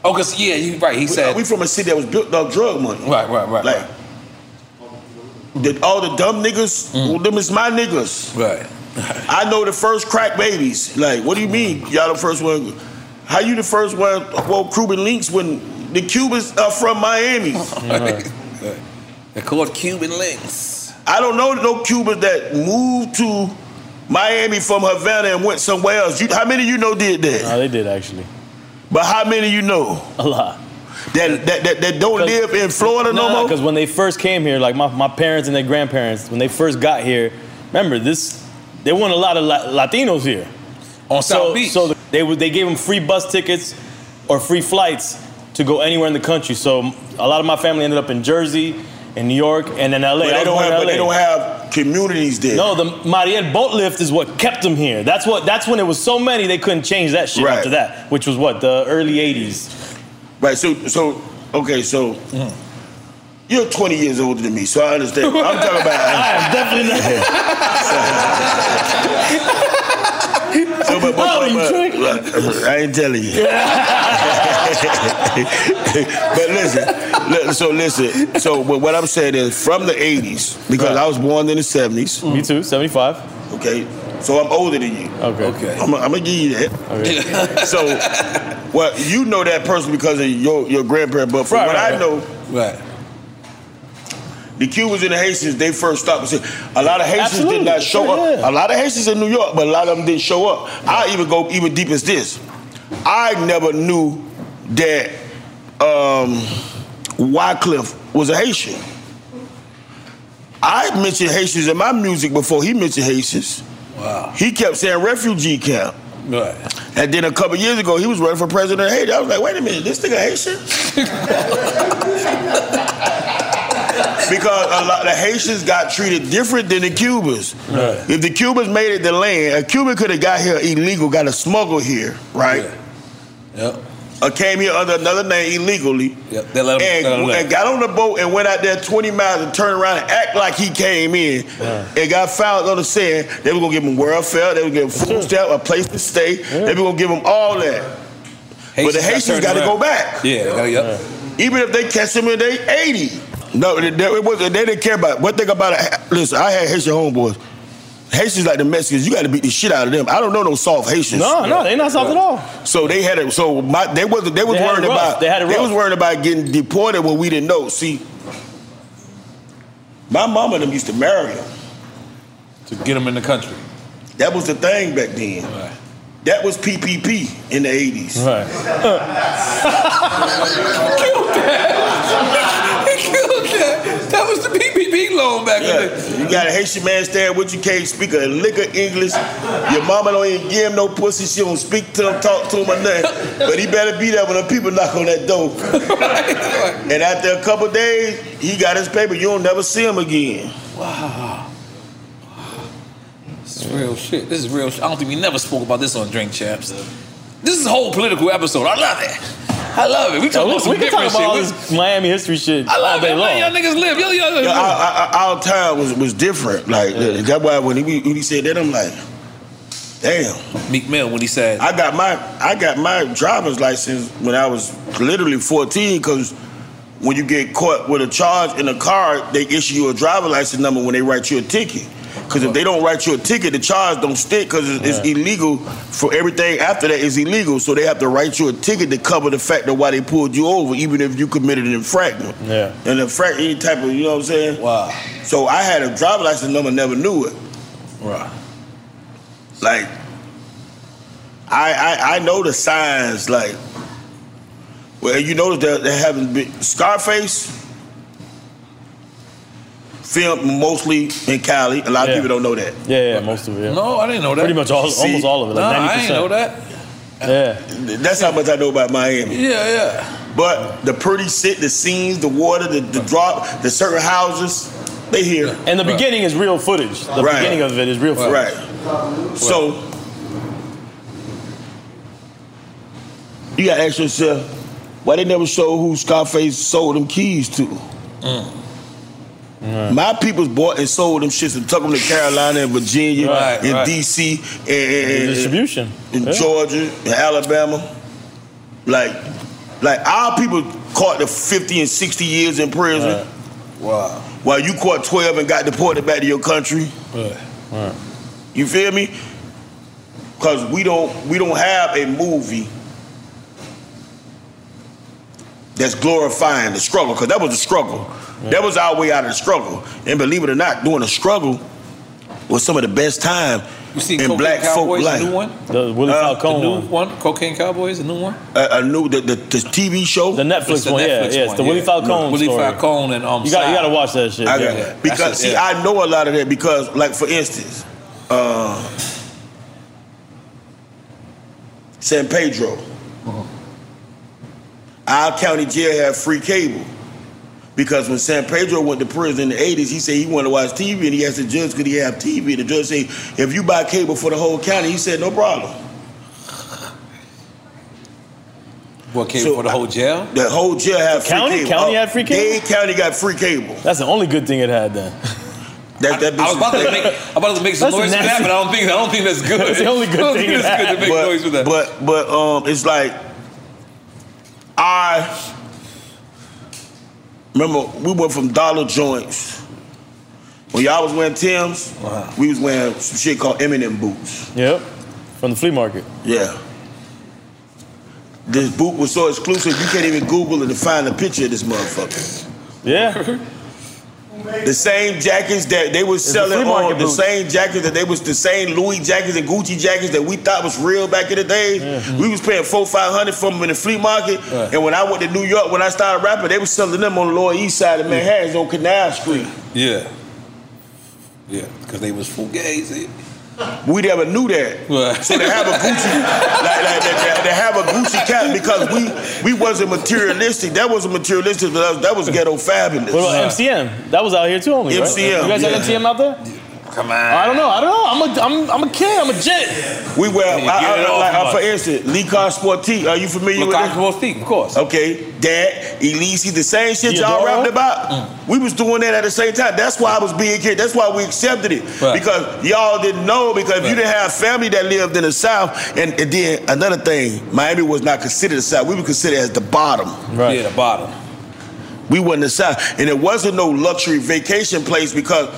C: Oh, cause yeah, you right. He
E: we,
C: said uh,
E: we from a city that was built off drug money.
C: Right, right, right.
E: Like, the, all the dumb niggas, mm. well, them is my niggas.
C: Right.
E: I know the first crack babies. Like, what do you mean? Y'all the first one? How you the first one? Well, Cuban links when the Cubans are from Miami.
C: They're called Cuban links.
E: I don't know no Cubans that moved to Miami from Havana and went somewhere else. You, how many you know did that?
D: No, they did actually.
E: But how many you know?
D: A lot.
E: That that, that, that don't live in Florida no, more?
D: Because when they first came here, like my, my parents and their grandparents, when they first got here, remember this, there weren't a lot of La- Latinos here.
C: On
D: so,
C: South Beach.
D: So they they gave them free bus tickets or free flights to go anywhere in the country. So a lot of my family ended up in Jersey, in New York, and in LA.
E: But they don't have but they don't have communities there.
D: No, the Mariel boat lift is what kept them here. That's what. That's when it was so many they couldn't change that shit
E: Right.
D: after that, which was what the early '80s.
E: Right. So so okay. So mm-hmm. You're 20 years older than me, so I understand. I'm talking about.
D: I am definitely not.
E: So, but, but,
D: How old are you,
E: but- but- I ain't telling you. but listen, so listen. So but what I'm saying is, from the 80s, because I was born in the 70s.
D: Me too, 75.
E: Okay. So I'm older than you.
D: Okay.
C: Okay.
E: I'm, I'm gonna give you that. Okay. so, well, you know that person because of your your grandparent, but from
D: Right,
E: what
D: right,
E: I
D: right.
E: know,
C: Right.
E: The Cubans and the Haitians, they first stopped. and said- A lot of Haitians
D: Absolutely,
E: did not show
D: sure,
E: up.
D: yeah.
E: A lot of Haitians in New York, but a lot of them didn't show up. I even go even deep as this. I never knew that um, Wyclef was a Haitian. I mentioned Haitians in my music before he mentioned Haitians.
C: Wow.
E: He kept saying refugee camp.
C: Right.
E: And then a couple years ago, he was running for president of Haiti. I was like, wait a minute, this nigga Haitian? because a lot the Haitians got treated different than the Cubans.
C: Right.
E: If the Cubans made it the land, a Cuban could have got here illegal, got a smuggle here, right?
C: Yep.
E: Or came here under another name illegally.
C: Yep. They let him,
E: And,
C: let
E: and got on the boat and went out there 20 miles and turned around and act like he came in and got found on the sand. They were gonna give him welfare, they were gonna give him food mm-hmm. stamp, a place to stay. They were gonna give him all that. but the Haitians got to go back.
C: Yeah. yep.
E: Even if they catch him in they 80. No, they, they, it wasn't, they didn't care about it. One thing about it, listen, I had Haitian homeboys. Haitians like the Mexicans, you got to beat the shit out of them. I don't know no soft Haitians.
D: No, no, they not soft at all.
E: So they had it. So my, they wasn't. They was
D: They
E: worried about.
D: They had it rough.
E: was worried about getting deported when we didn't know. See, my mama and them used to marry them
C: To get them in the country.
E: That was the thing back then. That was PPP in the eighties.
D: Right.
C: That was the PPP loan back
E: Yeah. You got a Haitian man stand with you, can't speak a lick of English. Your mama don't even give him no pussy. She don't speak to him, talk to him or nothing. But he better be there when the people knock on that door. and after a couple days, he got his paper. You don't never see him again.
C: Wow. This is real shit. This is real shit. I don't think we never spoke about this on Drink Chaps. This is a whole political episode. I love it. I love it. We talk oh,
D: we,
C: about some
D: we can talk
C: different
D: about all this Miami history shit
C: I
D: all
C: love
D: day
C: it.
D: long.
C: Y'all niggas live. Y'all, y'all,
E: Yeah, our, our, our time was was different. Like that's why when he when he said that, I'm like, damn.
C: Meek Mill when he said,
E: I got my I got my driver's license when I was literally 14 because when you get caught with a charge in a car, they issue you a driver license number when they write you a ticket. Because if they don't write you a ticket, the charge don't stick because it's, it's illegal. For everything after that is illegal, so they have to write you a ticket to cover the fact of why they pulled you over, even if you committed an infraction.
D: Yeah.
E: And infract any type of, you know what I'm saying?
C: Wow.
E: So I had a driver license number, never knew it.
C: Right.
E: Like, I I, I know the signs. Like, well, you notice that they haven't been Scarface. Filmed mostly in Cali. A lot of
D: Yeah.
E: people don't know that.
D: Yeah, yeah, most of it. Yeah.
C: No, I didn't know that.
D: Pretty much all,
E: See?
D: almost all of it. Like
C: Nah,
D: 90%.
C: I ain't know that.
D: Yeah.
E: That's how much I know about Miami.
C: Yeah, yeah.
E: But the pretty sit, the scenes, the water, the, the drop, the certain houses, they here.
D: And the beginning is real footage. The
E: Right.
D: beginning of it is real footage.
E: Right. So you gotta ask yourself, why they never show who Scarface sold them keys to? Mm. My people's bought and sold them shits and took them to Carolina and Virginia
D: Right,
E: and
D: right.
E: DC and, and- and-
D: Distribution.
E: in
D: Yeah.
E: Georgia and Alabama. Like, like our people caught the 50 and 60 years in prison.
C: Wow.
E: While you caught 12 and got deported back to your country. Right. You feel me? Cause we don't we don't have a movie that's glorifying the struggle. Cause that was a struggle. That was our way out of the struggle. And believe it or not, doing a struggle was some of the best time
C: You see
E: in
C: Cocaine
E: black folk
C: Cowboys,
E: life.
C: the new one?
D: The Willie
E: Uh,
D: Falcone
C: the new
D: one.
C: one? Cocaine Cowboys, the new one?
E: A, a new the, the, the TV show.
D: The Netflix
C: the
D: one, yeah,
C: Netflix
D: yeah. It's
C: one,
D: the
C: yeah.
D: Willie Falcone
C: Willie
D: story.
C: Falcone and, um,
D: you got you got to watch that shit.
E: I
D: yeah.
E: got, because
C: That's it,
E: see,
C: yeah.
E: I know a lot of that because, like for instance, uh, San Pedro, our county jail had free cable. Because when San Pedro went to prison in the 80s, he said he wanted to watch TV and he asked the judge, could he have TV? The judge said, if you buy cable for the whole county, he said, no problem.
C: What came for the whole jail?
E: The whole jail had free
D: County?
E: cable.
D: County
E: Uh,
D: had free cable?
E: Dade County got free cable.
D: That's the only good thing it had then.
E: That, that
C: I was about to make, I'm about to make some
D: That's
C: noise for that, but I don't think I don't think that's good.
D: That's the only good
C: I don't
D: thing
C: think
D: it
C: it's good to make
E: but,
C: noise with that.
E: But but um, it's like I remember we went from dollar joints. When y'all was wearing Tim's, we was wearing some shit called Eminem boots.
D: Yep. From the flea market.
E: Yeah. This boot was so exclusive you can't even Google it to find a picture of this motherfucker.
D: Yeah.
E: The same jackets that they was
D: It's
E: selling on, the
D: boots.
E: same jackets that they was the same Louis jackets and Gucci jackets that we thought was real back in the days. We was paying four five hundred for them in the flea market. And when I went to New York, when I started rapping, they was selling them on the Lower East Side of Manhattan on Canal Street.
C: yeah. Yeah, because they was full fugazi.
E: We never knew that.
C: Right.
E: So they have a Gucci, like, like, they, they- they have a Gucci cap because we we wasn't materialistic. That wasn't materialistic. That was, that was ghetto fabulous.
D: What about MCM? That was out here too only, right?
E: MCM,
D: You guys
E: yeah.
D: have MCM out there?
C: Come on.
D: I don't know. I don't know. I'm a, I'm, I'm a kid. I'm a jet.
E: We wear,
C: You
E: I,
C: get it
E: I,
C: off
E: like, uh, for instance, Le Coq Sportif. Are you familiar
C: Look
E: with
C: out
E: it?
C: for of course.
E: Okay, that, Elise, the same shit y'all
D: Theodora?
E: rapping about. We was doing that at the same time. That's why I was being kid. That's why we accepted it.
C: Right.
E: Because y'all didn't know, because if you didn't have family that lived in the South, and, and then another thing, Miami was not considered the South. We were considered as the bottom.
D: Right.
C: Yeah, the bottom.
E: We wasn't the South. And it wasn't no luxury vacation place because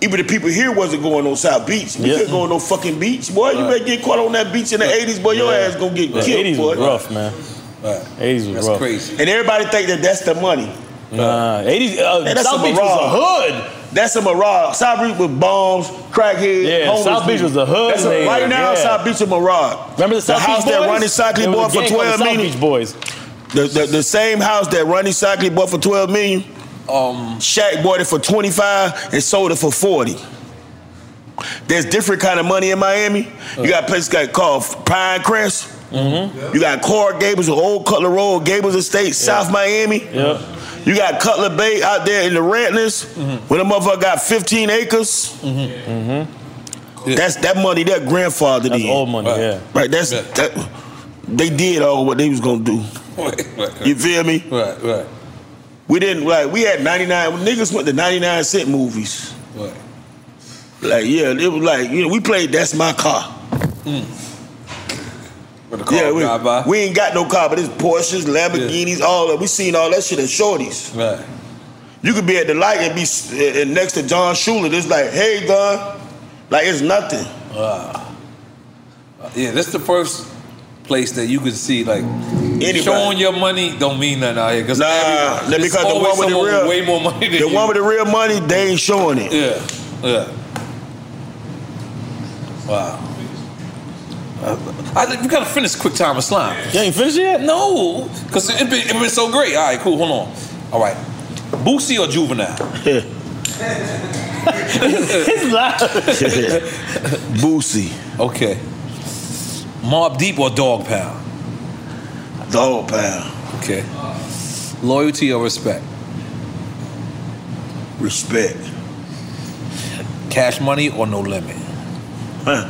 E: even the people here wasn't going on South Beach. We
D: Yeah.
E: couldn't go on no fucking beach. Boy, you
C: Right.
E: better get caught on that beach in the 80s, boy, your
D: Yeah.
E: ass gonna get
D: The
E: killed,
D: 80s
E: boy.
D: was rough, man.
C: Right.
D: 80s was
C: That's
D: rough.
C: crazy.
E: And everybody think that that's the money.
D: Nah, 80s. Uh,
E: that's
D: South
E: a
D: Beach was a hood.
E: That's a mirage. South Beach with bombs, crackheads,
D: Yeah,
E: homeless
D: South Beach
E: people.
D: was the hood,
E: That's a- right now,
D: Yeah.
E: South Beach is a mirage.
D: Remember the South
E: house
D: Beach
E: that
D: Boys?
E: Ronnie
D: Seikaly
E: bought for
D: gang called
E: 12
D: the South? Beach Boys.
E: The, the, the same house that Ronnie Seikaly bought for 12 million,
C: Um,
E: Shaq bought it for 25 and sold it for 40. There's different kind of money in Miami. You got places got called Pinecrest. Mm-hmm. You got Coral Gables, Old Cutler Road, Gables Estate, South Miami.
D: Yep.
E: You got Cutler Bay out there in the Redlands, mm-hmm. where the motherfucker got 15 acres. Mm-hmm. That's that money that grandfather
D: That's
E: did.
D: old money,
E: right.
D: yeah.
E: Right. That's that. They did all what they was gonna do. You feel me?
C: Right, right.
E: We didn't like. We had ninety nine. Niggas went to ninety nine cent movies.
C: Right.
E: Like yeah, it was like you know we played. That's my car.
C: The car
E: yeah, we,
C: by.
E: we ain't got no car, but it's Porsches, Lamborghinis, all that. We seen all that shit at Shorties.
C: Right.
E: You could be at the light and be and next to Don Shula. It's like, hey, Don, like it's nothing.
C: Ah. yeah, that's the first place that you could see like showing your money don't mean nothing out here. Cause
E: Nah,
C: every-
E: because the one with the real,
C: way more money than
E: the
C: you.
E: one with the real money, they ain't showing it.
C: Yeah, yeah. Wow. I think we gotta finish quick time of slime.
D: You ain't finished yet?
C: No, because it been, it been so great. All right, cool. Hold on. All right, Boosie or Juvenile?
D: it's loud.
E: Boosie.
C: Okay. Mobb Deep or Dog Pound?
E: Dog Pound.
C: Okay. Loyalty or respect?
E: Respect.
C: Cash money or no limit?
E: Huh.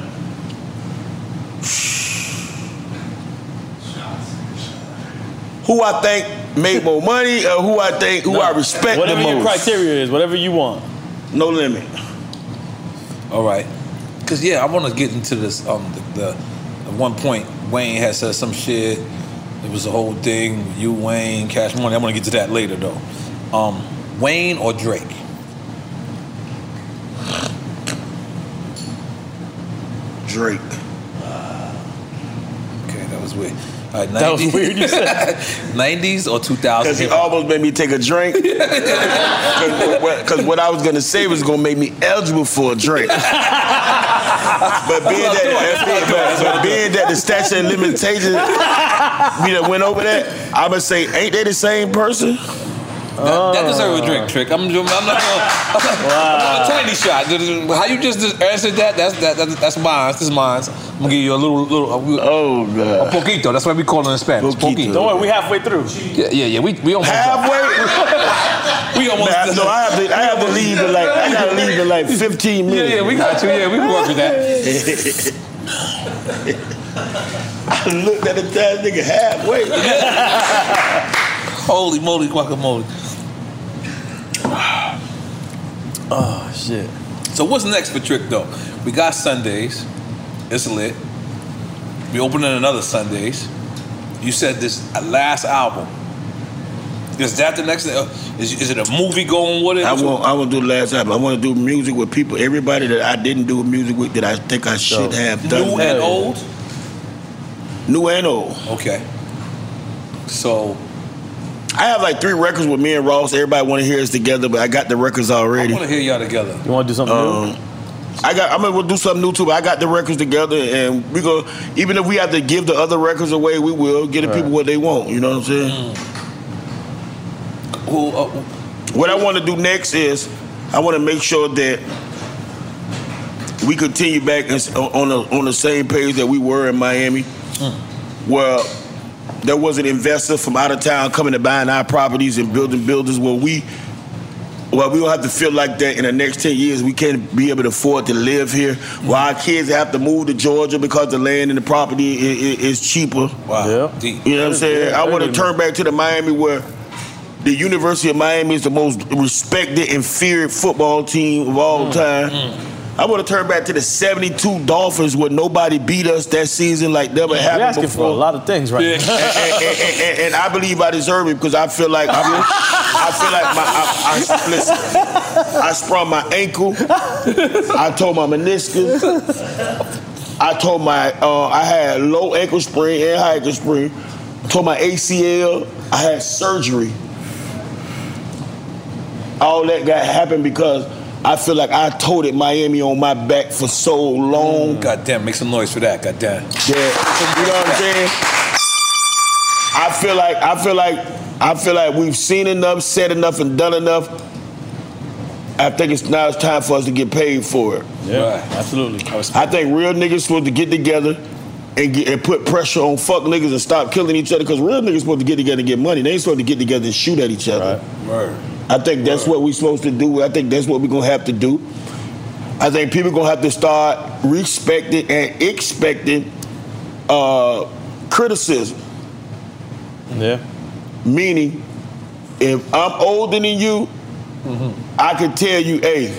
E: Who I think made more money or who I think who I respect
D: Whatever
E: the
D: your criteria is, whatever you want.
E: No limit.
C: All right. Because yeah, I want to get into this. Um, the, the at one point Wayne had said some shit. Was the whole thing. You Wayne, Cash Money. I'm gonna get to that later though. Um, Wayne or Drake?
E: Drake.
C: Okay, that was weird. All right,
E: That was
C: 90s
E: weird, you said.
C: 90s or 2000s?
E: Because he almost made me take a drink. Because what I was going to say was going to make me eligible for a drink. but being that, but, but being that the statute of limitations, we done went over that, I'm going to say, ain't they the same person?
C: That, that oh. deserves a drink, trick. I'm, I'm not gonna. I'm, I'm gonna tiny shot. How you just answered that? That's that, that that's mine. This is mine. I'm gonna give you a little little.
E: oh god.
C: A poquito. That's what we call it in Spanish. Poquito.
D: Don't worry, we halfway through.
C: Yeah, yeah, yeah. We we almost
E: halfway.
C: we almost.
E: Nah, no, I have to. I have to leave in like. I gotta leave in like 15 minutes.
C: Yeah, yeah, we got you. Yeah, we can work with that.
E: I looked at the damn nigga halfway.
C: Holy moly, guacamole.
D: Oh shit.
C: So what's next for Trick though? We got Sundays. It's lit. We opening another Sundays. You said this last album. Is that the next? Uh, is, is it a movie going with it?
E: I want. I want to do the last album. I want to do music with people. Everybody that I didn't do music with that I think I should have done.
C: New and old.
E: New and old.
C: Okay. So
E: I have like three records with me and Ross. Everybody want to hear us together, but I got the records already.
C: I
E: already.
C: want to hear y'all together.
D: You want to do something
E: Um, I got. I'm gonna do something new too. But I got the records together, and we go. Even if we have to give the other records away, we will get the people what they want. You know what I'm saying?
C: Who? Uh,
E: what I want to do next is I want to make sure that we continue back on the on the same page that we were in Miami, where there was an investor from out of town coming to buying our properties and building buildings where we. Well, we don't have to feel like that in the next 10 years. We can't be able to afford to live here. While our kids have to move to Georgia because the land and the property is, is cheaper.
C: Wow.
E: You know what I'm saying? I want to turn back to the Miami where the University of Miami is the most respected and feared football team of all time. I want to turn back to the 72 Dolphins where nobody beat us that season like never
D: You're
E: happened
D: asking
E: before.
D: for a lot of things right
E: and, and- and- and- and I believe I deserve it because I feel like I, mean, I feel like my I, I, listen, I sprung my ankle. I tore my meniscus. I told my uh, I had low ankle sprain and high ankle sprain. Tore my ACL. I had surgery. All that got happened because I feel like I toted Miami on my back for so long. Mm.
C: God damn, make some noise for that. God damn.
E: Yeah, you know what I'm saying? I feel like I feel like I feel like we've seen enough, said enough, and done enough. I think it's now it's time for us to get paid for it.
D: Yeah, absolutely.
E: I think real niggas supposed to get together and get, and put pressure on fuck niggas and stop killing each other because real niggas supposed to get together and get money. They ain't supposed to get together and shoot at each other.
C: Word.
E: I think that's what we're supposed to do. I think that's what we're gonna have to do. I think people gonna have to start respecting and expecting uh, criticism.
D: Yeah.
E: Meaning, if I'm older than you, I can tell you, hey,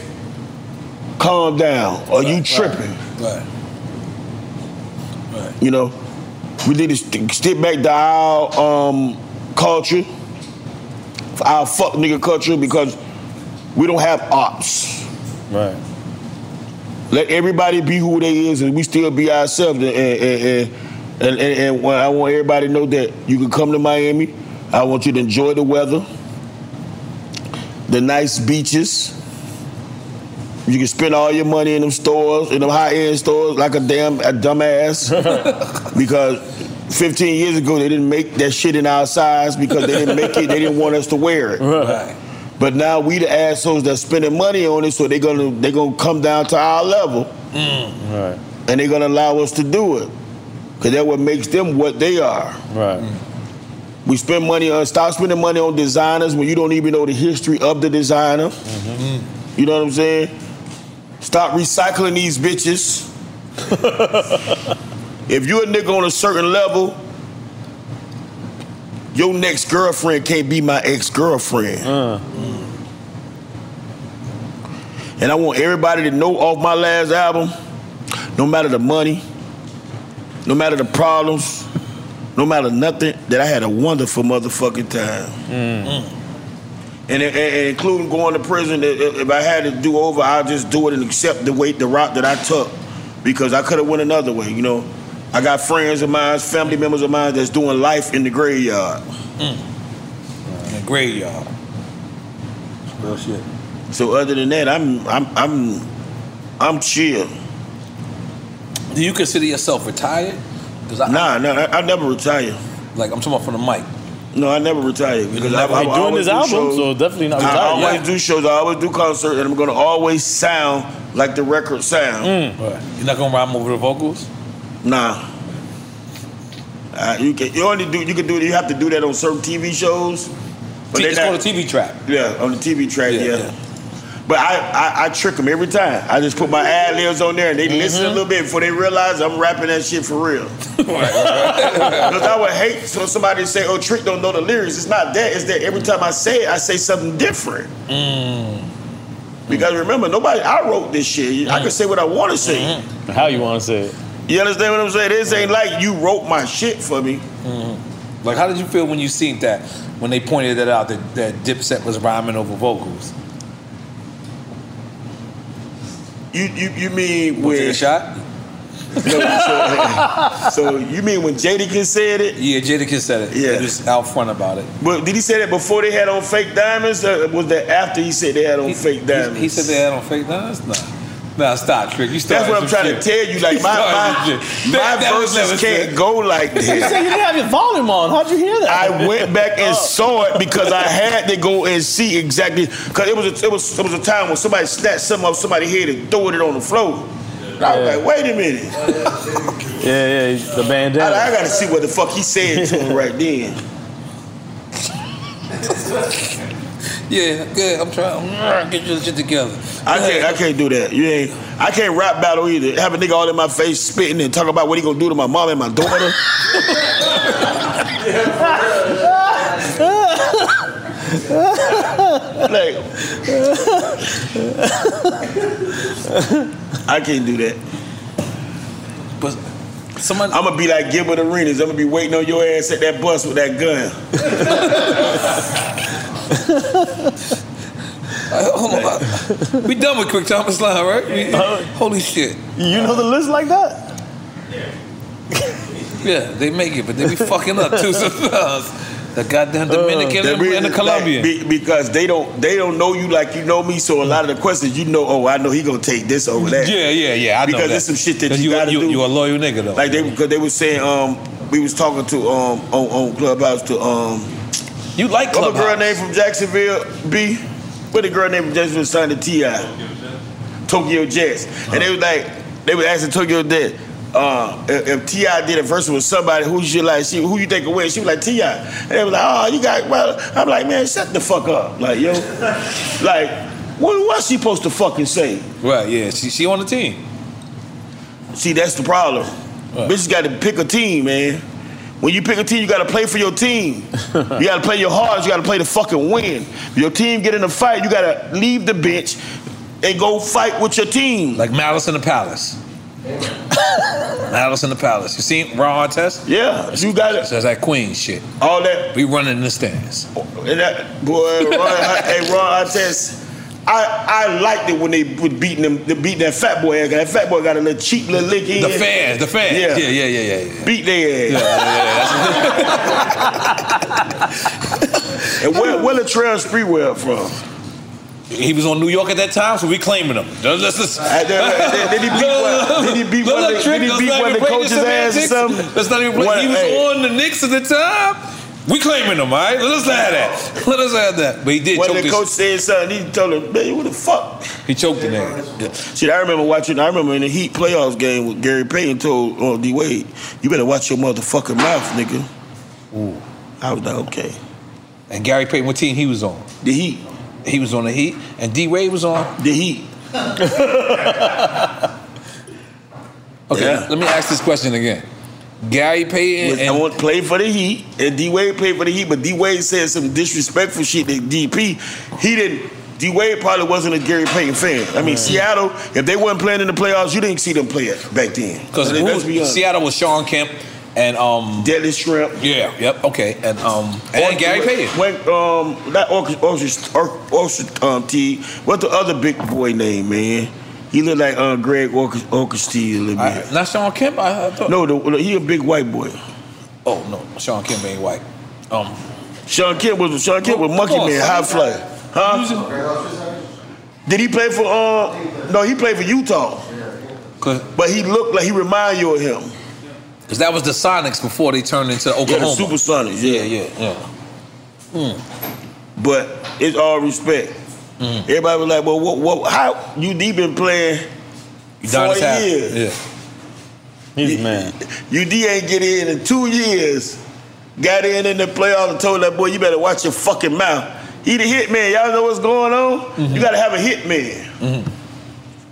E: calm down, or you tripping.
M: Right.
E: You know, we need to st- stick back to our um, culture, our fuck nigga culture, because we don't have ops.
D: Right.
E: Let everybody be who they is, and we still be ourselves. And, and, and, and, and, I want everybody to know that you can come to Miami. I want you to enjoy the weather, the nice beaches. You can spend all your money in them stores, in them high-end stores, like a damn a dumbass. because 15 years ago they didn't make that shit in our size because they didn't make it. They didn't want us to wear it.
M: Right.
E: But now we the assholes that spending money on it, so they're gonna they gonna come down to our level,
D: Right.
E: and they're gonna allow us to do it, cause that's what makes them what they are.
D: Right.
E: We spend money on stop spending money on designers when you don't even know the history of the designer. Mm-hmm. You know what I'm saying? Stop recycling these bitches. if you a nigga on a certain level, your next girlfriend can't be my ex girlfriend. Uh. Mm. And I want everybody to know off my last album, no matter the money, no matter the problems, no matter nothing, that I had a wonderful motherfucking time. Mm. Mm. And, and- and including going to prison, i- i- if I had to do over, I'll just do it and accept the weight, the route that I took, because I could have went another way. You know, I got friends of mine, family members of mine that's doing life in the graveyard. Mm.
M: In the graveyard. Real shit.
E: So other than that, I'm I'm I'm I'm chill.
M: Do you consider yourself retired? Cause I,
E: nah, nah, I, I never retire.
M: Like I'm talking about from the mic.
E: No, I never retire because I,
M: never-
E: I, I
M: doing this
E: do
M: album,
E: shows.
M: so definitely not
E: I
M: retired.
E: always
M: Yeah.
E: do shows. I always do concerts, and I'm gonna always sound like the record sound. Mm.
M: Right. You're not gonna rhyme over the vocals?
E: Nah. Uh, you can you only do you can do you have to do that on certain TV shows.
M: T-
E: they
M: it's called a TV track.
E: Yeah, on the TV track. Yeah.
M: Yeah, yeah.
E: But I, I I trick them every time. I just put my ad libs on there and they listen
M: Mm-hmm.
E: a little bit before they realize I'm rapping that shit for real. Because I would hate so somebody say, "Oh, Trick don't know the lyrics." It's not that. It's that every time I say it, I say something different.
M: Mm.
E: Because remember, nobody. I wrote this shit. I can say what I want to say.
M: Mm-hmm.
D: How you want to say it?
E: You understand what I'm saying? This ain't like you wrote my shit for me.
M: Mm-hmm. Like, how did you feel when you seen that? When they pointed that out that, that Dipset was rhyming over vocals?
E: You you you mean when
M: a shot?
E: No, so, so you mean when Jadakiss said it?
M: Yeah, Jadakiss said it.
E: Yeah.
M: He was out front about it.
E: But did he say that before they had on fake diamonds? Or was that after he said they had on fake diamonds?
M: He said they had on fake diamonds? Nah. Nah, stop, Trick. You stop.
E: That's what I'm trying to tell you. Like my my, my verses can't go like this.
D: You said you didn't have your volume on. How'd you hear that?
E: I went back and oh. saw it because I had to go and see exactly because it was a, it was it was a time when somebody snatched something off somebody's head and threw it on the floor. And I was like, wait a minute.
D: Yeah, yeah, the bandana.
E: I, I gotta see what the fuck he said to him right then.
M: Yeah, good. I'm trying to get your shit together.
E: I can't. I can't do that. You ain't. I can't rap battle either. Have a nigga all in my face spitting and talk about what he gonna do to my mom and my daughter. like, I can't do that.
M: But somebody,
E: I'm gonna be like Gilbert Arenas. I'm gonna be waiting on your ass at that bus with that gun.
M: Uh, hold on. we done with Quick Thomas Line, right? We- holy shit.
D: You know the list like that?
M: Yeah, Yeah, they make it, but they be fucking up too sometimes. The goddamn Dominican
E: The
M: and,
E: reason-
M: and the Colombian.
E: like, be- because they don't they don't know you like you know me. So a lot of the questions you know. Oh, I know he gonna take this over that.
M: Yeah, yeah, yeah. I
E: because
M: that.
E: it's some shit that you,
M: you-
E: gotta
M: you-
E: do.
M: you a loyal nigga, though.
E: Like they because they was saying um we was talking to um on, on Clubhouse to um
M: you like
E: what a girl named from Jacksonville B what the girl named from Jacksonville signed to T.I Tokyo Jetz and they was like they was asking Tokyo Jetz. Uh, if, if T.I did it verse with somebody, who you like? She, who you think would win? She was like T.I, and they was like, "Oh, you got." Well, I'm like, man, shut the fuck up, like yo, like What what's she supposed to fucking say?
C: Right, yeah. She, she on the team.
E: See, that's the problem. Bitches got to pick a team, man. When you pick a team, you got to play for your team. you got to play your hardest. You got to play to fucking win. If your team get in a fight, you got to leave the bench and go fight with your team.
C: Like Malice in the Palace. Malice in the Palace. You seen Ron Artest?
E: Yeah, you got it.
C: That's that Queen shit.
E: All that.
C: We running in the stands.
E: And that boy, Ron, hey, Ron Artest. I, I liked it when they would beating them, they beating that fat boy. ass. That fat boy got a little cheap little lick in.
C: The fans, the fans.
E: Yeah,
C: Yeah, yeah, yeah, yeah. yeah.
E: Beat their
C: Yeah,
E: ass. and where, where Latrell Sprewell from?
C: He was on New York at that time, so we claiming him. Let's just.
E: Did he beat one? Did he beat one? of the- Did he beat one of the coaches' ass or something?
C: Let's not even.
E: What-
C: He was on the Knicks at the time. We claiming him, all right? Let us have that. Let us have that. But he did
E: When
C: choke
E: the coach said something, he told him, "Man, what the fuck?"
C: He choked the nigga. Yeah.
E: Shit, I remember watching. I remember in the Heat playoffs game with Gary Payton told uh, D Wade, "You better watch your motherfucking mouth, nigga."
C: Ooh.
E: I was like, okay.
C: And Gary Payton, what team he was on?
E: The Heat.
C: He was on the Heat, and D Wade was on
E: the Heat.
C: Okay, let me ask this question again. Gary Payton
E: I want to play for the Heat, and D Wade played for the Heat, but D Wade said some disrespectful shit to DP. He didn't. D Wade probably wasn't a Gary Payton fan. I mean, Seattle, if they weren't playing in the playoffs, you didn't see them play it back then.
C: because
E: I mean, let's be.
C: Seattle was Shawn Kemp and um
E: Detlef Schrempf.
C: Yeah, yep, okay, and um and Gary Payton.
E: When, um, that orchestra, orchestra, orchestra um, T. What's the other big boy name, man? He looked like uh, Greg Ostertag a little bit.
C: I- not Shawn Kemp. I, I thought.
E: no, the, he a big white boy.
C: Oh no, Shawn Kemp ain't white. Um,
E: Shawn Kemp was Shawn Kemp was Monkey
C: on,
E: Man, high fly. Huh? Did he play for? Uh, no, he played for Utah. But he looked like he remind you of him.
C: Because that was the Sonics before they turned into Oklahoma.
E: Yeah, the Supersonics. Yeah,
C: yeah, yeah.
E: But it's all respect.
C: Mm-hmm.
E: Everybody was like, "Well, what? what how UD been playing four years?
C: Yeah.
E: He's man. UD ain't get in in two years. Got in in the playoffs and told that boy, you better watch your fucking mouth. He the hit man. Y'all know what's going on?
C: Mm-hmm.
E: You gotta have a hit man.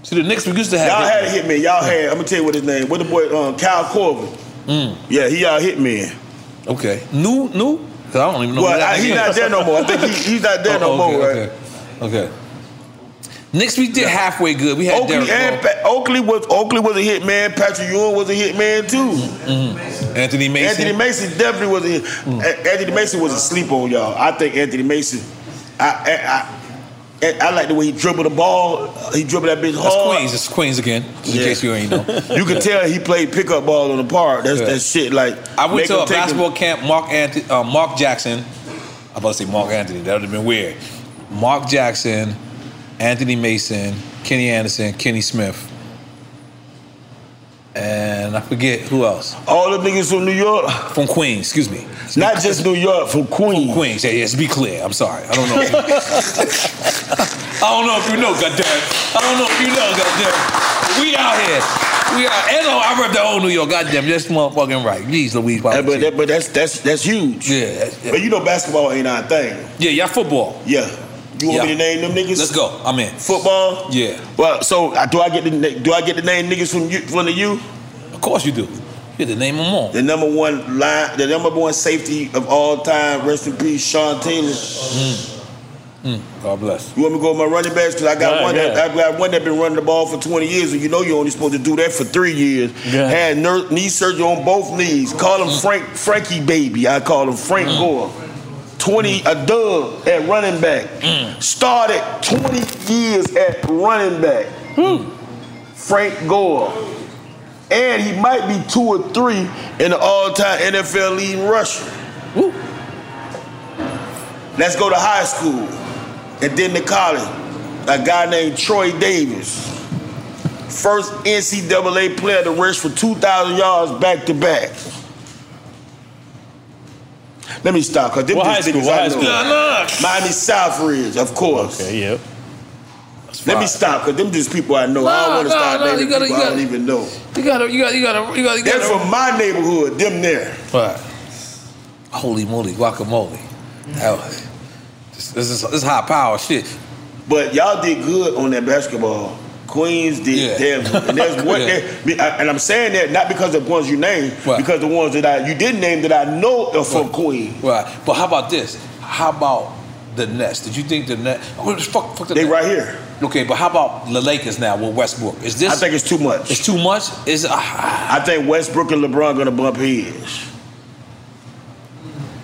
C: See, the Knicks we used to have.
E: Y'all
C: hit
E: had a hit man. Y'all had, I'm gonna tell you what his name. What the boy, um, Kyle Corbin.
C: Mm.
E: Yeah, he y'all hit man.
C: Okay. New, new? Because I don't even know.
E: Well, I- he's not there no more. I think he- he's not there no
C: okay,
E: more, right?
C: Okay. Okay. Next we did halfway good. We had
E: Oakley,
C: Rose.
E: pa- Oakley was Oakley was a hit man. Patrick Ewing was a hit man too.
C: Mm-hmm. Anthony Mason.
E: Anthony Mason definitely was a hit. A- Anthony Mason was a sleep on y'all. I think Anthony Mason. I I, I, I like the way he dribbled the ball. He dribbled that bitch
C: That's
E: hard.
C: Queens. It's Queens again. Just in
E: Yeah.
C: case you ain't know.
E: You can tell he played pickup ball on the park. That's
C: Yeah.
E: that shit. Like
C: I went to a
E: take him-
C: basketball camp. Mark Anthony, uh, Mark Jackson. I'm about to say Mark Anthony. That would have been weird. Mark Jackson, Anthony Mason, Kenny Anderson, Kenny Smith, and I forget who else.
E: All the niggas from New York.
C: From Queens, excuse me.
E: Not just New York, from Queens.
C: From Queens. Yeah, yeah. To be clear, I'm sorry. I don't know. I don't know if you know, goddamn. I don't know if you know, goddamn. We out here. We out. And oh, I rep the whole New York. Goddamn, that's motherfucking right. Jeez, Louise.
E: Yeah, but that, but that's that's that's huge.
C: Yeah,
E: But you know basketball ain't our thing.
C: Yeah, yeah, football.
E: Yeah. You want
C: Yeah.
E: me to name them niggas?
C: Let's go. I'm in.
E: Football.
C: Yeah.
E: Well, so uh, do I get the do I get the name niggas from you from the U?
C: Of course you do. You had to name them all.
E: The number one line, the number one safety of all time. Rest in peace, Sean Taylor.
C: Mm. God bless.
E: You want me to go with my running backs? Because I got
C: Yeah,
E: one
C: yeah.
E: that I got one that been running the ball for 20 years, and you know you're only supposed to do that for three years.
C: Yeah.
E: Had ner- knee surgery on both knees. Call him Frank Frankie Baby. I call him Frank
C: Mm.
E: Gore. 20 a dub at running back.
C: Mm.
E: Started 20 years at running back. Frank Gore. And he might be two or three in the all-time NFL leading rusher. Let's go to high school and then to college. A guy named Troy Davis. First NCAA player to rush for 2,000 yards back to back. Let me stop, because them
D: What high
E: just
D: school? What
E: I
D: high
E: know.
D: school?
E: Miami Southridge, of course.
D: Okay, yep.
E: Let me stop, because them just people I know. I don't want to
C: nah,
E: start
C: nah,
E: naming
C: you gotta-
E: people
C: you
E: I don't even know.
C: You gotta, you gotta, you gotta, you gotta, you
E: They're
C: gotta.
E: from my neighborhood, them there.
C: Right. Holy moly, guacamole. Hell, This, this is this is high power shit.
E: But y'all did good on that basketball. Queens did good. And there's
C: Yeah.
E: there- and I'm saying that not because of the ones you named, because the ones that I you didn't name that I know are from Queens.
C: Right. But how about this? How about the Nets? Did you think the Nets? Oh, fuck, fuck the
E: They
C: Nets.
E: right here.
C: Okay, but how about the Lakers now with Westbrook? Is this?
E: I think it's too much.
C: It's too much. Is ah.
E: I think Westbrook and LeBron gonna bump heads.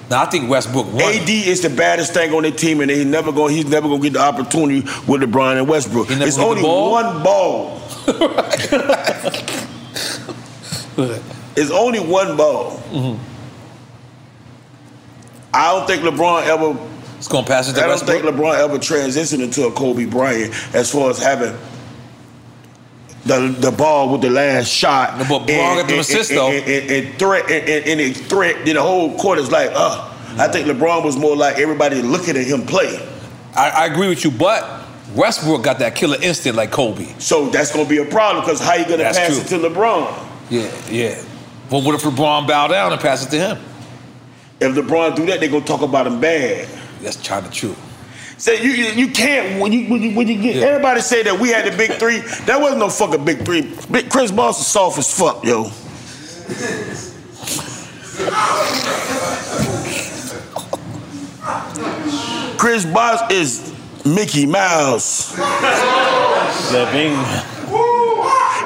C: Now I think Westbrook. Won.
E: AD is the baddest thing on their team, and he's never going. He's never going to get the opportunity with LeBron and Westbrook. It's only
C: ball?
E: one ball. it's only one ball.
C: Mm-hmm.
E: I don't think LeBron ever.
C: It's gonna pass it to
E: I don't
C: Westbrook?
E: think LeBron ever transitioned into a Kobe Bryant as far as having the the ball with the last shot.
C: but Bron got the assist, though.
E: and, and, and threat and, and, and it threat. Then the whole court is like, uh. I think LeBron was more like everybody looking at him play.
C: I, I agree with you, but Westbrook got that killer instinct like Kobe.
E: So that's gonna be a problem because how you gonna
C: That's
E: pass
C: true.
E: it to LeBron?
C: Yeah, yeah. But what if LeBron bow down and pass it to him?
E: If LeBron do that, they gonna talk about him bad.
C: That's kind of true.
E: So you you can't when you when you, when you get everybody say that we had the big three. That wasn't no fucking big three. Big Chris Bosh is soft as fuck, yo. Chris Bosh is Mickey Mouse.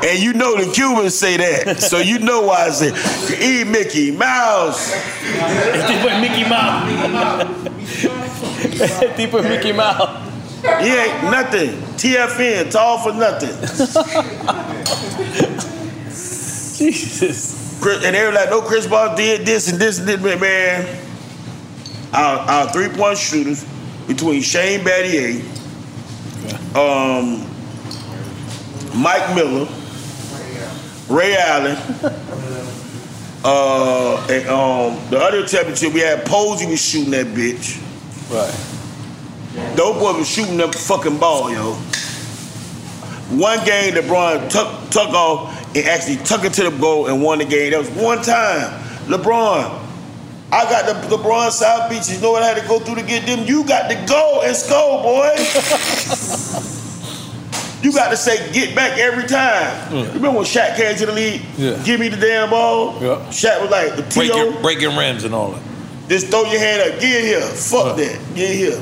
E: And you know the Cubans say that. So you know why I say eat Mickey Mouse.
D: Mickey Mouse. Tipo Mickey Mouse.
E: He ain't nothing. TFN, tall for nothing.
D: Jesus.
E: And they were like, no, Chris Paul did this and this and this, but man. Our, our three point shooters between Shane Battier, um, Mike Miller, Ray Allen, uh, and um, the other championship we had Posey was shooting that bitch.
C: Right.
E: Those boys was shooting that fucking ball, yo. One game, LeBron tuck, tuck off and actually tuck it to the goal and won the game. That was one time. LeBron, I got the LeBron South Beach. You know what I had to go through to get them? You got to go and score, boy. you got to say get back every time. Remember when Shaq came to the league?
C: Yeah.
E: Give me the damn ball.
C: Yeah.
E: Shaq was like, the
C: Breaking,
E: T.O.
C: breaking rims and all that.
E: Just throw your hand up. Get here. Fuck that. Get here.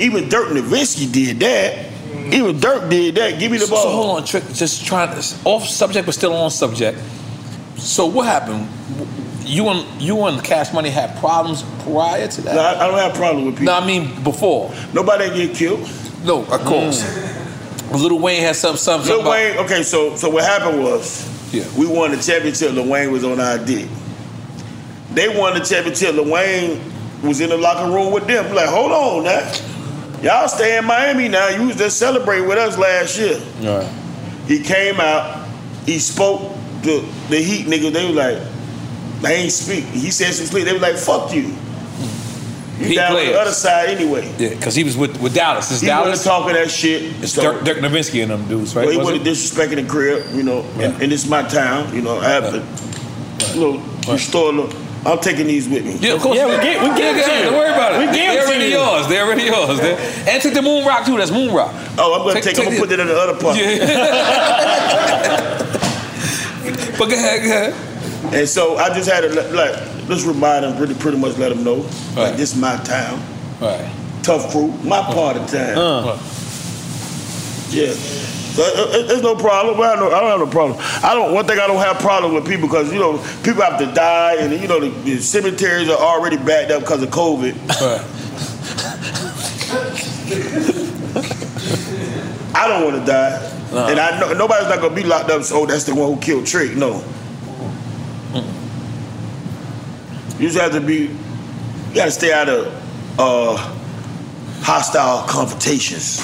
E: Even Dirk Nowitzki did that. Even Dirk did that. Give me the
C: So,
E: ball.
C: so hold on, Trick. Just trying to off subject, but still on subject. So what happened? You and you and Cash Money had problems prior to that.
E: No, I, I don't have problem with people.
C: No, I mean before.
E: Nobody get killed.
C: No, of course. Mm. Lil Wayne had some something.
E: Lil
C: about-
E: Wayne, okay, so so what happened was
C: Yeah.
E: we won the championship. Lil Wayne was on our dick. They won the championship. Wayne was in the locker room with them. Like, hold on now. Y'all stay in Miami now. You was just celebrating with us last year.
C: Right.
E: He came out, he spoke the the Heat niggas, they was like, they ain't speak. He said some sleep. They was like, fuck you. You
C: Heat
E: down on the other side anyway.
C: Yeah, because he was with with Dallas. This
E: He
C: Dallas.
E: wasn't talking that shit.
C: It's
E: so-
C: Dirk, Dirk Nowitzki and them dudes, right?
E: Well, he
C: Was
E: wasn't
C: it?
E: disrespecting the crib, you know, and, and it's my town, you know. I have to, you know, restore a little. I'm taking these with me.
C: Yeah, of course.
D: Yeah, we get- we
C: Yeah,
D: give it to
C: yeah,
D: you.
C: Don't worry about it.
D: We give it
C: They're already
D: you.
C: yours. They're already yours. They're, and take the moon rock too. That's moon rock.
E: Oh, I'm gonna take. I'm gonna put it in the other part.
C: but go ahead, go ahead.
E: And so I just had to let- like just remind them, pretty pretty much let them know, like this is my town.
C: Right.
E: Tough crew, my part of town.
C: Uh.
E: Yeah. So, uh, there's no problem. I don't, I don't have no problem. I don't. One thing I don't have problem with people because you know people have to die and you know the, the cemeteries are already backed up because of COVID. I don't want to die,
C: No.
E: and I know nobody's not gonna be locked up. So oh, that's the one who killed Trick. No. You just have to be. You got to stay out of uh, hostile confrontations.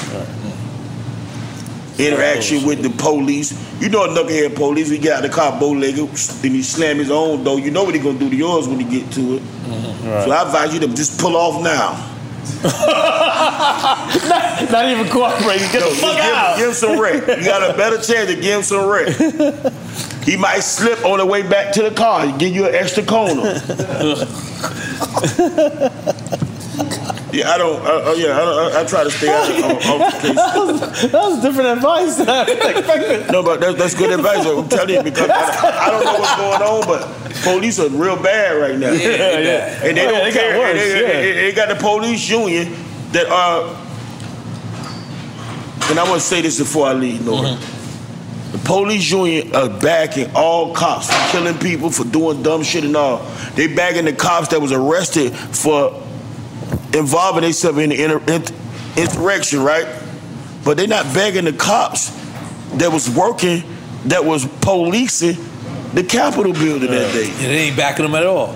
E: Interaction with the police. You know a knucklehead police. he get out the car, bow legged, then he slam his own door. You know what he gonna do to yours when he get to it. Mm-hmm. So I advise you to just pull off now.
D: not, not even cooperating. Get
E: No,
D: the fuck
E: give,
D: out.
E: give him some wreck. You got a better chance to give him some wreck. He might slip on the way back to the car. Give you an extra corner. Yeah, I don't. Uh, uh, yeah, I, don't- I, I try to stay out of off the case.
D: that, was, that was different advice. than I expected.
E: No, but that's, that's good advice. I'm telling you because I, I don't know what's going on, but police are real bad right now.
D: Yeah, yeah.
E: And they
D: Oh,
E: don't
D: yeah, they got worse,
E: they,
D: yeah.
E: they- they got the police union that are. And I want to say this before I leave, Lord.
D: Mm-hmm.
E: The police union are backing all cops for killing people, for doing dumb shit and all. They backing the cops that was arrested for involving themselves in the inter- int- insurrection, right? But they're not begging the cops that was working, that was policing the Capitol building that uh, day.
C: Yeah, they ain't backing them at all.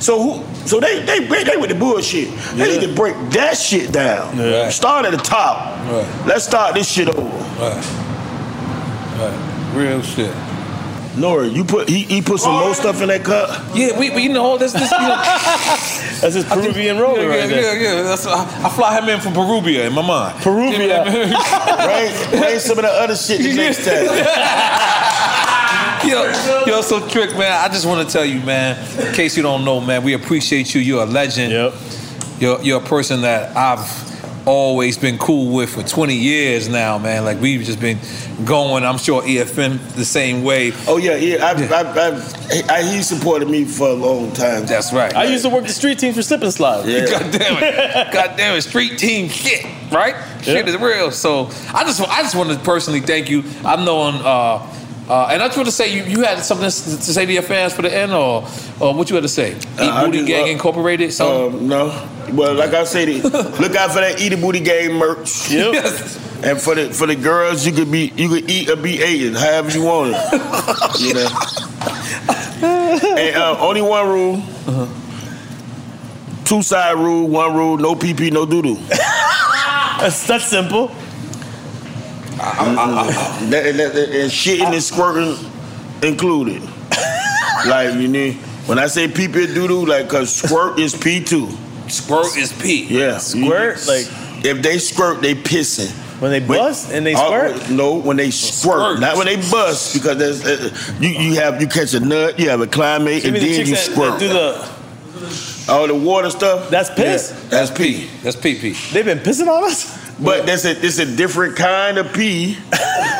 E: So who? So they they they, with the bullshit. They need to break that shit down.
C: Yeah.
E: Start at the top.
C: Right.
E: Let's start this shit over.
C: Right. Right. Real shit.
E: Nora, you put he, he put some more stuff in that cup.
C: Yeah, we, we you know this this you know,
D: That's his Peruvian roller
C: yeah,
D: right
C: yeah,
D: there.
C: yeah, yeah. That's, I, I fly him in from Peruvia in my mind.
D: Peruvia.
E: right? rain some of the other shit the next time.
C: Yo, yo, so trick, man. I just want to tell you, man. In case you don't know, man, we appreciate you. You're a legend.
D: Yep.
C: You're you're a person that I've always been cool with for 20 years now, man. Like we've just been going. I'm sure EFN the same way.
E: Oh yeah, yeah. I've, I've, I've, I, he supported me for a long time.
C: That's right.
D: I used to work the street team for Slip and Slide.
E: Yeah.
C: God damn it. God damn it. Street team shit, right? Shit is real. So I just I just want to personally thank you. I'm knowing. uh uh, and I just want to say, you, you had something to say to your fans for the end, or, or what you had to say? Eat
E: Uh,
C: Booty
E: just-
C: Gang
E: uh,
C: Incorporated? So
E: Um, no. Well, like I said, look out for that Eat a Booty Gang merch.
D: Yep.
E: And for the for the girls, you could be you could eat or be eaten, however you want it. you know. and uh, only one rule. Two side rule, one rule, no pee pee, no doo doo.
D: That's, that's simple.
E: and, that, and, that, and shitting and squirting included. like you need when I say pee pee doo doo, like cause squirt is pee too.
C: Squirt is pee.
E: Yeah.
D: Squirt, like
E: if they squirt, they pissing.
D: when they bust and they squirt.
E: no, when they squirt,
C: Squirt.
E: not when they bust, because there's uh, you you have you catch a nut, you have a climate,
D: You
E: and
D: mean the
E: then you squirt.
D: that do the
E: All the water stuff.
D: That's piss?
E: Yeah, that's pee.
C: That's pee pee.
D: They've been pissing on us.
E: But that's a it's a different kind of pee,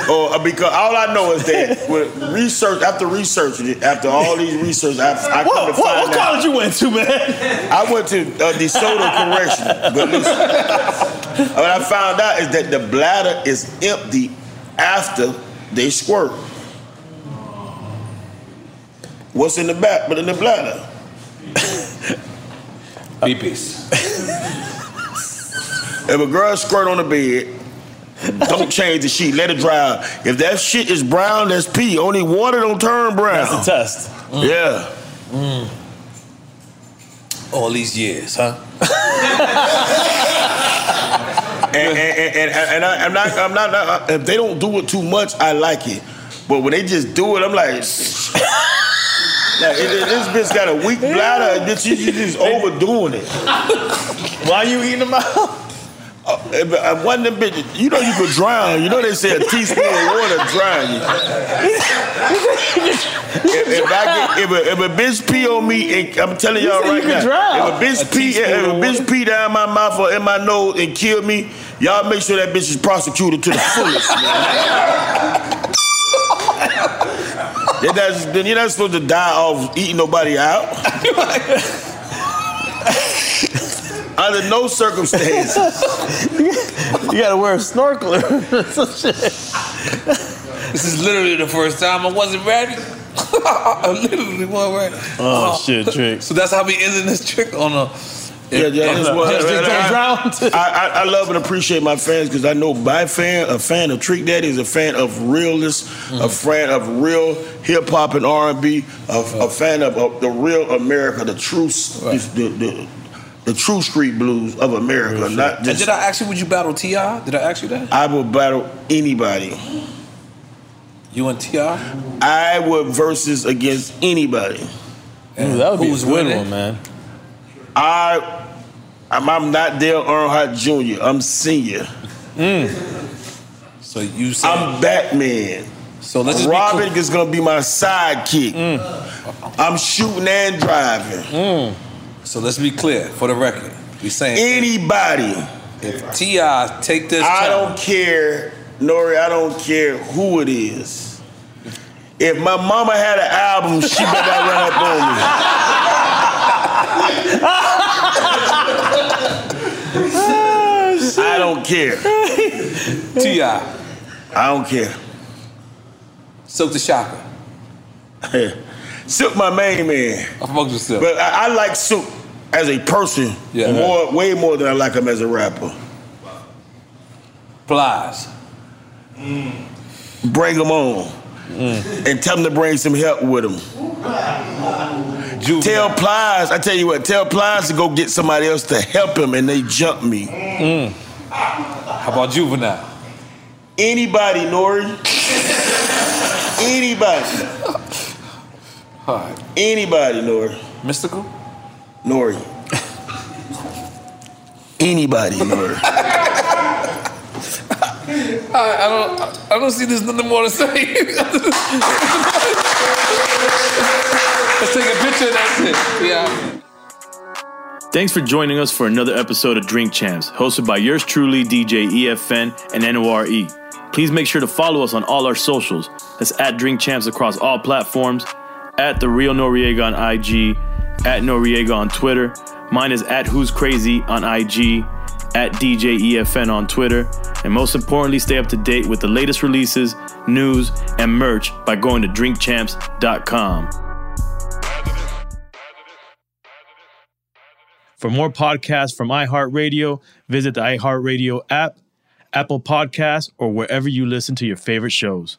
E: or uh, because all I know is that with research after researching it, after all these research, I, I come
D: What,
E: to
D: what,
E: find
D: what
E: out.
D: college you went to, man?
E: I went to uh, DeSoto Correctional, but listen, what I found out is that the bladder is empty after they squirt. What's in the back but in the bladder?
C: Pee pees.
E: If a girl squirt on the bed, don't change the sheet. Let it dry out. If that shit is brown, that's pee. Only water don't turn brown.
D: That's a test.
E: Yeah.
C: Mm. All these years, huh?
E: And, and, and, and, and I, I'm not, I'm not, not- if they don't do it too much, I like it. But when they just do it, I'm like, like it- it- this bitch got a weak bladder. Bitch, you, you just overdoing it.
D: Why are you eating them out?
E: Uh, if I wasn't a bitch, you know you could drown. You know they say a teaspoon of water drown you. if, if I get, if a, if a bitch pee on me, and I'm telling
D: You
E: y'all
D: you
E: right
D: could
E: now,
D: drown.
E: if a bitch
D: A
E: pee, if a bitch pee down my mouth or in my nose and kill me, y'all make sure that bitch is prosecuted to the fullest. man. You're then you're not supposed to die off eating nobody out. Under no circumstances.
D: You gotta wear a snorkeler.
C: This is literally the first time I wasn't ready. I literally wasn't ready.
D: Oh, uh, shit, trick.
C: So that's how we ended this trick on a.
E: Yeah, yeah, that's what
D: Just- just don't drown.
E: I, I, I love and appreciate my fans because I know my fan, a fan of Trick Daddy, is a fan of realness, a mm. fan of real hip hop and R and B, a, a fan of, of the real America, the true, s the, the, the true street blues of America, not just, And
C: did I ask you would you battle T.I? Did I ask you that?
E: I would battle anybody.
C: You and T.I?
E: I would versus against anybody.
D: Ooh, that would be a
C: Who's
D: good
C: winning?
D: one, man.
E: I, I'm, I'm not Dale Earnhardt Jr. I'm senior. Mm.
C: So you said.
E: I'm Batman.
C: so let's just
E: Robin
C: be
E: is gonna be my sidekick. Mm. I'm shooting and driving.
C: clear. So let's be clear for the record. We saying
E: anybody.
C: If T.I take this,
E: I
C: challenge-
E: don't care, Nori. I don't care who it is. If my mama had an album, she better run up on me. I don't care.
C: T.I.
E: I don't care.
C: Silk the Shocker.
E: Silk, my main man.
C: I fuck with Silk.
E: But I, I like Silk as a person
C: Yeah.
E: more, way more than I like him as a rapper.
C: Plies. Mm.
E: Bring him on. Mm. And tell him to bring some help with him. Tell Plies, I tell you what, tell Plies to go get somebody else to help him and they jump me. Mm.
C: How about Juvenile?
E: Anybody, Nori. Anybody.
C: All right.
E: Anybody, Nori.
C: Mystikal?
E: Nori. Anybody, Nori.
C: I, I don't. I don't see there's nothing more to say. Let's take a picture. That's it. Yeah.
D: Thanks for joining us for another episode of Drink Champs, hosted by yours truly, DJ EFN and NORE. Please make sure to follow us on all our socials. That's at Drink Champs across all platforms, at The Real Noreaga on IG, at Noreaga on Twitter. Mine is at Who's Crazy on IG, at DJ EFN on Twitter. And most importantly, stay up to date with the latest releases, news, and merch by going to drinkchamps.com. For more podcasts from iHeartRadio, visit the iHeartRadio app, Apple Podcasts, or wherever you listen to your favorite shows.